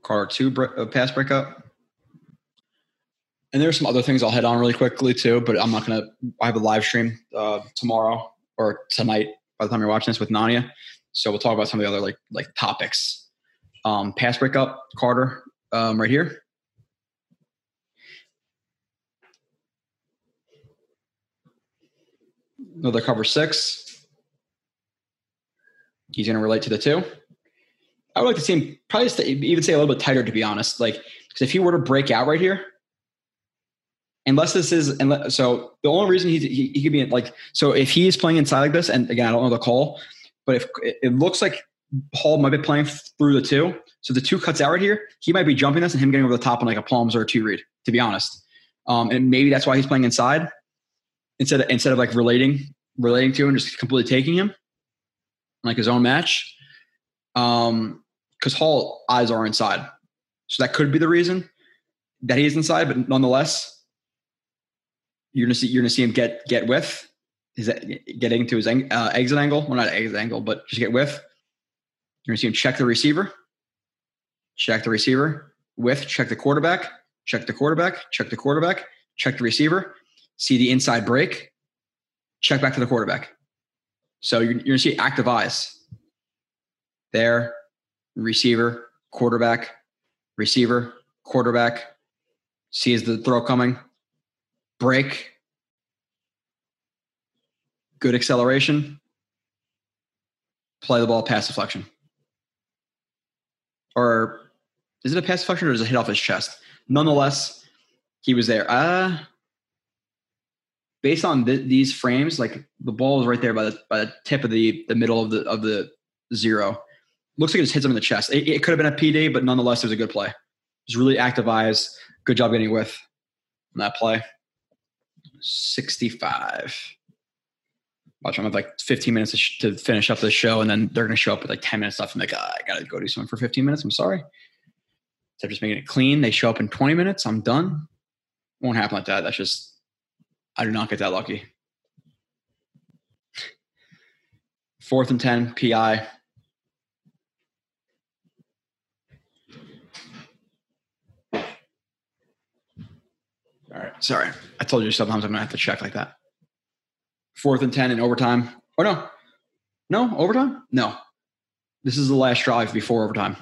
Carter two uh, pass breakup. And there's some other things I'll head on really quickly too, but I'm not gonna. I have a live stream uh, tomorrow or tonight by the time you're watching this with Nania, so we'll talk about some of the other like like topics. Um, pass breakup, Carter, um, right here. Another cover six. He's going to relate to the two. I would like to see him probably even say a little bit tighter, to be honest. Like, because if he were to break out right here, unless this is, unless, so the only reason he, he, he could be like, so if he is playing inside like this, and again, I don't know the call, but if it looks like Hall might be playing through the two, so the two cuts out right here, he might be jumping this and him getting over the top on like a palms or a two read, to be honest. Um, and maybe that's why he's playing inside instead of instead of like relating relating to him, just completely taking him like his own match. Um, because Hall eyes are inside, so that could be the reason that he is inside. But nonetheless, you're gonna see you're gonna see him get get with is getting to his uh, exit angle. Well, not exit angle, but just get with. You're gonna see him check the receiver, check the receiver, with check the quarterback, check the quarterback, check the quarterback, check the receiver, see the inside break, check back to the quarterback. So you're, you're to see active eyes there, receiver, quarterback, receiver, quarterback, sees the throw coming, break, good acceleration, play the ball, pass deflection. Or is it a pass deflection or does it hit off his chest? Nonetheless, he was there. Uh, based on th- these frames, like the ball is right there by the by the tip of the the middle of the of the zero. Looks like it just hits him in the chest. It, it could have been a PD, but nonetheless, it was a good play. Just really active eyes. Good job getting with on that play. Sixty-five. Watch, I'm have like 15 minutes to, sh- to, finish up the show, and then they're to show up with like 10 minutes left. I'm like, oh, I got to go do something for 15 minutes. I'm sorry. Of just making it clean, they show up in 20 minutes. I'm done. Won't happen like that. That's just I do not get that lucky. Fourth and 10, PI. Right. Sorry. I told you sometimes I'm going to have to check like that. Fourth and 10 in overtime. Oh, no. No, overtime? No. This is the last drive before overtime.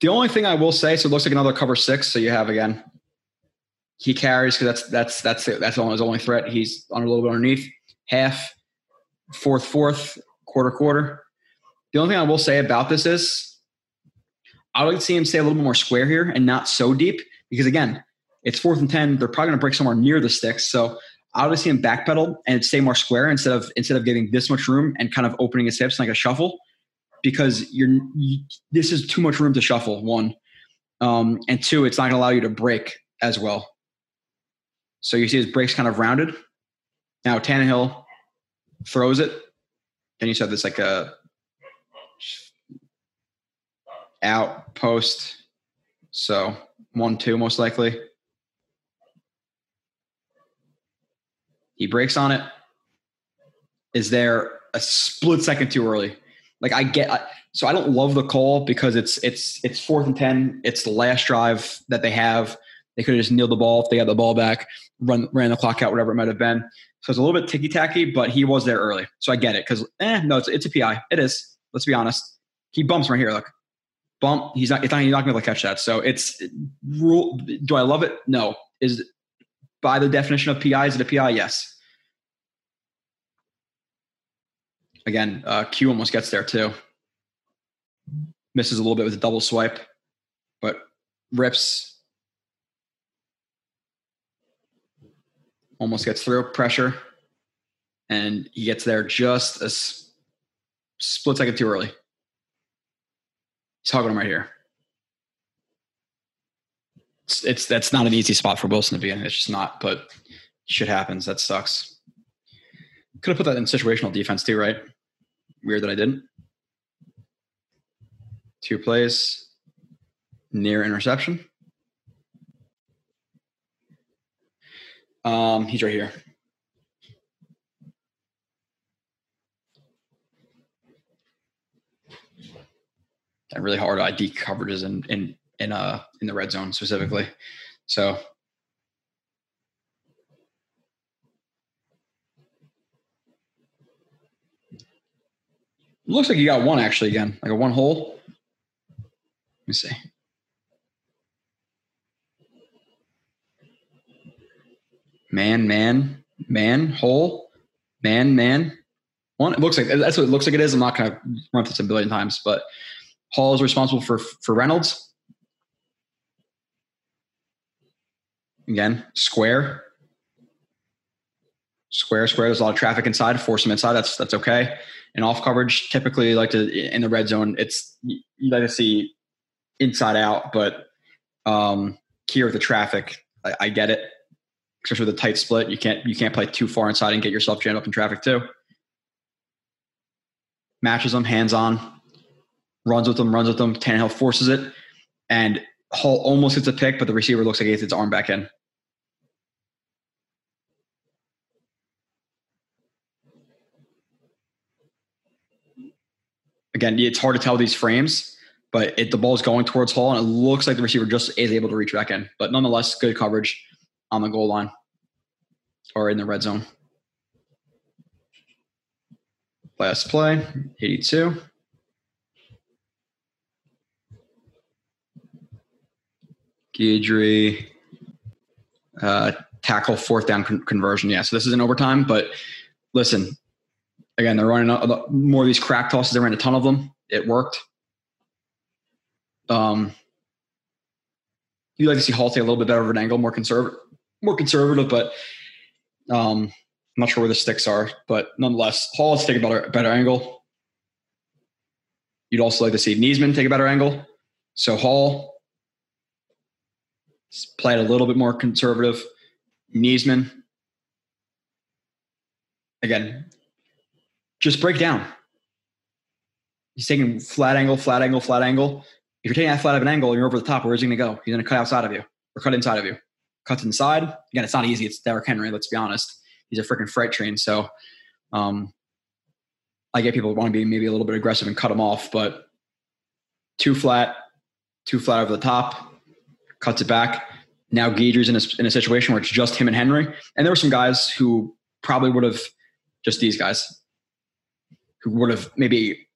The only thing I will say, so it looks like another cover six. So you have again, he carries because that's that's that's it. That's his only threat. He's on a little bit underneath half, fourth, fourth, quarter, quarter. The only thing I will say about this is, I would see him stay a little bit more square here and not so deep because again, it's fourth and ten. They're probably going to break somewhere near the sticks. So I would see him backpedal and stay more square instead of instead of giving this much room and kind of opening his hips like a shuffle because you're you, this is too much room to shuffle. One, um, and two, it's not going to allow you to break as well. So you see his breaks kind of rounded. Now Tannehill throws it. Then you said this like a out post. So one two most likely. He breaks on it. Is there a split second too early? Like I get, so I don't love the call because it's it's it's fourth and ten. It's the last drive that they have. They could have just kneeled the ball if they got the ball back, run ran the clock out, whatever it might have been. So it's a little bit ticky tacky, but he was there early, so I get it. Because eh, no, it's it's a PI. It is. Let's be honest. He bumps right here. Look, bump. He's not. He's not, he's not going to be able to catch that. So it's rule. Do I love it? No. Is by the definition of PI, is it a PI? Yes. Again, uh, Q almost gets there too. Misses a little bit with a double swipe, but rips. Almost gets through pressure, and he gets there just a split second too early. He's hugging him right here. It's, it's that's not an easy spot for Wilson to be in. It's just not, but shit happens. That sucks. Could have put that in situational defense too, right? Weird that I didn't. Two plays, near interception. Um, he's right here. And really hard ID coverages in in in uh in the red zone specifically. So looks like you got one actually again, like a one hole. Let me see. Man, man, man, hole, man, man. One. It looks like that's what it looks like it is. I'm not to run this a billion times, but Hall is responsible for for Reynolds. Again, square, square, square. There's a lot of traffic inside. Force them inside. That's that's okay. And off coverage, typically like to in the red zone, it's you like to see inside out, but um, here with the traffic, I, I get it especially with a tight split. You can't you can't play too far inside and get yourself jammed up in traffic too. Matches them hands on, runs with them, runs with them. Tannehill forces it, and Hall almost gets a pick, but the receiver looks like he gets its arm back in. Again, it's hard to tell these frames, but it, the ball's going towards Hall, and it looks like the receiver just is able to reach back in. But nonetheless, good coverage on the goal line or in the red zone. Last play, 82. Guidry, uh, tackle fourth down con- conversion. Yeah, so this is an overtime, but listen, again, they're running a, more of these crack tosses. They ran a ton of them. It worked. Um, you like to see Hall take a little bit better of an angle, more conservative, more conservative, but um, I'm not sure where the sticks are, but nonetheless, Hall has take a better, better angle. You'd also like to see Neasman take a better angle. So Hall played a little bit more conservative. Neasman, again, just break down. He's taking flat angle, flat angle, flat angle. If you're taking that flat of an angle and you're over the top, where's he going to go? He's going to cut outside of you or cut inside of you cuts inside. Again, it's not easy. It's Derrick Henry. Let's be honest. He's a freaking freight train. So, um, I get people want to be maybe a little bit aggressive and cut him off, but too flat, too flat over the top, cuts it back. Now Guidry's in a, in a situation where it's just him and Henry. And there were some guys who probably would have, just these guys, who would have maybe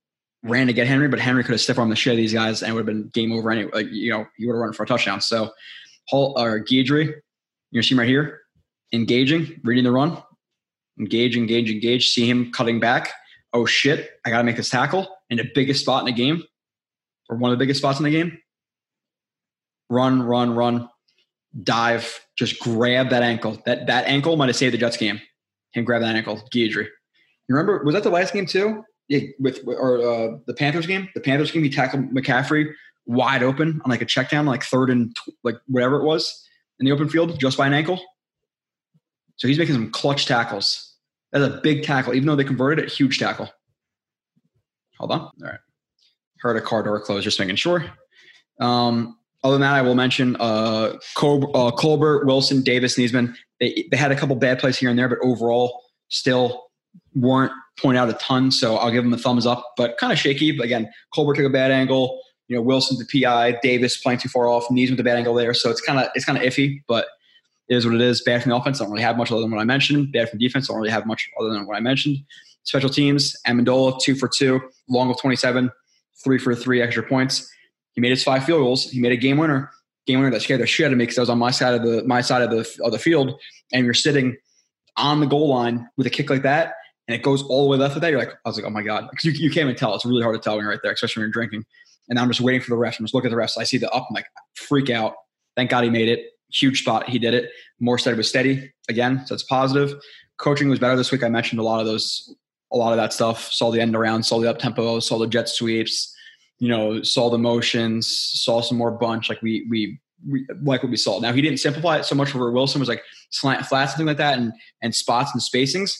ran to get Henry, but Henry could have stepped on the shit of these guys and it would have been game over anyway. Like, you know, he would have run for a touchdown. So Hall uh, or Guidry, you see him right here, engaging, reading the run, engage, engage, engage. See him cutting back. Oh shit, I got to make this tackle in the biggest spot in the game, or one of the biggest spots in the game. Run, run, run, dive. Just grab that ankle. That that ankle might have saved the Jets game. Him grab that ankle, Guidry. You remember? Was that the last game too? Yeah, with or uh, the Panthers game. The Panthers game, he tackled McCaffrey wide open on like a check down, like third and like whatever it was in the open field just by an ankle. So he's making some clutch tackles. That's a big tackle, even though they converted it, huge tackle. Hold on. All right. Heard a car door close, just making sure. Um, other than that, I will mention uh, Col- uh, Colbert, Wilson, Davis, Neasman. They, they had a couple bad plays here and there, but overall, still weren't pointed out a ton. So I'll give them a thumbs up, but kind of shaky. But again, Colbert took a bad angle you know, Wilson the PI, Davis playing too far off, with the bad angle there. So it's kind of it's kind of iffy, but it is what it is. Bad from the offense, don't really have much other than what I mentioned. Bad from defense, don't really have much other than what I mentioned. Special teams, Ammendola, two for two, long of 27, three for three extra points. He made his five field goals. He made a game winner, game winner that scared the shit out of me because I was on my side of the my side of the of the field, and you're sitting on the goal line with a kick like that, and it goes all the way left with that. You're like, I was like, oh my god, because you, you can't even tell. It's really hard to tell when you're right there, especially when you're drinking. And I'm just waiting for the refs. I'm just looking at the refs. I see the up. I'm like, freak out. Thank God he made it. Huge spot. He did it. Morstead was steady again. So it's positive. Coaching was better this week. I mentioned a lot of those, a lot of that stuff. Saw the end around, saw the up tempo, saw the jet sweeps, you know, saw the motions, saw some more bunch. Like we, we, we like what we saw. Now he didn't simplify it so much for Wilson was like slant flats and things like that and, and spots and spacings,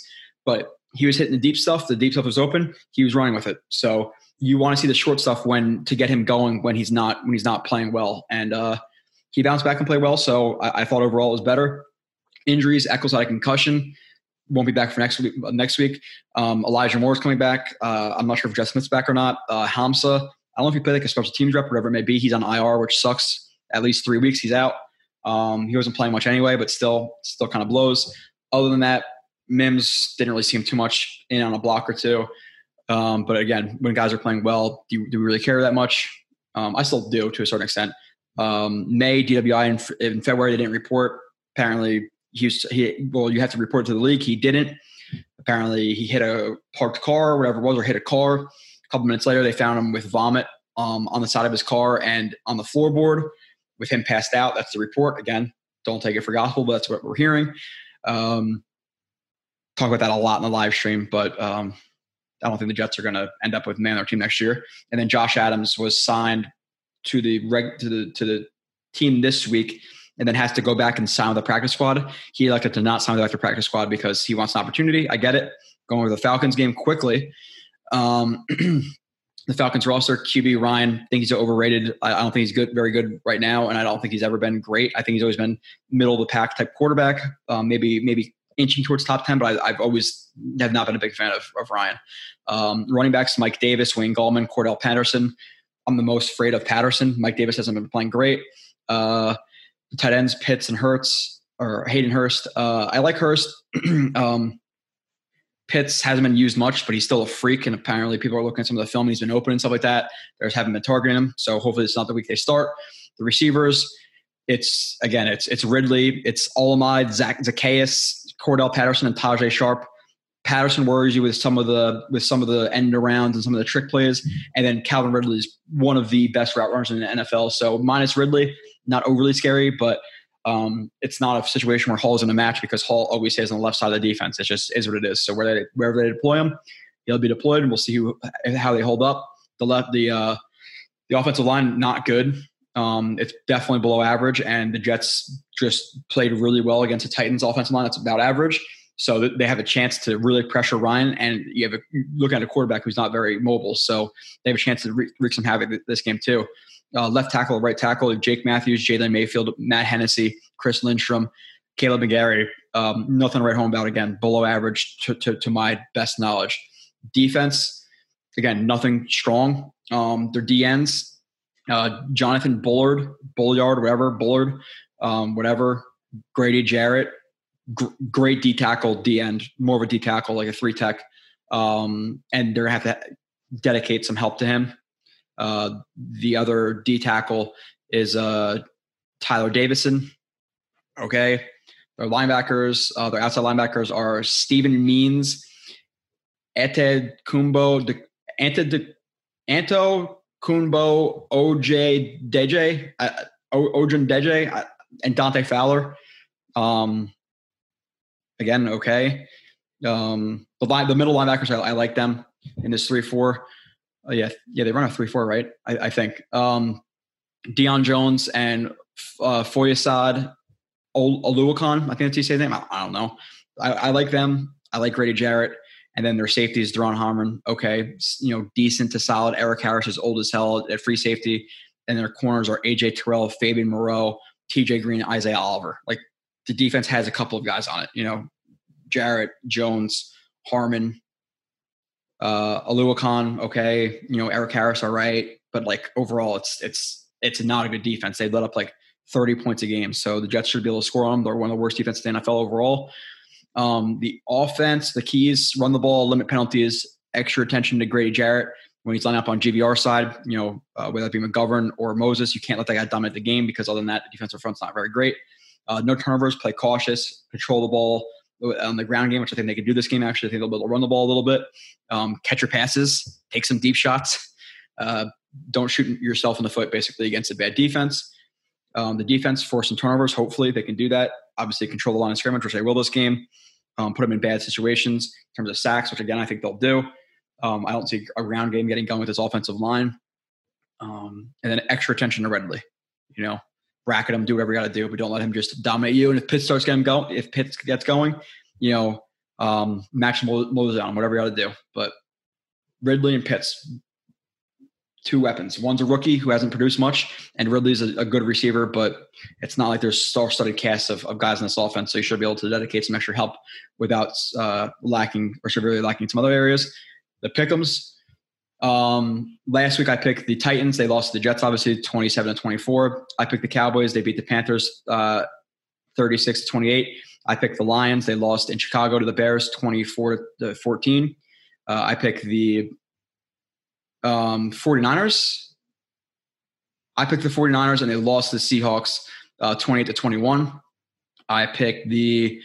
but he was hitting the deep stuff. The deep stuff was open. He was running with it. So you want to see the short stuff when to get him going when he's not when he's not playing well. And uh, he bounced back and played well. So I, I thought overall it was better. injuries. Echols had a concussion, won't be back for next week. Next week, um, Elijah Moore's coming back. Uh, I'm not sure if Jeff Smith's back or not. Uh, Hamsah, I don't know if he played like a special teams rep, whatever it may be. He's on IR, which sucks. At least three weeks, he's out. Um, he wasn't playing much anyway, but still, still kind of blows. Other than that, Mims didn't really see him too much in on a block or two. Um, but again, when guys are playing well, do, do we really care that much? Um, I still do to a certain extent. Um, Maye DWI in, in, February they didn't report. Apparently, he, was, he well, you have to report to the league. He didn't. Apparently, he hit a parked car, whatever it was, or hit a car. A couple minutes later, they found him with vomit um, on the side of his car and on the floorboard with him passed out. That's the report. Again, don't take it for gospel, but that's what we're hearing. Um, talk about that a lot in the live stream, but um, I don't think the Jets are going to end up with man on their team next year. And then Josh Adams was signed to the reg to the to the team this week, and then has to go back and sign with the practice squad. He elected to not sign with the practice squad because he wants an opportunity. I get it. Going over the Falcons game quickly. Um, the Falcons roster, QB Ryan, I think he's overrated. I, I don't think he's good, very good right now, and I don't think he's ever been great. I think he's always been middle of the pack type quarterback. Um, maybe maybe inching towards top 10, but I, have always have not been a big fan of, of Ryan. Um, running backs, Mike Davis, Wayne Gallman, Cordell Patterson. I'm the most afraid of Patterson. Mike Davis hasn't been playing great. Uh, tight ends, Pitts and Hurts, or Hayden Hurst. Uh, I like Hurst. um, Pitts hasn't been used much, but he's still a freak. And apparently, people are looking at some of the film. He's been open and stuff like that. There's haven't been targeting him. So hopefully, it's not the week they start. The receivers, it's again, it's it's Ridley, it's Olamide, Zach Zaccheaus, Cordell Patterson, and Tajae Sharpe. Patterson worries you with some of the with some of the end arounds and some of the trick plays, and then Calvin Ridley is one of the best route runners in the NFL. So minus Ridley, not overly scary, but um, it's not a situation where Hall's in a match because Hall always stays on the left side of the defense. It just is what it is. So where they, wherever they deploy him, he'll be deployed, and we'll see who, how they hold up. The left, the uh, the offensive line not good. Um, it's definitely below average, and the Jets just played really well against the Titans' offensive line. That's about average. So they have a chance to really pressure Ryan, and you have a look at a quarterback who's not very mobile. So they have a chance to wreak some havoc this game too. Uh, left tackle, right tackle, Jake Matthews, Jalen Mayfield, Matt Hennessy, Chris Lindstrom, Kaleb McGary. Um, nothing to write home about again. Below average to, to, to, my best knowledge. Defense, again, nothing strong. Um, their DNs, uh, Jonathan Bullard, Bullyard, whatever, Bullard, um, whatever. Grady Jarrett, gr- great D tackle, D end, more of a D tackle, like a three tech. Um, and they're going to have to dedicate some help to him. Uh, the other D tackle is uh, Tyler Davison. Okay. Their linebackers, uh, their outside linebackers are Steven Means, Eted Kumbo, De, Ante De, Anto Kumbo, OJ Deje, uh, Ojan Deje, uh, and Dante Fowler. Um, again, okay. Um, the, line, the middle linebackers, I, I like them in this 3 4 uh, yeah, yeah, they run a three four, right? I, I think um, Deion Jones and uh, Foyasad Oluwakan. I think that's you say his name. I, I don't know. I, I, like them. I like Grady Jarrett. And then their safety is Duron Harmon. Okay, you know, decent to solid. Erik Harris is old as hell at free safety. And their corners are AJ Terrell, Fabian Moreau, TJ Green, Isaiah Oliver. Like the defense has a couple of guys on it. You know, Jarrett, Jones, Harmon, uh, Oluokun, okay, you know, Erik Harris, all right. But like overall, it's, it's, it's not a good defense. They let up like 30 points a game. So the Jets should be able to score on them. They're one of the worst defenses in the NFL overall. Um, the offense, the keys, run the ball, limit penalties, extra attention to Grady Jarrett when he's lining up on GVR side, you know, uh, whether it be McGovern or Moses, you can't let that guy dominate the game because other than that, the defensive front's not very great. Uh, no turnovers, play cautious, control the ball on the ground game, which I think they can do this game. Actually, I think they'll be able to run the ball a little bit, um, catch your passes, take some deep shots. Uh, don't shoot yourself in the foot basically against a bad defense. Um, the defense force some turnovers. Hopefully, they can do that. Obviously, control the line of scrimmage, which they will this game. Um, put them in bad situations in terms of sacks, which again I think they'll do. Um, I don't see a ground game getting going with this offensive line. Um, and then extra attention to Ridley. You know, bracket him, do whatever you got to do, but don't let him just dominate you. And if Pitt starts getting going, if Pitt gets going, you know, um, match Moses on whatever you got to do. But Ridley and Pitts, two weapons. One's a rookie who hasn't produced much, and Ridley's a, a good receiver, but it's not like there's star-studded cast of, of, guys in this offense. So you should be able to dedicate some extra help without uh, lacking or severely lacking some other areas. The Pickums. Um, last week I picked the Titans. They lost to the Jets, obviously, 27 to 24. I picked the Cowboys. They beat the Panthers uh, 36 to 28. I picked the Lions. They lost in Chicago to the Bears 24 to 14. Uh, I picked the um, 49ers. I picked the 49ers and they lost the Seahawks uh, 28 to 21. I picked the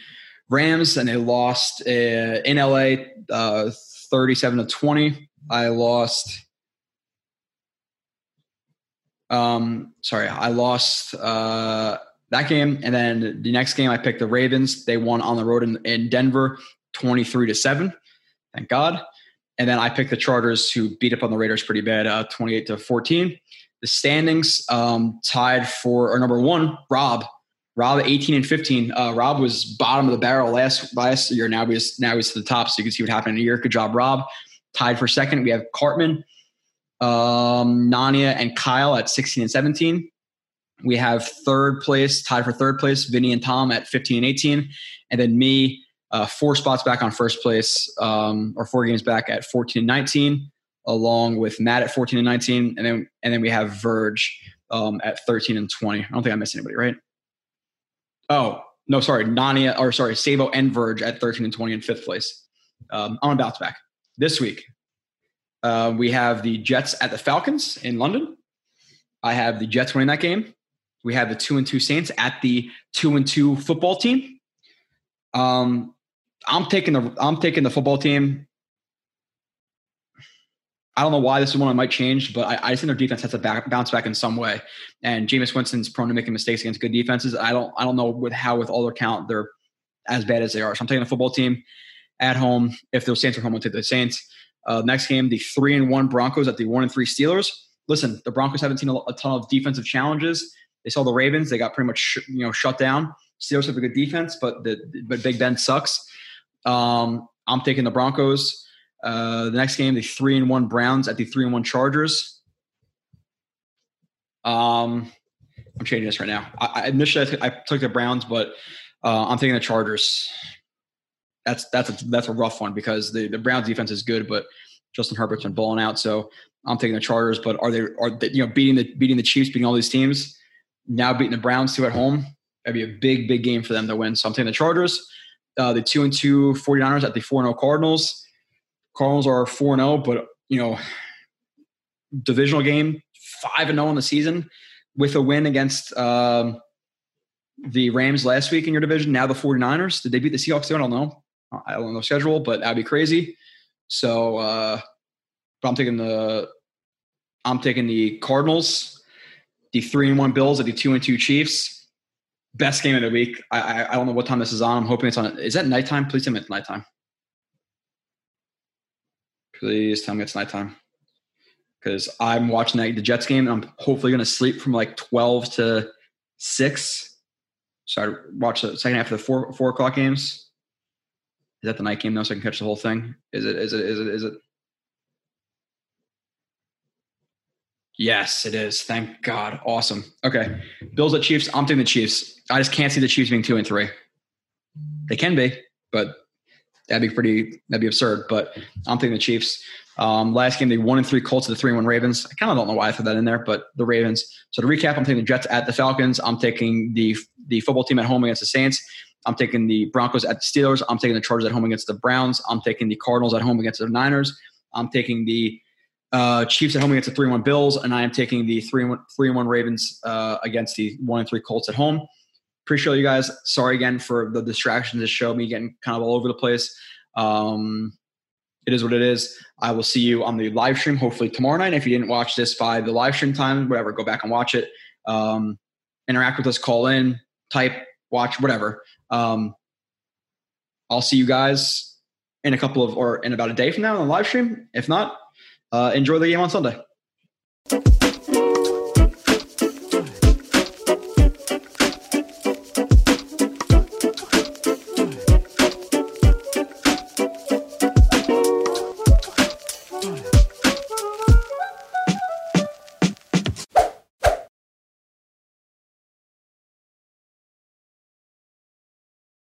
Rams and they lost uh, in LA uh, 37 to 20. I lost. Um, sorry, I lost uh, that game, and then the next game I picked the Ravens. They won on the road in, in Denver, 23 to seven. Thank God. And then I picked the Chargers, who beat up on the Raiders pretty bad, uh, 28 to 14. The standings um, tied for, or number one, Rob. Rob 18 and 15. Uh, Rob was bottom of the barrel last last year. Now he's now he's to the top, so you can see what happened in a year. Good job, Rob. Tied for second, we have Cartman, um, Nania, and Kyle at 16 and 17. We have third place, tied for third place, Vinny and Tom at 15 and 18. And then me, uh, four spots back on first place, um, or four games back at 14 and 19, along with Matt at 14 and 19, and then and then we have Verge um, at 13 and 20. I don't think I missed anybody, right? Oh no, sorry, Nania or sorry, Savo and Verge at 13 and 20 in fifth place. Um, on bounce back this week. Uh, we have the Jets at the Falcons in London. I have the Jets winning that game. We have the two and two Saints at the two and two football team. Um, I'm taking the I'm taking the football team. I don't know why this is one I might change, but I, I think their defense has to back, bounce back in some way. And Jameis Winston's prone to making mistakes against good defenses. I don't I don't know with how with all their count they're as bad as they are. So I'm taking the football team at home. If those Saints are home, I'll take the Saints. Uh, next game, the three and one Broncos at the one and three Steelers. Listen, the Broncos haven't seen a, a ton of defensive challenges. They saw the Ravens; they got pretty much sh- you know shut down. Steelers have a good defense, but the but Big Ben sucks. Um, I'm taking the Broncos. Uh, the next game, the three and one Browns at the three and one Chargers. Um, I'm changing this right now. I, I initially I, t- I took the Browns, but uh, I'm taking the Chargers. That's that's a, that's a rough one because the the Browns defense is good, but Justin Herbert's been balling out. So I'm taking the Chargers. But are they are they, you know beating the beating the Chiefs, beating all these teams? Now beating the Browns too at home. That'd be a big big game for them to win. So I'm taking the Chargers uh, the two and two 49ers at the 4 and 0 Cardinals. Cardinals are 4 and 0, but, you know, divisional game, 5 and 0 in the season with a win against um, the Rams last week in your division. Now the 49ers. Did they beat the Seahawks? I don't know. I don't know schedule, but that'd be crazy. So, uh, but I'm taking the I'm taking the Cardinals, the three and one Bills at the two and two Chiefs best game of the week. I, I, I don't know what time this is on. I'm hoping it's on. Is that nighttime? Please tell me it's nighttime. Please tell me it's nighttime. Because I'm watching the, the Jets game and I'm hopefully going to sleep from like 12 to 6. So I watch the second half of the four four o'clock games. Is that the night game though? So I can catch the whole thing. Is it? Is it? Is it? Is it? Yes, it is. Thank God. Awesome. Okay. Bills at Chiefs. I'm taking the Chiefs. I just can't see the Chiefs being two and three. They can be, but that'd be pretty that'd be absurd. But I'm taking the Chiefs. Um, last game, they one and three Colts to the three and one Ravens. I kind of don't know why I threw that in there, but the Ravens. So to recap, I'm taking the Jets at the Falcons. I'm taking the the football team at home against the Saints. I'm taking the Broncos at the Steelers. I'm taking the Chargers at home against the Browns. I'm taking the Cardinals at home against the Niners. I'm taking the uh, Chiefs at home against the three one Bills, and I am taking the three one three one Ravens uh, against the one and three Colts at home. Appreciate you guys. Sorry again for the distractions that show me getting kind of all over the place. Um, it is what it is. I will see you on the live stream hopefully tomorrow night. If you didn't watch this by the live stream time, whatever, go back and watch it. Um, interact with us, call in, type, watch, whatever. Um, I'll see you guys in a couple of or in about a day from now on the live stream. If not, uh, enjoy the game on Sunday.